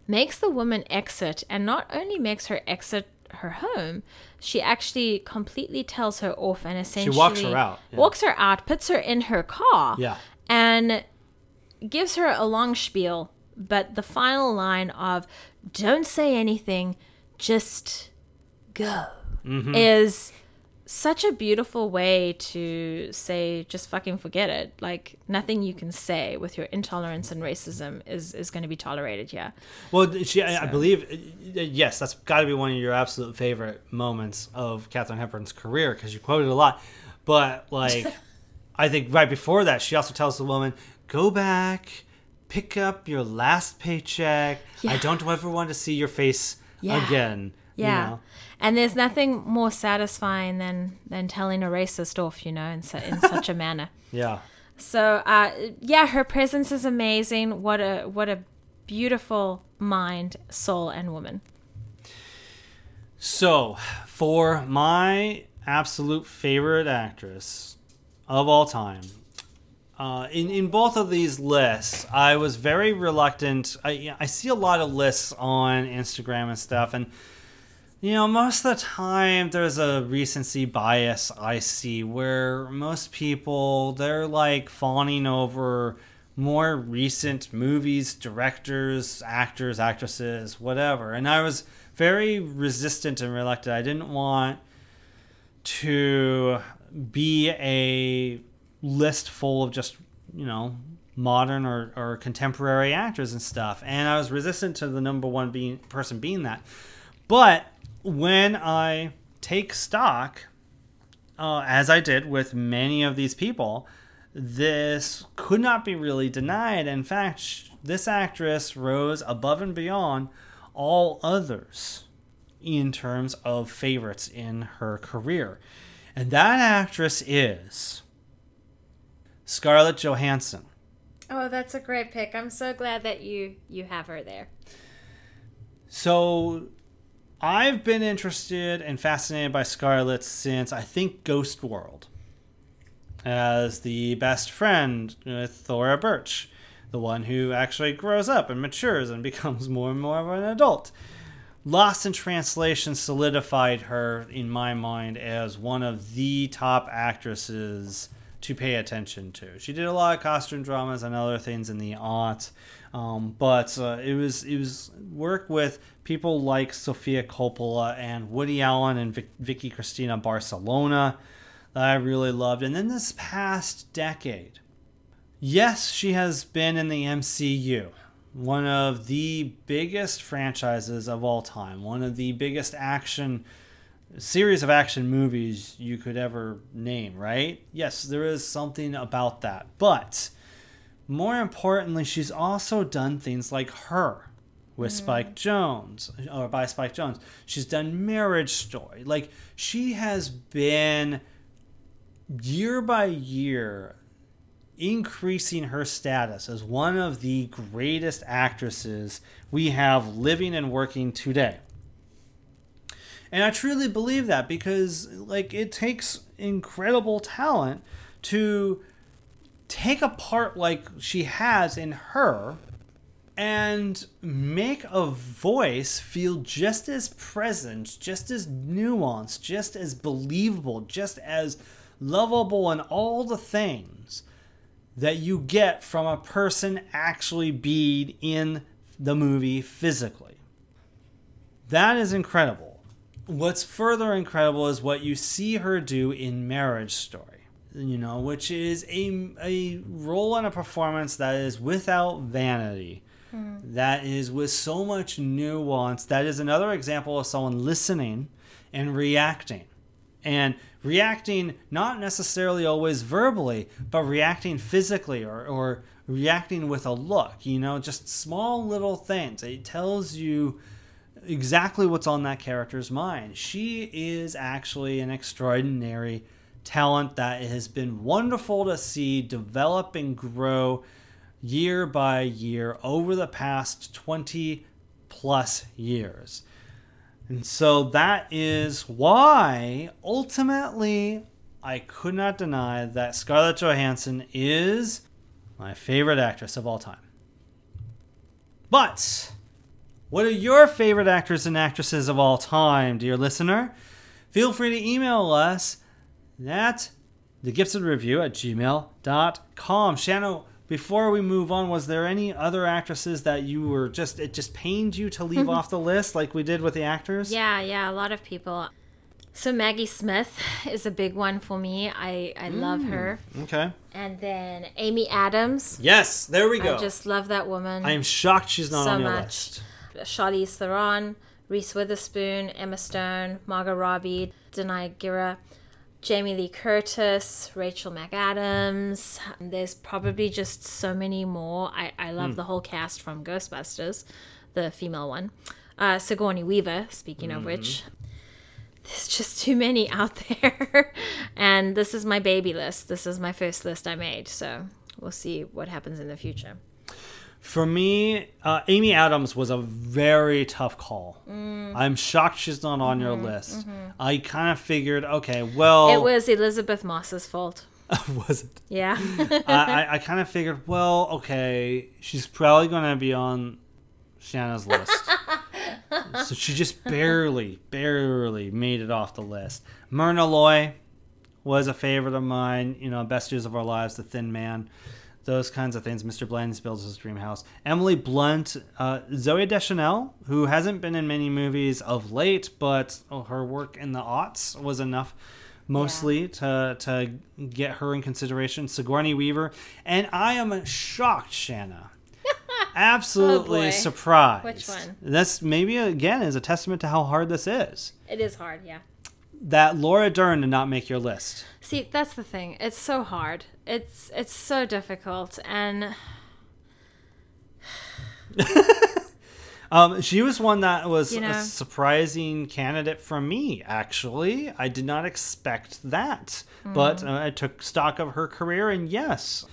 makes the woman exit and not only makes her exit her home she actually completely tells her off and essentially she walks her out, yeah. walks her out puts her in her car Yeah. and gives her a long spiel but the final line of don't say anything just go Mm-hmm. is such a beautiful way to say just fucking forget it like nothing you can say with your intolerance and racism is is going to be tolerated here Well, she, I I believe, uh, yes, that's got to be one of your absolute favorite moments of Katharine Hepburn's career because you quoted a lot. But like, [LAUGHS] I think right before that, she also tells the woman, "Go back, pick up your last paycheck. I don't ever want to see your face Yeah. again." yeah You know? And there's nothing more satisfying than than telling a racist off you know in, su- in [LAUGHS] such a manner Yeah. So uh, yeah, her presence is amazing. What a what a beautiful mind, soul, and woman. So, for my absolute favorite actress of all time, uh, in in both of these lists, I was very reluctant. I I see a lot of lists on Instagram and stuff, and you know, most of the time there's a recency bias I see where most people they're like fawning over more recent movies, directors, actors, actresses, whatever. And I was very resistant and reluctant. I didn't want to be a list full of just, you know, modern or, or contemporary actors and stuff. And I was resistant to the number one being person being that. But when I take stock, uh, as I did with many of these people, this could not be really denied. In fact, sh- this actress rose above and beyond all others in terms of favorites in her career. And that actress is Scarlett Johansson. Oh, that's a great pick. I'm so glad that you you have her there. So I've been interested and fascinated by Scarlett since I think Ghost World as the best friend with Thora Birch, the one who actually grows up and matures and [LAUGHS] becomes more and more of an adult. Lost in Translation solidified her in my mind as one of the top actresses to pay attention to. She did a lot of costume dramas and other things in the art, um, but uh, it was it was work with people like Sofia Coppola and Woody Allen and Vic- Vicky Cristina Barcelona that I really loved. And then this past decade, yes, she has been in the MCU, one of the biggest franchises of all time, one of the biggest action series of action movies you could ever name, right? Yes, there is something about that. But more importantly, she's also done things like her with hmm. Spike Jonze or by Spike Jonze. She's done Marriage Story. Like she has been year by year increasing her status as one of the greatest actresses we have living and working today. And I truly believe that because like it takes incredible talent to take a part like she has in her and make a voice feel just as present, just as nuanced, just as believable, just as lovable and all the things that you get from a person actually being in the movie physically. That is incredible. What's further incredible is what you see her do in Marriage Story, you know, which is a, a role and a performance that is without vanity, hmm. that is with so much nuance. That is another example of someone listening and reacting. And reacting not necessarily always verbally, but reacting physically or, or reacting with a look, you know, just small little things. It tells you exactly what's on that character's mind. She is actually an extraordinary talent that it has been wonderful to see develop and grow year by year over the past 20 plus years. And so that is why ultimately I could not deny that Scarlett Johansson is my favorite actress of all time. But what are your favorite actors and actresses of all time, dear listener? Feel free to email us at the Gibson Review at gmail.com. Shanna, before we move on, was there any other actresses that you were just, it just pained you to leave [LAUGHS] off the list like we did with the actors? Yeah, yeah, a lot of people. So Maggie Smith [LAUGHS] is a big one for me. I I mm. love her. Okay. And then Amy Adams. Yes, there we go. I just love that woman. I am shocked she's not so on your much. list. Charlize Theron, Reese Witherspoon, Emma Stone, Margot Robbie, Danai Gurira, Jamie Lee Curtis, Rachel McAdams. There's probably just so many more. I, I love the whole cast from Ghostbusters, the female one. Uh, Sigourney Weaver, speaking of which. There's just too many out [LAUGHS] there. and this is my baby list. This is my first list I made. So we'll see what happens in the future. For me, uh, Amy Adams was a very tough call. Mm. I'm shocked she's not on your list. I kind of figured, okay, well, Mm-hmm, It was Elisabeth Moss's fault. [LAUGHS] was it? Yeah. [LAUGHS] I, I, I kind of figured, well, okay, she's probably going to be on Shanna's list. [LAUGHS] so she just barely, barely made it off the list. Myrna Loy was a favorite of mine. You know, Best Years of Our Lives, The Thin Man, those kinds of things. Mr. Blandings builds his dream house. Emily Blunt, uh, Zooey Deschanel, who hasn't been in many movies of late, but oh, her work in the aughts was enough mostly to to get her in consideration. Sigourney Weaver, and I am shocked, Shanna. [LAUGHS] Absolutely Oh, surprised. Which one? That's maybe again is a testament to how hard this is. it is hard, yeah. That Laura Dern did not make your list. See, that's the thing. It's so hard. It's it's so difficult and [LAUGHS] Um, she was one that was You know. a surprising candidate for me. Actually, I did not expect that, Mm. but uh, I took stock of her career, and yes,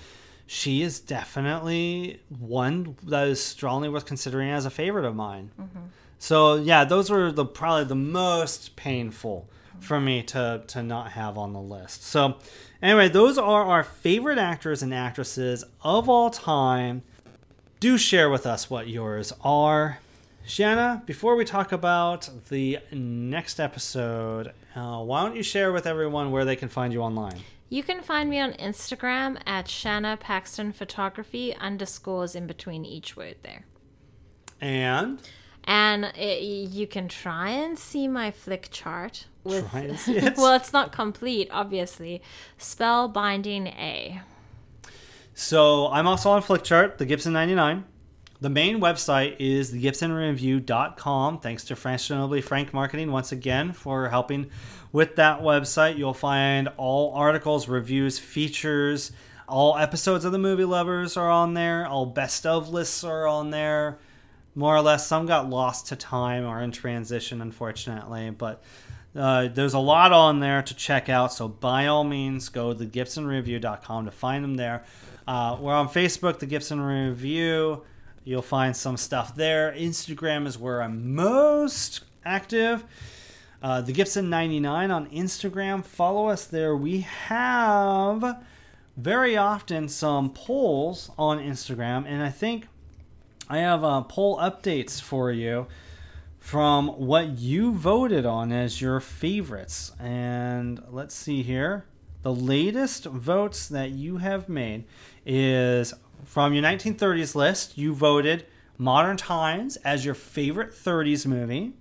she is definitely one that is strongly worth considering as a favorite of mine. Mm-hmm. So yeah, those were the probably the most painful for me to to not have on the list. So anyway, those are our favorite actors and actresses of all time. Do share with us what yours are. Shanna, before we talk about the next episode, uh, why don't you share with everyone where they can find you online? you can find me on Instagram at Shanna Paxton Photography underscores in between each word there. And And it, you can try and see my Flickchart. With, Try and [LAUGHS] see it? well, it's not complete, obviously. Spell binding A. So I'm also on Flickchart the Gibson 99. The main website is thegibsonreview.com. Thanks to Nobly Frank Marketing once again for helping with that website. You'll find all articles, reviews, features, all episodes of the Movie Lovers are on there. All best of lists are on there. More or less, some got lost to time or in transition, unfortunately, but Uh, there's a lot on there to check out, so by all means, go to gibsonreview.com to find them there. Uh, we're on Facebook, the Gibson Review. You'll find some stuff there. Instagram is where I'm most active. Uh, the Gibson 99 on Instagram. Follow us there. We have very often some polls on Instagram, and I think I have uh, poll updates for you from what you voted on as your favorites. And let's see here. The latest votes that you have made is from your 1930s list. You voted Modern Times as your favorite 30s movie.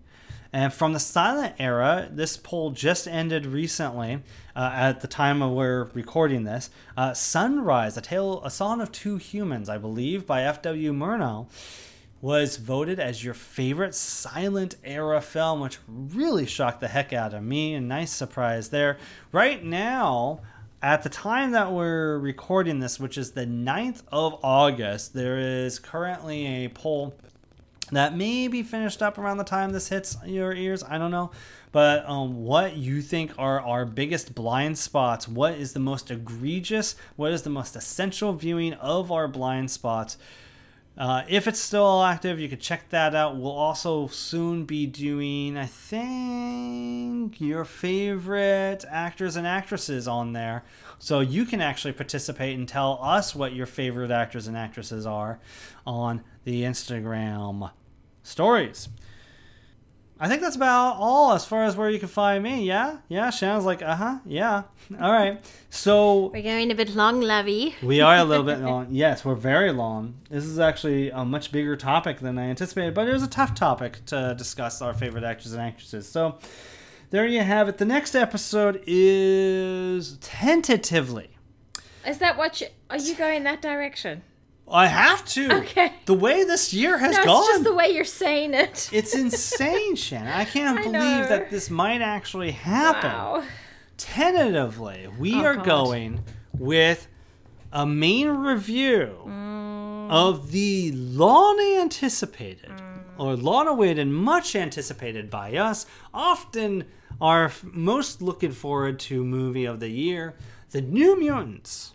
And from the silent era, this poll just ended recently uh, at the time of we're recording this. Uh, Sunrise, a tale, a song of two humans, I believe, by F.W. Murnau, was voted as your favorite silent era film, which really shocked the heck out of me. A nice surprise there. Right now, at the time that we're recording this, which is the 9th of August, there is currently a poll that may be finished up around the time this hits your ears. I don't know. But um, what you think are our biggest blind spots? What is the most egregious? What is the most essential viewing of our blind spots? Uh, if it's still active, you can check that out. We'll also soon be doing, I think, your favorite actors and actresses on there. So you can actually participate and tell us what your favorite actors and actresses are on the Instagram stories. I think that's about all as far as where you can find me. Yeah? Yeah? Shanna's like, uh huh. Yeah. All right. So. We're going a bit long, Lovey. [LAUGHS] we are a little bit [LAUGHS] long. Yes, we're very long. This is actually a much bigger topic than I anticipated, but it was a tough topic to discuss our favorite actors and actresses. So there you have it. The next episode is tentatively. Is that what you. Are you going that direction? I have to. Okay. The way this year has No, gone. it's just the way you're saying it. It's insane, Shanna. I can't [LAUGHS] I believe know. that this might actually happen. Wow. Tentatively, we Oh, are God. going with a main review Mm. of the long anticipated Mm. Or long awaited, and much anticipated by us, often our most looking forward to movie of the year, The New Mutants.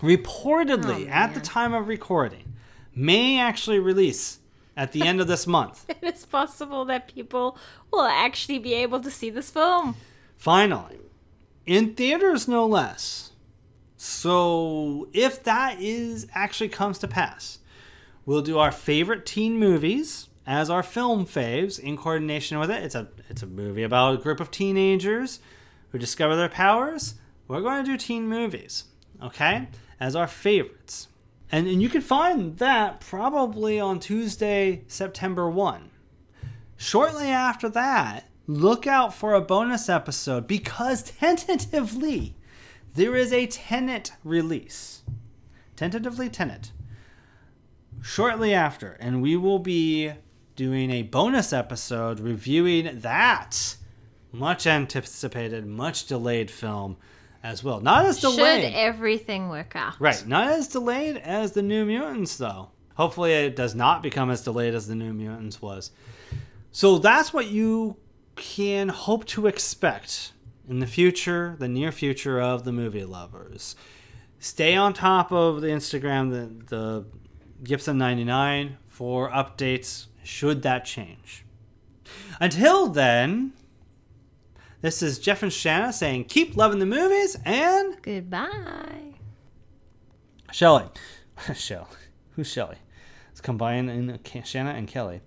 Reportedly, Oh, at the time of recording, may actually release at the end of this month. [LAUGHS] It is possible that people will actually be able to see this film. Finally, in theaters no less. So, if that is actually comes to pass, we'll do our favorite teen movies as our film faves in coordination with it. It's a it's a movie about a group of teenagers who discover their powers. We're going to do teen movies, okay? As our favorites. And, and you can find that probably on Tuesday, September 1. Shortly after that, look out for a bonus episode because tentatively there is a Tenet release. Tentatively Tenet. Shortly after, and we will be doing a bonus episode reviewing that much anticipated, much delayed film as well. Not as delayed. Should everything work out? Right, not as delayed as the New Mutants, though. Hopefully, it does not become as delayed as the New Mutants was. So that's what you can hope to expect in the future, the near future of the movie lovers. Stay on top of the Instagram, the, the Gibson99 for updates should that change. Until then, this is Jeff and Shanna saying keep loving the movies and Goodbye. Shelly. [LAUGHS] Shell. Who's Shelly? It's combined in Shanna and Kelly.